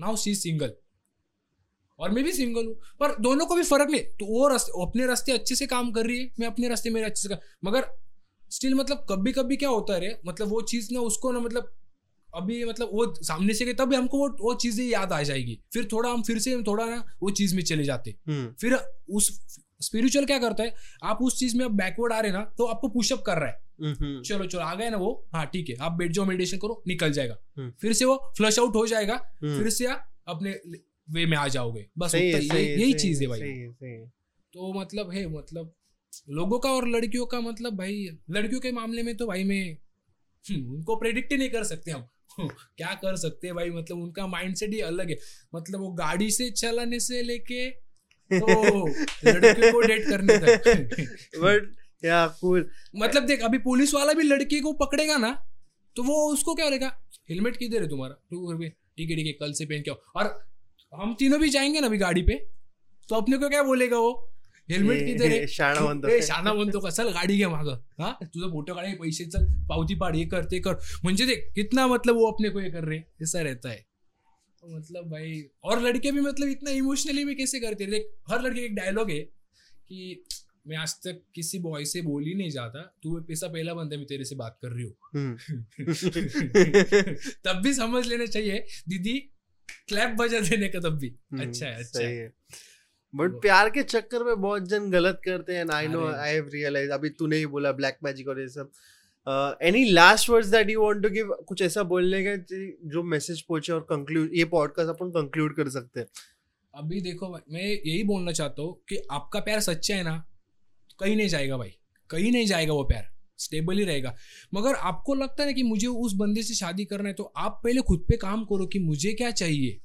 A: now she single और मैं भी सिंगल हूँ। पर दोनों को भी फ़र्क नहीं। तो वो रास्ते अपने रास्ते अच्छे से काम कर रही है मैं अपने रास्ते मेरे अच्छे से काम मगर स्टिल मतलब कभी कभी क्या होता है रे मतलब वो चीज़ ना उसको ना मतलब अभी मतलब वो सामने से गए तब हमको वो वो चीज़ें याद आ जाएगी। फिर थोड़ा हम फिर से थोड़ा ना वो चीज़ में चले जाते।
B: हम्म,
A: फिर उस स्पिरिचुअल क्या करता है आप उस चीज़ में अब बैकवर्ड आ रहे ना तो आपको पुशअप कर रहा है। चलो चलो आ गए ना वो? हाँ ठीक है आप बैठ जाओ मेडिटेशन करो निकल जाएगा।
B: हम्म।
A: फिर से वो फ्लश आउट हो जाएगा।
B: हम्म।
A: फिर से आप अपने वे में आ जाओगे। बस यही चीज़ है भाई।
B: सही सही
A: तो मतलब है मतलब लोगों का और लड़कियों का मतलब भाई लड़कियों के मामले में तो भाई मैं हम्म, उनको प्रेडिक्ट ही नहीं कर सकते हम। हम्म, क्या कर सकते हैं भाई? मतलब उनका माइंडसेट ही अलग है। मतलब वो गाड़ी से चलाने से लेके तो (laughs) लड़कियों को डेट करने तक।
B: बट या कूल
A: मतलब देख अभी पुलिस वाला भी लड़की को पकड़ेगा ना तो वो उसको क्या करेगा? हेलमेट किधर है तुम्हारा? ठीक है ठीक है कल से पहन के और हम तीनों भी जाएँगे ना अभी गाडी पे तो अपने को क्या बोलेगा वो? हेल्मेट किधर आहे (laughs)
B: शाणा म्हणतो
A: ए, शाणा म्हणतो का गाडी घ्या माग हा? तुझं फ़ोटो काढे पैसे चल पावती पाड ये कर ते कर. म्हणजे देख कितना मतलब वो अपने को ये कर रहे ऐसा रहता है. तो मतलब भाई और लड़के भी मतलब इतना इमोशनली भी कैसे करते हैं? देख हर लड़के एक डायलॉग है कि मैं आज तक किसी बॉय से बोल ही नहीं जाता तू पैसा पहला बंदा मैं तेरे से बात कर रही हूँ. (laughs) तब भी समझ लेना चाहिए दीदी क्लैप बजा देने का तब भी। अच्छा है अच्छा।
B: सही
A: है
B: बट प्यार के चक्कर में बहुत जन गलत करते हैं I know I have realise अभी तूने ही बोला ब्लैक मैजिक और ये सब। Any last words that you want to give कुछ ऐसा बोलने का जो मैसेज पहुँचे और कंक्लूड ये पॉडकास्ट अपन कंक्लूड कर सकते हैं।
A: अभी देखो भाई, मैं यही बोलना चाहता हूँ कि आपका प्यार सच्चा है ना तो कहीं नहीं जाएगा भाई। कहीं नहीं जाएगा वो प्यार। स्टेबल ही रहेगा। मगर आपको लगता है ना कि मुझे उस बंदे से शादी करना है तो आप पहले खुद पे काम करो कि मुझे क्या चाहिए।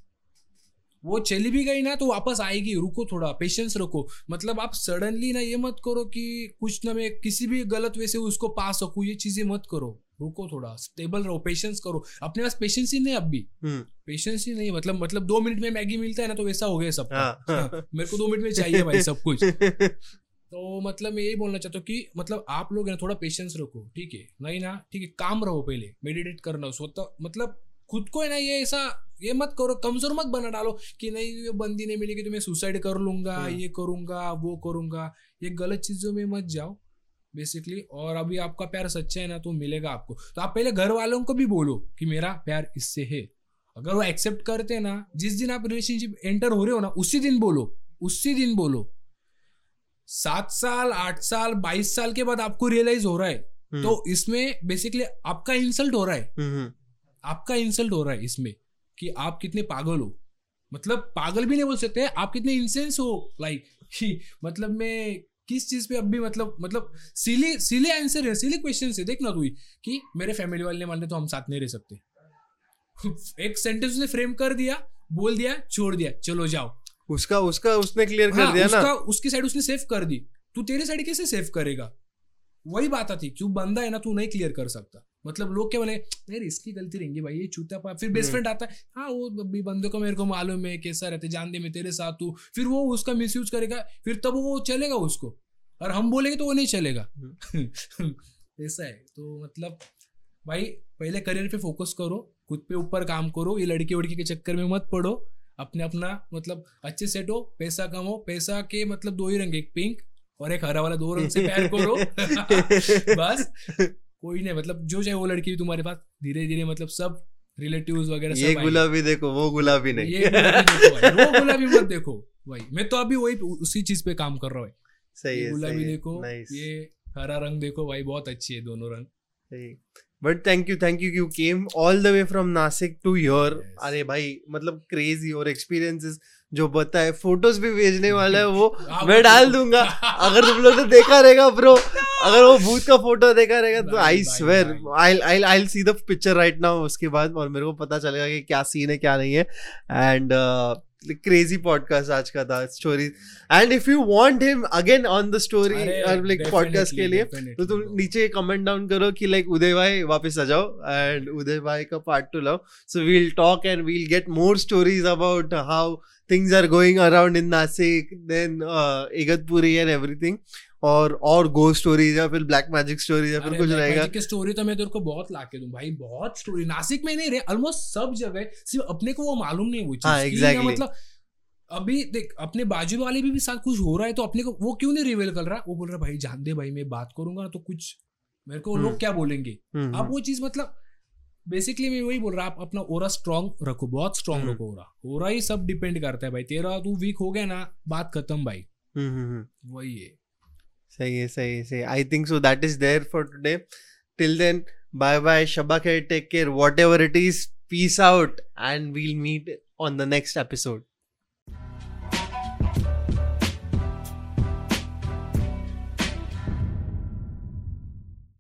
A: वो चली भी गई ना तो वापस आएगी। रुको थोड़ा पेशेंस रखो। मतलब आप सडनली ना ये मत करो कि कुछ ना मैं किसी भी गलत वे से उसको पा सकूँ ये चीज़ें मत करो। रुको थोड़ा स्टेबल रहो पेशेंस करो। अपने पास पेशेंस ही नहीं अब भी।
B: हम्म,
A: पेशेंस ही नहीं मतलब मतलब दो मिनट में मैगी मिलता है ना तो वैसा हो गया सब।
B: हाँ, (laughs)
A: मेरे को दो मिनट में चाहिए भाई सब कुछ। (laughs) तो मतलब मैं यही बोलना चाहता हूँ कि मतलब आप लोग है ना थोड़ा पेशेंस रखो ठीक है? नहीं ना ठीक है काम रहो पहले मेडिटेट करना स्वतः मतलब खुद को है ना ये ऐसा ये मत करो कमज़ोर मत बना डालो कि नहीं ये बंदी नहीं मिलेगी तो मैं सुसाइड कर लूँगा
B: हम्म।
A: ये करूँगा वो करूँगा। ये गलत चीज़ों में मत जाओ बेसिकली और अभी आपका प्यार सच्चा है ना तो मिलेगा आपको। तो आप पहले घर वालों को भी बोलो कि मेरा प्यार इससे है। अगर वो एक्सेप्ट करते हैं ना जिस दिन आप रिलेशनशिप एंटर हो रहे हो ना उसी दिन बोलो उसी दिन बोलो। सात साल आठ साल बाईस साल के बाद आपको रियलाइज़ हो रहा है।
B: हम्म,
A: तो इसमें बेसिकली आपका इंसल्ट हो रहा है।
B: हम्म,
A: आपका इंसल्ट हो रहा है इसमें कि आप कितने पागल हो। मतलब पागल भी नहीं बोल सकते आप कितने इंसेंस हो। लाइक कि मतलब मैं किस चीज़ पे अभी मतलब मतलब सिली सिली आंसर है सिली क्वेश्चन है। देख ना तू कि मेरे फैमिली वाले ने मान ले तो हम साथ नहीं रह सकते। (laughs) एक सेंटेंस उसने फ्रेम कर दिया बोल दिया छोड़ दिया चलो जाओ।
B: उसका उसका उसने क्लियर
A: हाँ, कर
B: दिया ना।
A: उसकी साइड उसने सेव कर दी। तू तेरे साइड कैसे सेव करेगा? वही बात आती तू बंदा है ना तू नहीं क्लियर कर सकता। मतलब लोग क्या बोले यार इसकी गलती रहेंगी भाई ये चूता पा फिर बेस्ट
B: हम्म।
A: फ्रेंड आता है हाँ वो अभी बंदे को मेरे को मालूम है कैसा रहते जान दे मैं तेरे साथ हूँ। फिर वो उसका मिस यूज़ करेगा फिर तब वो चलेगा उसको। और हम बोलेंगे तो वो नहीं चलेगा।
B: हम्म। (laughs)
A: ऐसा है तो मतलब भाई पहले करियर पे फोकस करो खुद पे ऊपर काम करो ये लड़की वड़की के चक्कर में मत पड़ो। अपने अपना मतलब अच्छे सेट हो पैसा कमाओ पैसा के मतलब दो ही रंग एक पिंक और एक हरा वाला दो रंग से प्यार करो (laughs) बस। कोई नहीं मतलब जो चाहे वो लड़की भी तुम्हारे पास धीरे धीरे मतलब सब रिलेटिव्स वगैरह
B: ये गुलाबी देखो वो गुलाबी नहीं।
A: ये गुलाबी देखो वो गुलाबी मत देखो। भाई मैं तो अभी वही उसी चीज़ पे काम कर रहा हूँ
B: सही है
A: गुलाबी देखो ये हरा रंग देखो भाई बहुत अच्छी है दोनों रंग।
B: But thank you thank you you came all the way from Nashik to your अरे भाई मतलब क्रेजी और एक्सपीरियंसेस जो बताए फ़ोटोज़ भी भेजने वाला है वो (laughs)
A: हाँ,
B: मैं डाल
A: तो-
B: दूँगा। (laughs) अगर तुम लोग ने देखा रहेगा ब्रो अगर वो भूत का फ़ोटो देखा रहेगा तो I swear. I I I see the picture right now उसके बाद और मेरे को पता चलेगा कि क्या सीन है क्या नहीं है। एंड क्रेजी पॉडकास्ट आज का था story and if you want him again on the story और लाइक पॉडकास्ट के लिए तो तुम नीचे कमेंट डाउन करो कि लाइक उदय भाई वापस आ जाओ एंड उदय भाई का part two love so we'll talk and we'll get more stories about how things are going around in Nashik then Igatpuri and everything और और गो स्टोरीज या फिर ब्लैक मैजिक स्टोरीज या फिर कुछ रहेगा।
A: की स्टोरी तो मैं तेरे को बहुत ला के दूँ भाई बहुत स्टोरी नासिक में नहीं रहे ऑलमोस्ट सब जगह सिर्फ़ अपने को वो मालूम नहीं चीज़।
B: हाँ, exactly.
A: मतलब अभी देख अपने बाजू वाले भी, भी साथ कुछ हो रहा है तो अपने को वो क्यों नहीं रिवील कर रहा? वो बोल रहा भाई जान दे भाई मैं बात करूँगा तो कुछ मेरे को
B: हम्म।
A: लोग क्या बोलेंगे?
B: हम्म,
A: अब वो चीज़ मतलब बेसिकली मैं वही बोल रहा आप अपना ओरा स्ट्रांग रखो बहुत स्ट्रांग
B: हम्म।
A: रखो ओरा ओरा ही सब डिपेंड करता है भाई। तेरा तू वीक हो गया ना बात खत्म भाई।
B: हम्म, हम्म, हम्म।
A: वही है।
B: सही है सही है, सही I think so that is there for today till then bye bye Shaba care take care whatever it is peace out and we'll meet on the next episode